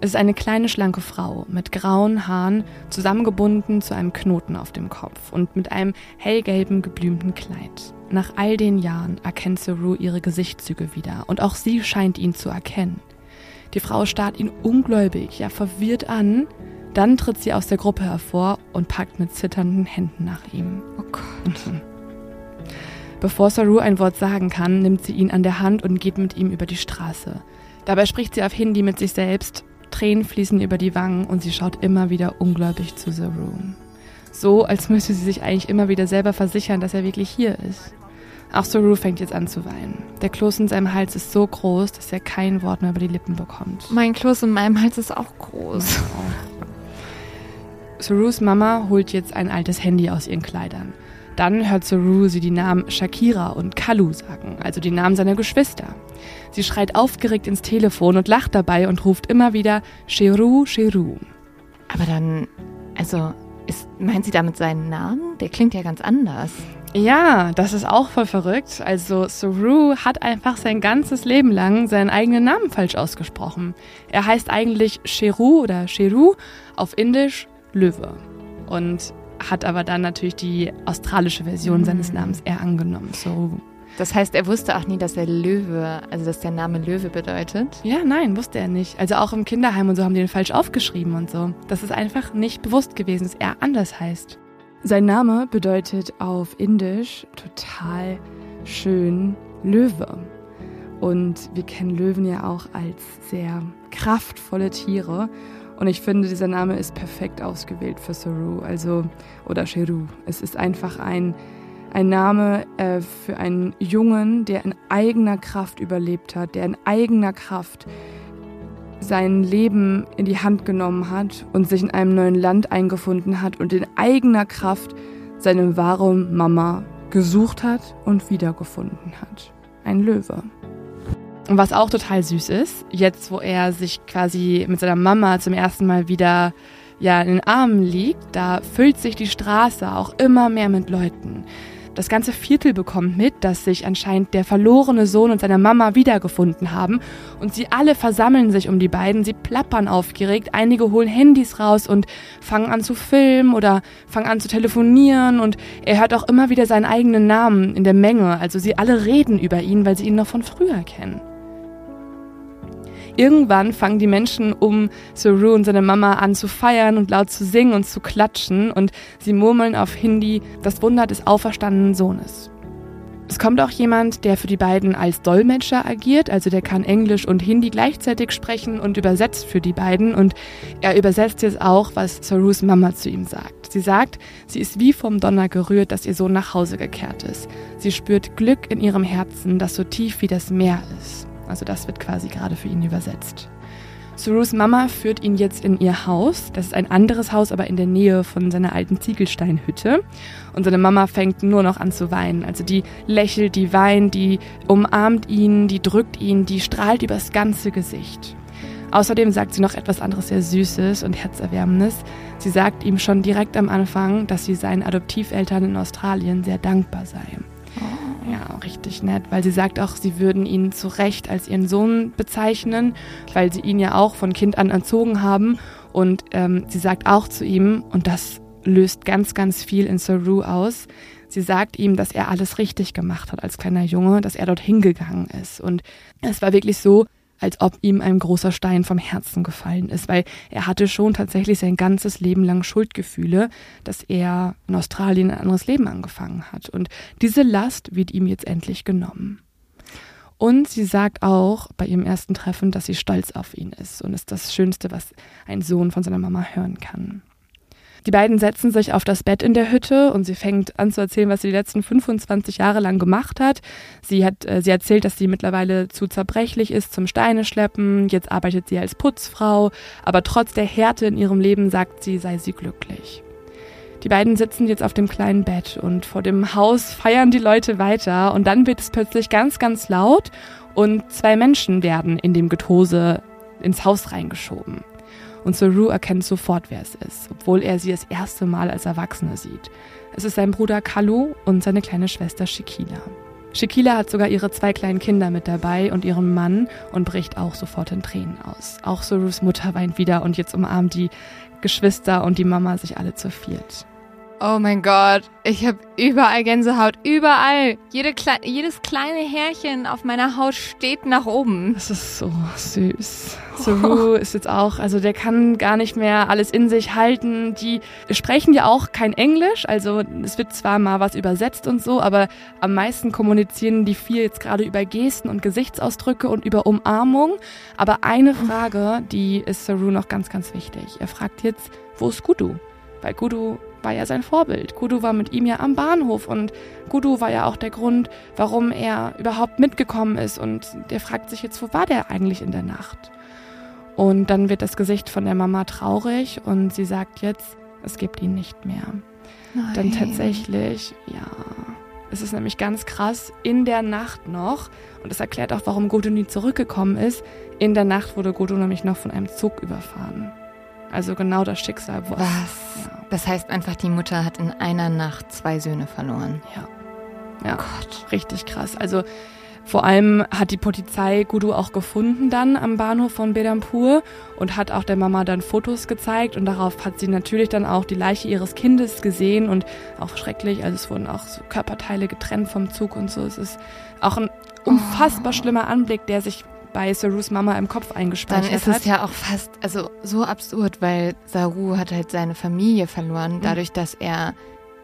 Es ist eine kleine, schlanke Frau mit grauen Haaren, zusammengebunden zu einem Knoten auf dem Kopf und mit einem hellgelben, geblümten Kleid. Nach all den Jahren erkennt Saru ihre Gesichtszüge wieder und auch sie scheint ihn zu erkennen. Die Frau starrt ihn ungläubig, ja verwirrt an, dann tritt sie aus der Gruppe hervor und packt mit zitternden Händen nach ihm. Oh Gott. Bevor Saru ein Wort sagen kann, nimmt sie ihn an der Hand und geht mit ihm über die Straße. Dabei spricht sie auf Hindi mit sich selbst, Tränen fließen über die Wangen und sie schaut immer wieder ungläubig zu Saru. So, als müsste sie sich eigentlich immer wieder selber versichern, dass er wirklich hier ist. Auch Saru fängt jetzt an zu weinen. Der Kloß in seinem Hals ist so groß, dass er kein Wort mehr über die Lippen bekommt. Mein Kloß in meinem Hals ist auch groß. Sarus Mama holt jetzt ein altes Handy aus ihren Kleidern. Dann hört Saru sie die Namen Shakira und Kalu sagen, also die Namen seiner Geschwister. Sie schreit aufgeregt ins Telefon und lacht dabei und ruft immer wieder Sheru, Sheru. Aber dann, also, ist, meint sie damit seinen Namen? Der klingt ja ganz anders. Ja, das ist auch voll verrückt. Also Saru hat einfach sein ganzes Leben lang seinen eigenen Namen falsch ausgesprochen. Er heißt eigentlich Sheru oder Sheru, auf Indisch Löwe. Und hat aber dann natürlich die australische Version seines Namens eher angenommen, Saru. Das heißt, er wusste auch nie, dass er Löwe, also dass der Name Löwe bedeutet. Ja, nein, wusste er nicht. Also auch im Kinderheim und so haben die den falsch aufgeschrieben und so. Das ist einfach nicht bewusst gewesen, dass er anders heißt. Sein Name bedeutet auf Indisch total schön Löwe. Und wir kennen Löwen ja auch als sehr kraftvolle Tiere. Und ich finde, dieser Name ist perfekt ausgewählt für Saru, also oder Sheru. Es ist einfach ein, ein Name äh, für einen Jungen, der in eigener Kraft überlebt hat, der in eigener Kraft sein Leben in die Hand genommen hat und sich in einem neuen Land eingefunden hat und in eigener Kraft seine wahre Mama gesucht hat und wiedergefunden hat. Ein Löwe. Und was auch total süß ist, jetzt wo er sich quasi mit seiner Mama zum ersten Mal wieder ja, in den Armen liegt, da füllt sich die Straße auch immer mehr mit Leuten. Das ganze Viertel bekommt mit, dass sich anscheinend der verlorene Sohn und seine Mama wiedergefunden haben. Und sie alle versammeln sich um die beiden, sie plappern aufgeregt, einige holen Handys raus und fangen an zu filmen oder fangen an zu telefonieren. Und er hört auch immer wieder seinen eigenen Namen in der Menge, also sie alle reden über ihn, weil sie ihn noch von früher kennen. Irgendwann fangen die Menschen um Saru und seine Mama an zu feiern und laut zu singen und zu klatschen und sie murmeln auf Hindi das Wunder des auferstandenen Sohnes. Es kommt auch jemand, der für die beiden als Dolmetscher agiert, also der kann Englisch und Hindi gleichzeitig sprechen und übersetzt für die beiden und er übersetzt jetzt auch, was Sarus Mama zu ihm sagt. Sie sagt, sie ist wie vom Donner gerührt, dass ihr Sohn nach Hause gekehrt ist. Sie spürt Glück in ihrem Herzen, das so tief wie das Meer ist. Also das wird quasi gerade für ihn übersetzt. Surus Mama führt ihn jetzt in ihr Haus. Das ist ein anderes Haus, aber in der Nähe von seiner alten Ziegelsteinhütte. Und seine Mama fängt nur noch an zu weinen. Also die lächelt, die weint, die umarmt ihn, die drückt ihn, die strahlt übers ganze Gesicht. Außerdem sagt sie noch etwas anderes sehr Süßes und Herzerwärmendes. Sie sagt ihm schon direkt am Anfang, dass sie seinen Adoptiveltern in Australien sehr dankbar sei. Ja, richtig nett, weil sie sagt auch, sie würden ihn zu Recht als ihren Sohn bezeichnen, weil sie ihn ja auch von Kind an erzogen haben. Und ähm, sie sagt auch zu ihm, und das löst ganz, ganz viel in Saru aus, sie sagt ihm, dass er alles richtig gemacht hat als kleiner Junge, dass er dort hingegangen ist. Und es war wirklich so, als ob ihm ein großer Stein vom Herzen gefallen ist, weil er hatte schon tatsächlich sein ganzes Leben lang Schuldgefühle, dass er in Australien ein anderes Leben angefangen hat. Und diese Last wird ihm jetzt endlich genommen. Und sie sagt auch bei ihrem ersten Treffen, dass sie stolz auf ihn ist und ist das Schönste, was ein Sohn von seiner Mama hören kann. Die beiden setzen sich auf das Bett in der Hütte und sie fängt an zu erzählen, was sie die letzten 25 Jahre lang gemacht hat. Sie hat, äh, sie erzählt, dass sie mittlerweile zu zerbrechlich ist zum Steine schleppen. Jetzt arbeitet sie als Putzfrau, aber trotz der Härte in ihrem Leben sagt sie, sei sie glücklich. Die beiden sitzen jetzt auf dem kleinen Bett und vor dem Haus feiern die Leute weiter und dann wird es plötzlich ganz, ganz laut und zwei Menschen werden in dem Getose ins Haus reingeschoben und Saru erkennt sofort, wer es ist, obwohl er sie das erste Mal als Erwachsene sieht. Es ist sein Bruder Kalu und seine kleine Schwester Shikila. Shikila hat sogar ihre zwei kleinen Kinder mit dabei und ihren Mann und bricht auch sofort in Tränen aus. Auch Sarus Mutter weint wieder und jetzt umarmt die Geschwister und die Mama sich alle zu viert. Oh mein Gott, ich habe überall Gänsehaut, überall. Jede Kle jedes kleine Härchen auf meiner Haut steht nach oben. Das ist so süß. Saru ist jetzt auch, also der kann gar nicht mehr alles in sich halten. Die sprechen ja auch kein Englisch, also es wird zwar mal was übersetzt und so, aber am meisten kommunizieren die viel jetzt gerade über Gesten und Gesichtsausdrücke und über Umarmung. Aber eine Frage, die ist Saru noch ganz, ganz wichtig. Er fragt jetzt, wo ist Gudu? Weil Gudu war ja sein Vorbild. Gudu war mit ihm ja am Bahnhof und Gudu war ja auch der Grund, warum er überhaupt mitgekommen ist. Und der fragt sich jetzt, wo war der eigentlich in der Nacht? Und dann wird das Gesicht von der Mama traurig und sie sagt jetzt, es gibt ihn nicht mehr. Nein. Denn tatsächlich, ja, es ist nämlich ganz krass, in der Nacht noch, und das erklärt auch, warum Godo nie zurückgekommen ist, in der Nacht wurde Godo nämlich noch von einem Zug überfahren. Also genau das Schicksal. Was? Was? Das heißt einfach, die Mutter hat in einer Nacht zwei Söhne verloren. Ja. Ja, Gott. richtig krass. Also vor allem hat die Polizei Gudu auch gefunden dann am Bahnhof von Bedampur und hat auch der Mama dann Fotos gezeigt und darauf hat sie natürlich dann auch die Leiche ihres Kindes gesehen und auch schrecklich, also es wurden auch so Körperteile getrennt vom Zug und so. Es ist auch ein unfassbar schlimmer Anblick, der sich bei Sarus Mama im Kopf eingespeichert Dann ist hat. es ja auch fast, also so absurd, weil Saru hat halt seine Familie verloren, dadurch, dass er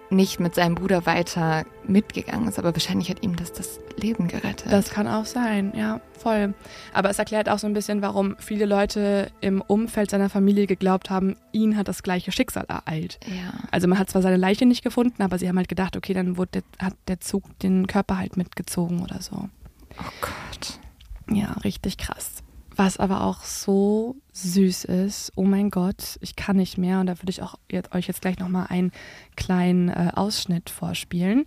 nicht mit seinem Bruder weiter mitgegangen ist. Aber wahrscheinlich hat ihm das das Leben gerettet. Das kann auch sein, ja, voll. Aber es erklärt auch so ein bisschen, warum viele Leute im Umfeld seiner Familie geglaubt haben, ihn hat das gleiche Schicksal ereilt. ja. Also man hat zwar seine Leiche nicht gefunden, aber sie haben halt gedacht, okay, dann wurde der, hat der Zug den Körper halt mitgezogen oder so. Oh Gott. Ja, richtig krass. Was aber auch so süß ist, oh mein Gott, ich kann nicht mehr und da würde ich auch jetzt, euch jetzt gleich nochmal einen kleinen äh, Ausschnitt vorspielen.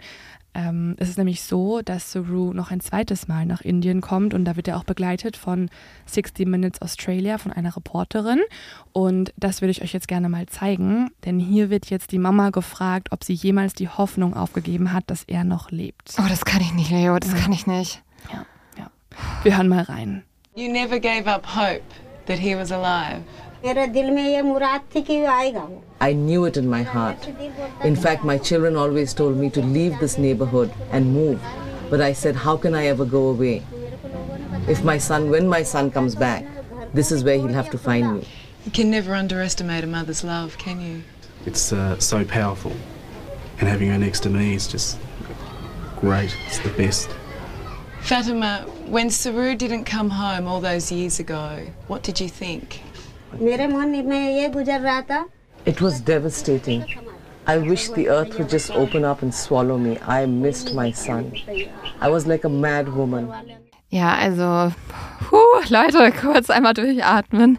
Ähm, es ist nämlich so, dass Saru noch ein zweites Mal nach Indien kommt und da wird er auch begleitet von 60 Minutes Australia, von einer Reporterin. Und das würde ich euch jetzt gerne mal zeigen, denn hier wird jetzt die Mama gefragt, ob sie jemals die Hoffnung aufgegeben hat, dass er noch lebt. Oh, das kann ich nicht, Leo, das kann ich nicht. Ja, ja. Wir hören mal rein. You never gave up hope that he was alive. I knew it in my heart. In fact, my children always told me to leave this neighborhood and move. But I said, how can I ever go away? If my son, when my son comes back, this is where he'll have to find me. You can never underestimate a mother's love, can you? It's uh, so powerful. And having her next to me is just great. It's the best. Fatima, when Saru didn't come home all those years ago, what did you think? It was devastating. I wish the earth would just open up and swallow me. I missed my son. I was like a mad woman. Ja, also, puh, Leute, kurz einmal durchatmen.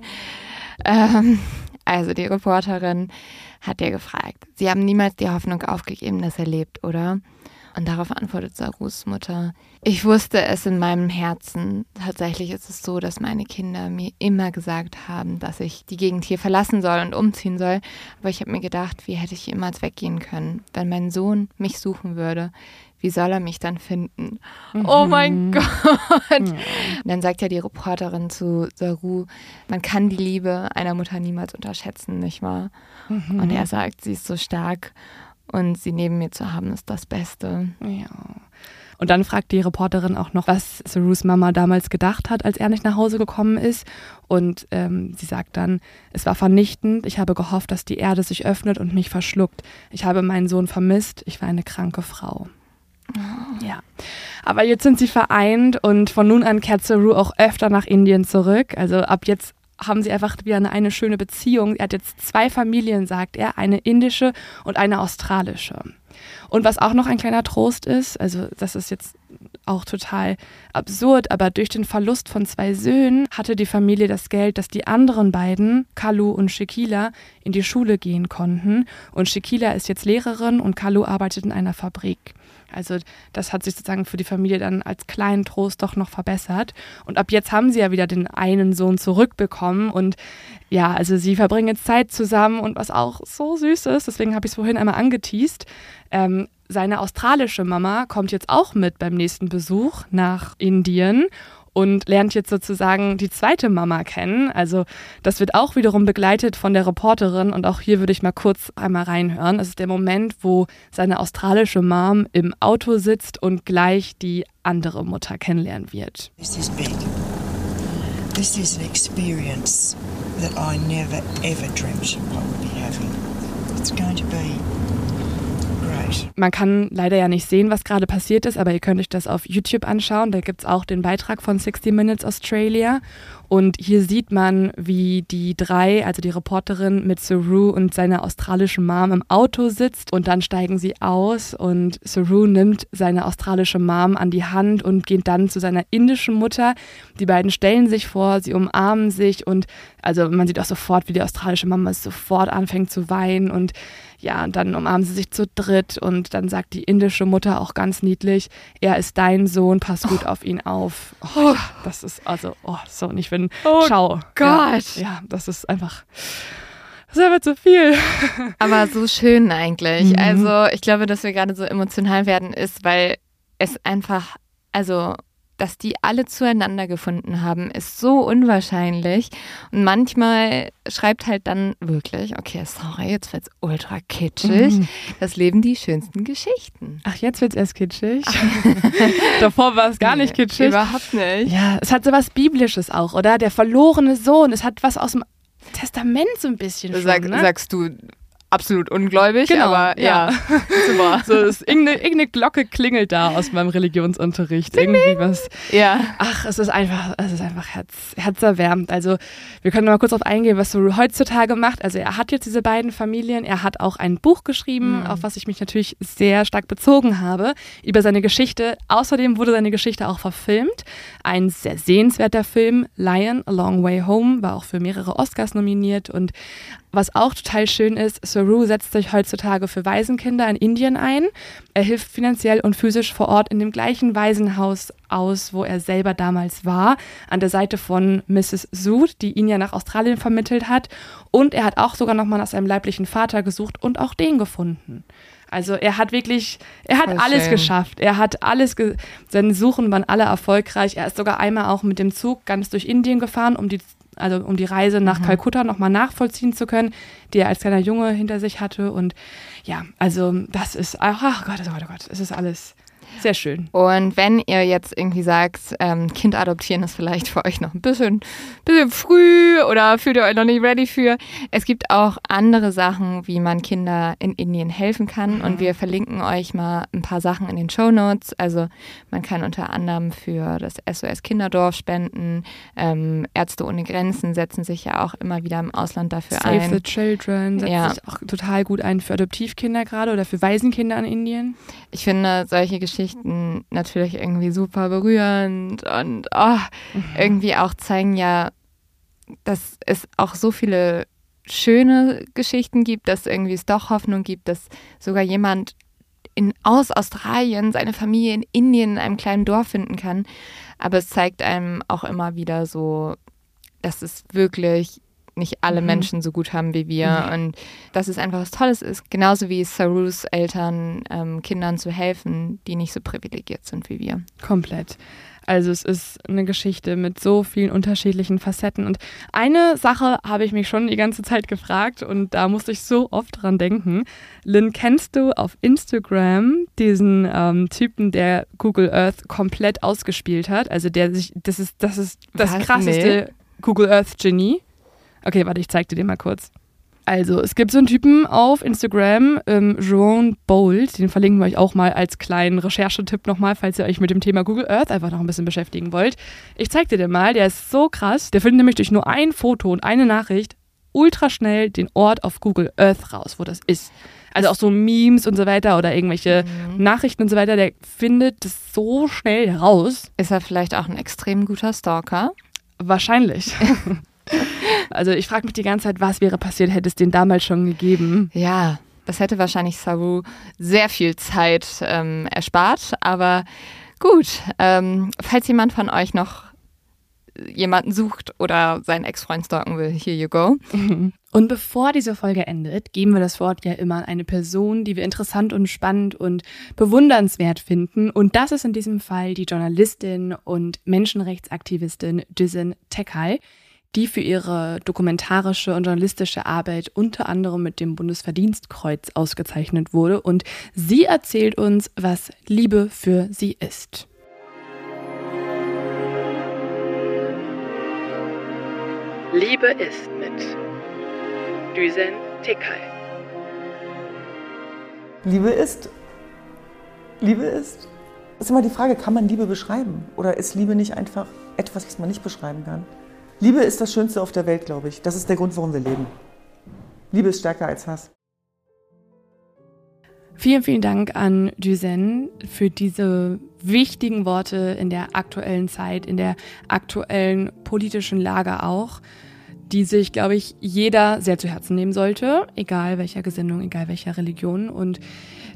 Ähm, also die Reporterin hat ja gefragt, Sie haben niemals die Hoffnung aufgegeben, dass er lebt, oder? Und darauf antwortet Sarus Mutter. Ich wusste es in meinem Herzen. Tatsächlich ist es so, dass meine Kinder mir immer gesagt haben, dass ich die Gegend hier verlassen soll und umziehen soll. Aber ich habe mir gedacht, wie hätte ich jemals weggehen können? Wenn mein Sohn mich suchen würde, wie soll er mich dann finden? Oh mein Gott! Und dann sagt ja die Reporterin zu Saru, man kann die Liebe einer Mutter niemals unterschätzen, nicht wahr? Und er sagt, sie ist so stark und sie neben mir zu haben, ist das Beste. Ja. Und dann fragt die Reporterin auch noch, was Sarus Mama damals gedacht hat, als er nicht nach Hause gekommen ist. Und ähm, sie sagt dann, es war vernichtend. Ich habe gehofft, dass die Erde sich öffnet und mich verschluckt. Ich habe meinen Sohn vermisst. Ich war eine kranke Frau. Ja. Aber jetzt sind sie vereint und von nun an kehrt Saru auch öfter nach Indien zurück. Also ab jetzt haben sie einfach wieder eine, eine schöne Beziehung. Er hat jetzt zwei Familien, sagt er, eine indische und eine australische. Und was auch noch ein kleiner Trost ist, also das ist jetzt auch total absurd, aber durch den Verlust von zwei Söhnen hatte die Familie das Geld, dass die anderen beiden, Kalu und Shekila, in die Schule gehen konnten. Und Shekila ist jetzt Lehrerin und Kalu arbeitet in einer Fabrik. Also das hat sich sozusagen für die Familie dann als kleinen Trost doch noch verbessert. Und ab jetzt haben sie ja wieder den einen Sohn zurückbekommen. Und ja, also sie verbringen jetzt Zeit zusammen und was auch so süß ist, deswegen habe ich es vorhin einmal angeteased. Ähm, seine australische Mama kommt jetzt auch mit beim nächsten Besuch nach Indien. Und lernt jetzt sozusagen die zweite Mama kennen. Also das wird auch wiederum begleitet von der Reporterin und auch hier würde ich mal kurz einmal reinhören. Es ist der Moment, wo seine australische Mom im Auto sitzt und gleich die andere Mutter kennenlernen wird. This is big. This is an experience that I never ever dreamt I would be having. It's going to be. Man kann leider ja nicht sehen, was gerade passiert ist, aber ihr könnt euch das auf YouTube anschauen. Da gibt es auch den Beitrag von 60 Minutes Australia. Und hier sieht man, wie die drei, also die Reporterin mit Saru und seiner australischen Mom im Auto sitzt und dann steigen sie aus und Saru nimmt seine australische Mom an die Hand und geht dann zu seiner indischen Mutter. Die beiden stellen sich vor, sie umarmen sich und also man sieht auch sofort, wie die australische Mama sofort anfängt zu weinen und ja, und dann umarmen sie sich zu dritt und dann sagt die indische Mutter auch ganz niedlich, er ist dein Sohn, pass gut auf ihn auf. Oh, ja, das ist also, oh, so, und ich bin, Oh schau. Gott. Ja, ja, das ist einfach, das ist einfach zu viel. Aber so schön eigentlich. Mhm. Also ich glaube, dass wir gerade so emotional werden, ist, weil es einfach, also dass die alle zueinander gefunden haben, ist so unwahrscheinlich. Und manchmal schreibt halt dann wirklich, okay, sorry, jetzt wird's ultra kitschig. Mhm. Das Leben die schönsten Geschichten. Ach, jetzt wird's erst kitschig. Davor war es gar nicht kitschig. Überhaupt nicht. Ja, es hat so was Biblisches auch, oder? Der verlorene Sohn. Es hat was aus dem Testament so ein bisschen schon, Sag, ne? Sagst du absolut ungläubig, Genau, aber ja, ja. super. So, es, irgendeine, irgendeine Glocke klingelt da aus meinem Religionsunterricht. Irgendwie was. Ja. Ach, es ist einfach, es ist einfach herz, herzerwärmend. Also, wir können mal kurz auf eingehen, was so heutzutage macht. Also, er hat jetzt diese beiden Familien. Er hat auch ein Buch geschrieben, Mhm. auf was ich mich natürlich sehr stark bezogen habe, über seine Geschichte. Außerdem wurde seine Geschichte auch verfilmt. Ein sehr sehenswerter Film, Lion, A Long Way Home, war auch für mehrere Oscars nominiert und was auch total schön ist, Saru setzt sich heutzutage für Waisenkinder in Indien ein. Er hilft finanziell und physisch vor Ort in dem gleichen Waisenhaus aus, wo er selber damals war, an der Seite von Mrs. Sood, die ihn ja nach Australien vermittelt hat. Und er hat auch sogar nochmal nach seinem leiblichen Vater gesucht und auch den gefunden. Also er hat wirklich, er hat Voll alles schön. geschafft. Er hat alles, ge seine Suchen waren alle erfolgreich. Er ist sogar einmal auch mit dem Zug ganz durch Indien gefahren, um die, also um die Reise nach Mhm. Kalkutta nochmal nachvollziehen zu können, die er als kleiner Junge hinter sich hatte. Und ja, also das ist, ach Gott, oh Gott, oh Gott, es ist alles sehr schön. Und wenn ihr jetzt irgendwie sagt, ähm, Kind adoptieren ist vielleicht für euch noch ein bisschen, bisschen früh oder fühlt ihr euch noch nicht ready für, es gibt auch andere Sachen, wie man Kinder in Indien helfen kann. Und wir verlinken euch mal ein paar Sachen in den Show Notes. Also man kann unter anderem für das SOS Kinderdorf spenden. Ähm, Ärzte ohne Grenzen setzen sich ja auch immer wieder im Ausland dafür Save ein. the Children setzt Ja. sich auch total gut ein für Adoptivkinder gerade oder für Waisenkinder in Indien. Ich finde solche Geschichten natürlich irgendwie super berührend und oh, irgendwie auch zeigen ja, dass es auch so viele schöne Geschichten gibt, dass irgendwie es doch Hoffnung gibt, dass sogar jemand in, aus Australien seine Familie in Indien in einem kleinen Dorf finden kann. Aber es zeigt einem auch immer wieder so, dass es wirklich nicht alle Mhm. Menschen so gut haben wie wir Nee. und dass es einfach was Tolles ist, genauso wie Sarus Eltern ähm, Kindern zu helfen, die nicht so privilegiert sind wie wir. Komplett. Also es ist eine Geschichte mit so vielen unterschiedlichen Facetten. Und eine Sache habe ich mich schon die ganze Zeit gefragt und da musste ich so oft dran denken. Lynn, kennst du auf Instagram diesen ähm, Typen, der Google Earth komplett ausgespielt hat? Also der sich, das ist, das ist das Was? krasseste Google Earth Genie. Okay, warte, ich zeig dir den mal kurz. Also, es gibt so einen Typen auf Instagram, ähm, Jerome Bold, den verlinken wir euch auch mal als kleinen Recherchetipp nochmal, falls ihr euch mit dem Thema Google Earth einfach noch ein bisschen beschäftigen wollt. Ich zeig dir den mal, der ist so krass, der findet nämlich durch nur ein Foto und eine Nachricht ultra schnell den Ort auf Google Earth raus, wo das ist. Also auch so Memes und so weiter oder irgendwelche Nachrichten und so weiter, der findet das so schnell raus. Ist er vielleicht auch ein extrem guter Stalker? Wahrscheinlich. also ich frage mich die ganze Zeit, was wäre passiert, hätte es den damals schon gegeben. Ja, das hätte wahrscheinlich Saru sehr viel Zeit ähm, erspart. Aber gut, ähm, falls jemand von euch noch jemanden sucht oder seinen Ex-Freund stalken will, here you go. Und bevor diese Folge endet, geben wir das Wort ja immer an eine Person, die wir interessant und spannend und bewundernswert finden. Und das ist in diesem Fall die Journalistin und Menschenrechtsaktivistin Düsen Tekay, die für ihre dokumentarische und journalistische Arbeit unter anderem mit dem Bundesverdienstkreuz ausgezeichnet wurde. Und sie erzählt uns, was Liebe für sie ist. Liebe ist mit Düsen Tekay. Liebe ist. Liebe ist. Ist immer die Frage, kann man Liebe beschreiben? Oder ist Liebe nicht einfach etwas, was man nicht beschreiben kann? Liebe ist das Schönste auf der Welt, glaube ich. Das ist der Grund, warum wir leben. Liebe ist stärker als Hass. Vielen, vielen Dank an Düsen für diese wichtigen Worte in der aktuellen Zeit, in der aktuellen politischen Lage auch die sich, glaube ich, jeder sehr zu Herzen nehmen sollte, egal welcher Gesinnung, egal welcher Religion. Und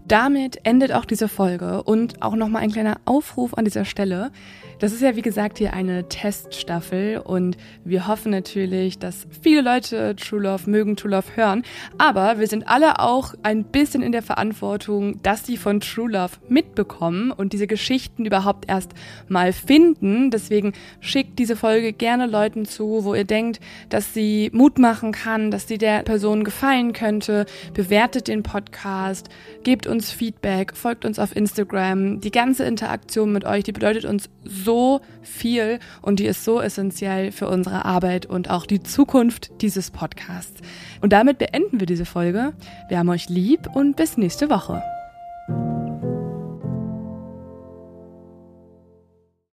damit endet auch diese Folge und auch nochmal ein kleiner Aufruf an dieser Stelle. Das ist ja, wie gesagt, hier eine Teststaffel und wir hoffen natürlich, dass viele Leute True Love mögen, True Love hören. Aber wir sind alle auch ein bisschen in der Verantwortung, dass sie von True Love mitbekommen und diese Geschichten überhaupt erst mal finden. Deswegen schickt diese Folge gerne Leuten zu, wo ihr denkt, dass sie Mut machen kann, dass sie der Person gefallen könnte. Bewertet den Podcast, gebt uns Feedback, folgt uns auf Instagram. Die ganze Interaktion mit euch, die bedeutet uns so viel und die ist so essentiell für unsere Arbeit und auch die Zukunft dieses Podcasts. Und damit beenden wir diese Folge. Wir haben euch lieb und bis nächste Woche.